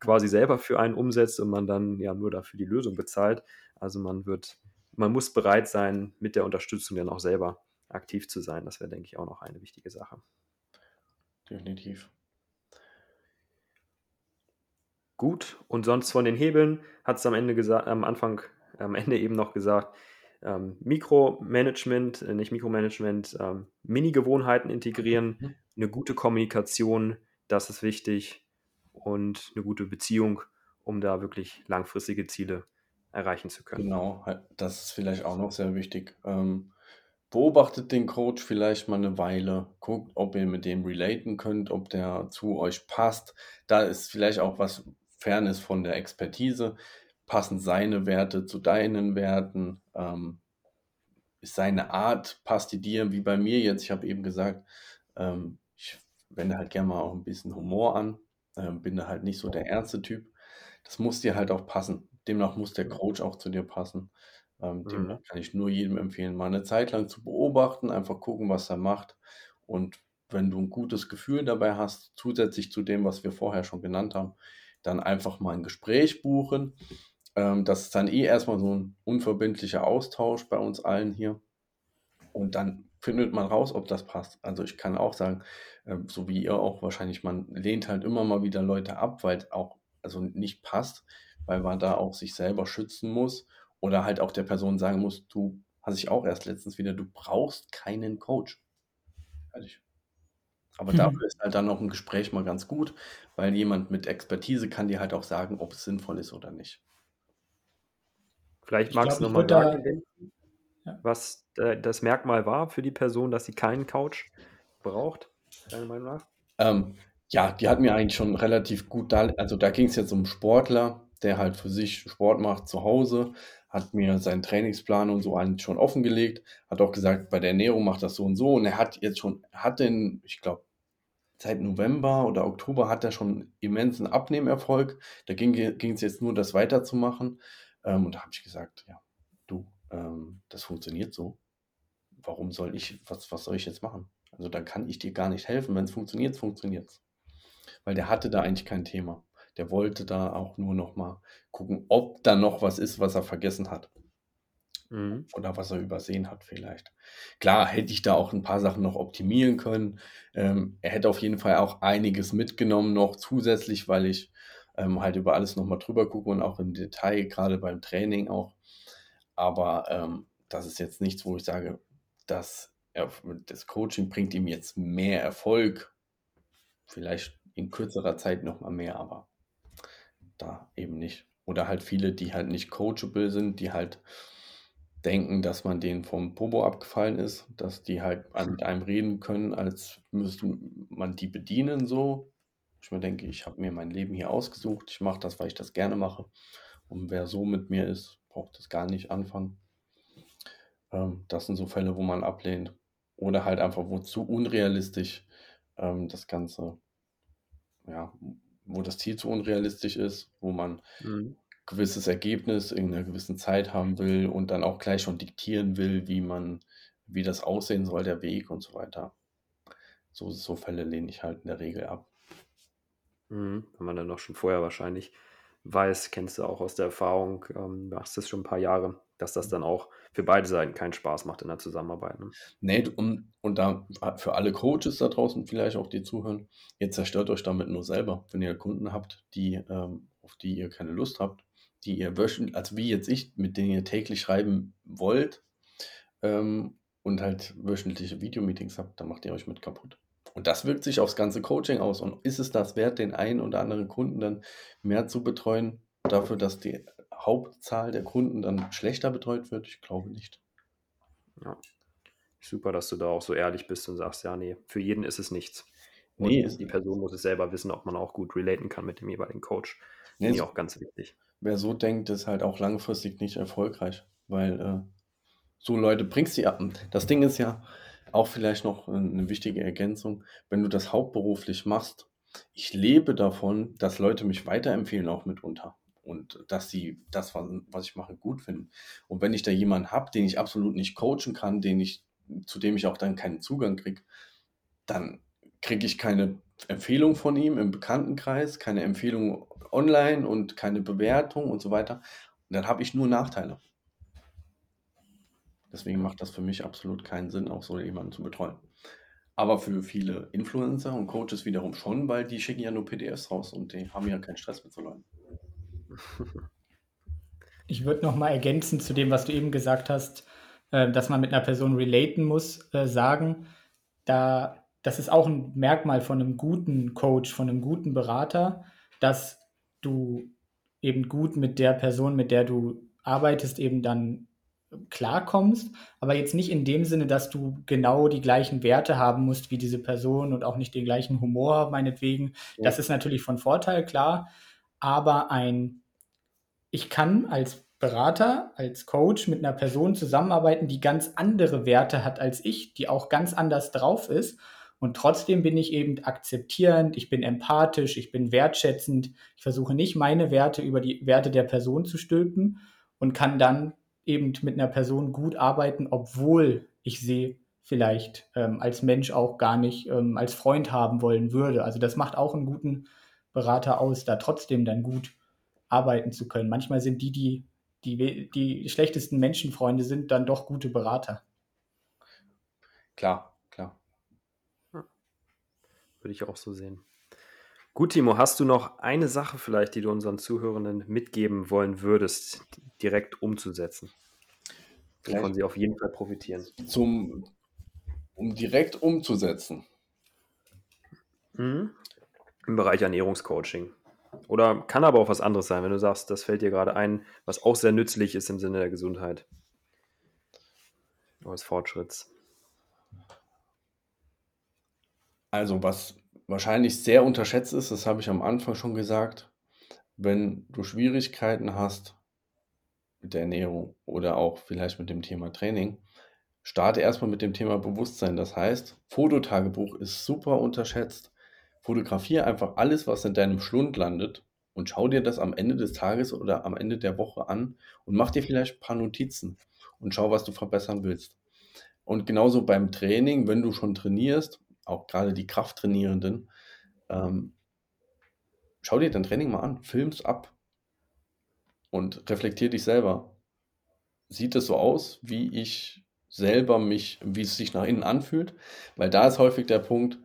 quasi selber für einen umsetzt und man dann ja nur dafür die Lösung bezahlt. Also man wird, man muss bereit sein, mit der Unterstützung dann auch selber aktiv zu sein. Das wäre, denke ich, auch noch eine wichtige Sache. Definitiv. Gut, und sonst von den Hebeln hat es am Ende gesagt, am Anfang am Ende eben noch gesagt, ähm, Mikromanagement, äh, nicht Mikromanagement, ähm, Mini-Gewohnheiten integrieren, mhm. eine gute Kommunikation, das ist wichtig und eine gute Beziehung, um da wirklich langfristige Ziele erreichen zu können. Genau, das ist vielleicht auch noch sehr wichtig. Ähm, beobachtet den Coach vielleicht mal eine Weile, guckt, ob ihr mit dem relaten könnt, ob der zu euch passt. Da ist vielleicht auch was Fernes von der Expertise passen seine Werte zu deinen Werten? Ähm, ist seine Art, passt die dir wie bei mir jetzt? Ich habe eben gesagt, ähm, ich wende halt gerne mal auch ein bisschen Humor an, ähm, bin da halt nicht so der ernste Typ. Das muss dir halt auch passen. Demnach muss der Coach auch zu dir passen. Ähm, mhm. Demnach kann ich nur jedem empfehlen, mal eine Zeit lang zu beobachten, einfach gucken, was er macht. Und wenn du ein gutes Gefühl dabei hast, zusätzlich zu dem, was wir vorher schon genannt haben, dann einfach mal ein Gespräch buchen. Ähm, das ist dann eh erstmal so ein unverbindlicher Austausch bei uns allen hier. Und dann findet man raus, ob das passt. Also ich kann auch sagen, äh, so wie ihr auch wahrscheinlich, man lehnt halt immer mal wieder Leute ab, weil es auch also nicht passt, weil man da auch sich selber schützen muss oder halt auch der Person sagen muss, du hast ich auch erst letztens wieder, du brauchst keinen Coach. Aber hm. dafür ist halt dann auch ein Gespräch mal ganz gut, weil jemand mit Expertise kann dir halt auch sagen, ob es sinnvoll ist oder nicht. Vielleicht magst du nochmal sagen, ja. was äh, das Merkmal war für die Person, dass sie keinen Couch braucht, deiner Meinung nach? Ähm, ja, die hat mir eigentlich schon relativ gut da, also da ging es jetzt um Sportler, der halt für sich Sport macht zu Hause, hat mir seinen Trainingsplan und so eigentlich schon offengelegt, hat auch gesagt, bei der Ernährung macht das so und so und er hat jetzt schon, hat den, ich glaube, seit November oder Oktober hat er schon immensen Abnehmerfolg. Da ging es jetzt nur, das weiterzumachen. Ähm, und da habe ich gesagt, ja, du, ähm, das funktioniert so. Warum soll ich, was, was soll ich jetzt machen? Also dann kann ich dir gar nicht helfen. Wenn es funktioniert, funktioniert es. Weil der hatte da eigentlich kein Thema. Der wollte da auch nur noch mal gucken, ob da noch was ist, was er vergessen hat. Mhm. Oder was er übersehen hat vielleicht. Klar, hätte ich da auch ein paar Sachen noch optimieren können. Ähm, er hätte auf jeden Fall auch einiges mitgenommen noch zusätzlich, weil ich ähm, halt über alles nochmal drüber gucke und auch im Detail, gerade beim Training auch. Aber ähm, das ist jetzt nichts, wo ich sage, dass das Coaching bringt ihm jetzt mehr Erfolg. Vielleicht in kürzerer Zeit nochmal mehr, aber da eben nicht. Oder halt viele, die halt nicht coachable sind, die halt denken, dass man denen vom Popo abgefallen ist, dass die halt mit einem reden können, als müsste man die bedienen so. Ich mir denke, ich habe mir mein Leben hier ausgesucht, ich mache das, weil ich das gerne mache. Und wer so mit mir ist, braucht das gar nicht anfangen. Ähm, das sind so Fälle, wo man ablehnt. Oder halt einfach, wo zu unrealistisch ähm, das Ganze, ja, wo das Ziel zu unrealistisch ist, wo man mhm gewisses Ergebnis in einer gewissen Zeit haben will und dann auch gleich schon diktieren will, wie man, wie das aussehen soll, der Weg und so weiter. So, so Fälle lehne ich halt in der Regel ab. Mhm, wenn man dann auch schon vorher wahrscheinlich weiß, kennst du auch aus der Erfahrung, ähm, machst das schon ein paar Jahre, dass das dann auch für beide Seiten keinen Spaß macht in der Zusammenarbeit. Ne? Nee, und, und da für alle Coaches da draußen vielleicht auch, die zuhören, ihr zerstört euch damit nur selber, wenn ihr Kunden habt, die, ähm, auf die ihr keine Lust habt die ihr wöchentlich, also wie jetzt ich, mit denen ihr täglich schreiben wollt ähm, und halt wöchentliche Videomeetings habt, dann macht ihr euch mit kaputt. Und das wirkt sich aufs ganze Coaching aus. Und ist es das wert, den einen oder anderen Kunden dann mehr zu betreuen, dafür, dass die Hauptzahl der Kunden dann schlechter betreut wird? Ich glaube nicht. Ja. Super, dass du da auch so ehrlich bist und sagst, ja, nee, für jeden ist es nichts. Und nee, die Person muss es selber wissen, ob man auch gut relaten kann mit dem jeweiligen Coach. Nee, Finde ich auch ganz wichtig wer so denkt, ist halt auch langfristig nicht erfolgreich, weil äh, so Leute bringst du ab. Das Ding ist ja auch vielleicht noch eine wichtige Ergänzung, wenn du das hauptberuflich machst. Ich lebe davon, dass Leute mich weiterempfehlen, auch mitunter. Und dass sie das, was ich mache, gut finden. Und wenn ich da jemanden habe, den ich absolut nicht coachen kann, den ich, zu dem ich auch dann keinen Zugang kriege, dann kriege ich keine Empfehlung von ihm im Bekanntenkreis, keine Empfehlung online und keine Bewertung und so weiter. Und dann habe ich nur Nachteile. Deswegen macht das für mich absolut keinen Sinn, auch so jemanden zu betreuen. Aber für viele Influencer und Coaches wiederum schon, weil die schicken ja nur PDFs raus und die haben ja keinen Stress mit so Leuten. Ich würde noch mal ergänzen zu dem, was du eben gesagt hast, äh, dass man mit einer Person relaten muss, äh, sagen, da das ist auch ein Merkmal von einem guten Coach, von einem guten Berater, dass du eben gut mit der Person, mit der du arbeitest, eben dann klarkommst, aber jetzt nicht in dem Sinne, dass du genau die gleichen Werte haben musst wie diese Person und auch nicht den gleichen Humor, meinetwegen. Ja. Das ist natürlich von Vorteil, klar, aber ein, ich kann als Berater, als Coach mit einer Person zusammenarbeiten, die ganz andere Werte hat als ich, die auch ganz anders drauf ist und trotzdem bin ich eben akzeptierend, ich bin empathisch, ich bin wertschätzend. Ich versuche nicht meine Werte über die Werte der Person zu stülpen und kann dann eben mit einer Person gut arbeiten, obwohl ich sie vielleicht ähm, als Mensch auch gar nicht ähm, als Freund haben wollen würde. Also das macht auch einen guten Berater aus, da trotzdem dann gut arbeiten zu können. Manchmal sind die, die die, die schlechtesten Menschenfreunde sind, dann doch gute Berater. Klar, würde ich auch so sehen. Gut, Timo, hast du noch eine Sache vielleicht, die du unseren Zuhörenden mitgeben wollen würdest, direkt umzusetzen? Wovon sie auf jeden Fall profitieren. Zum, um direkt umzusetzen. Mhm. Im Bereich Ernährungscoaching. Oder kann aber auch was anderes sein, wenn du sagst, das fällt dir gerade ein, was auch sehr nützlich ist im Sinne der Gesundheit. Oder des Fortschritts. Also, was wahrscheinlich sehr unterschätzt ist, das habe ich am Anfang schon gesagt, wenn du Schwierigkeiten hast mit der Ernährung oder auch vielleicht mit dem Thema Training, starte erstmal mit dem Thema Bewusstsein. Das heißt, Fototagebuch ist super unterschätzt. Fotografiere einfach alles, was in deinem Schlund landet und schau dir das am Ende des Tages oder am Ende der Woche an und mach dir vielleicht ein paar Notizen und schau, was du verbessern willst. Und genauso beim Training, wenn du schon trainierst, auch gerade die Krafttrainierenden, ähm, schau dir dein Training mal an, film's ab und reflektier dich selber. sieht es so aus, wie ich selber mich, wie es sich nach innen anfühlt, weil da ist häufig der Punkt,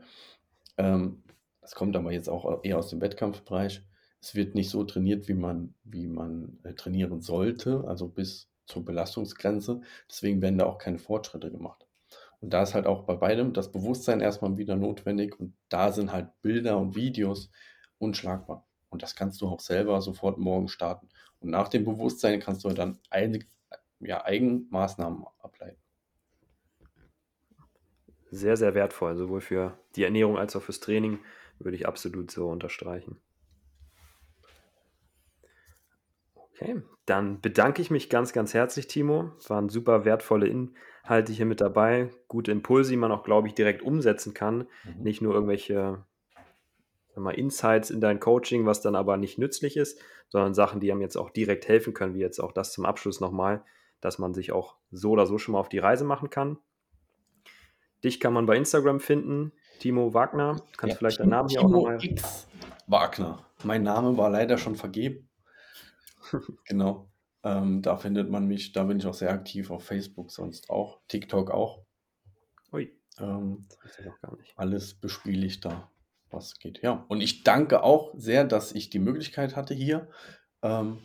ähm, das kommt aber jetzt auch eher aus dem Wettkampfbereich, es wird nicht so trainiert, wie man, wie man äh, trainieren sollte, also bis zur Belastungsgrenze. Deswegen werden da auch keine Fortschritte gemacht. Und da ist halt auch bei beidem das Bewusstsein erstmal wieder notwendig und da sind halt Bilder und Videos unschlagbar. Und das kannst du auch selber sofort morgen starten. Und nach dem Bewusstsein kannst du dann ein, ja, Eigenmaßnahmen ableiten. Sehr, sehr wertvoll, sowohl für die Ernährung als auch fürs Training, würde ich absolut so unterstreichen. Okay, dann bedanke ich mich ganz, ganz herzlich, Timo. Waren super wertvolle Inhalte hier mit dabei, gute Impulse, die man auch, glaube ich, direkt umsetzen kann. Mhm. Nicht nur irgendwelche mal, Insights in dein Coaching, was dann aber nicht nützlich ist, sondern Sachen, die einem jetzt auch direkt helfen können, wie jetzt auch das zum Abschluss nochmal, dass man sich auch so oder so schon mal auf die Reise machen kann. Dich kann man bei Instagram finden, Timo Wagner. Du kannst ja, vielleicht deinen Namen hier Timo auch nochmal. X Wagner. Mein Name war leider schon vergeben. genau. Ähm, da findet man mich, da bin ich auch sehr aktiv auf Facebook, sonst auch. TikTok auch. Ui. Ähm, das weiß ich auch gar nicht. Alles bespiele ich da, was geht. Ja. Und ich danke auch sehr, dass ich die Möglichkeit hatte hier. Ähm,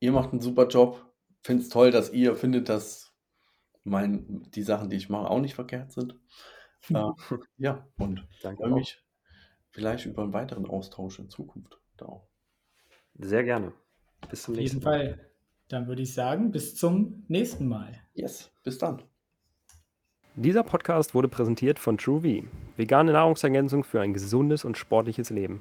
ihr macht einen super Job. Finde es toll, dass ihr findet, dass mein, die Sachen, die ich mache, auch nicht verkehrt sind. Äh, ja, und danke freue mich vielleicht über einen weiteren Austausch in Zukunft. Da auch. Sehr gerne. Bis zum Auf nächsten jeden Mal. Fall. Dann würde ich sagen, bis zum nächsten Mal. Yes, bis dann. Dieser Podcast wurde präsentiert von TrueV, vegane Nahrungsergänzung für ein gesundes und sportliches Leben.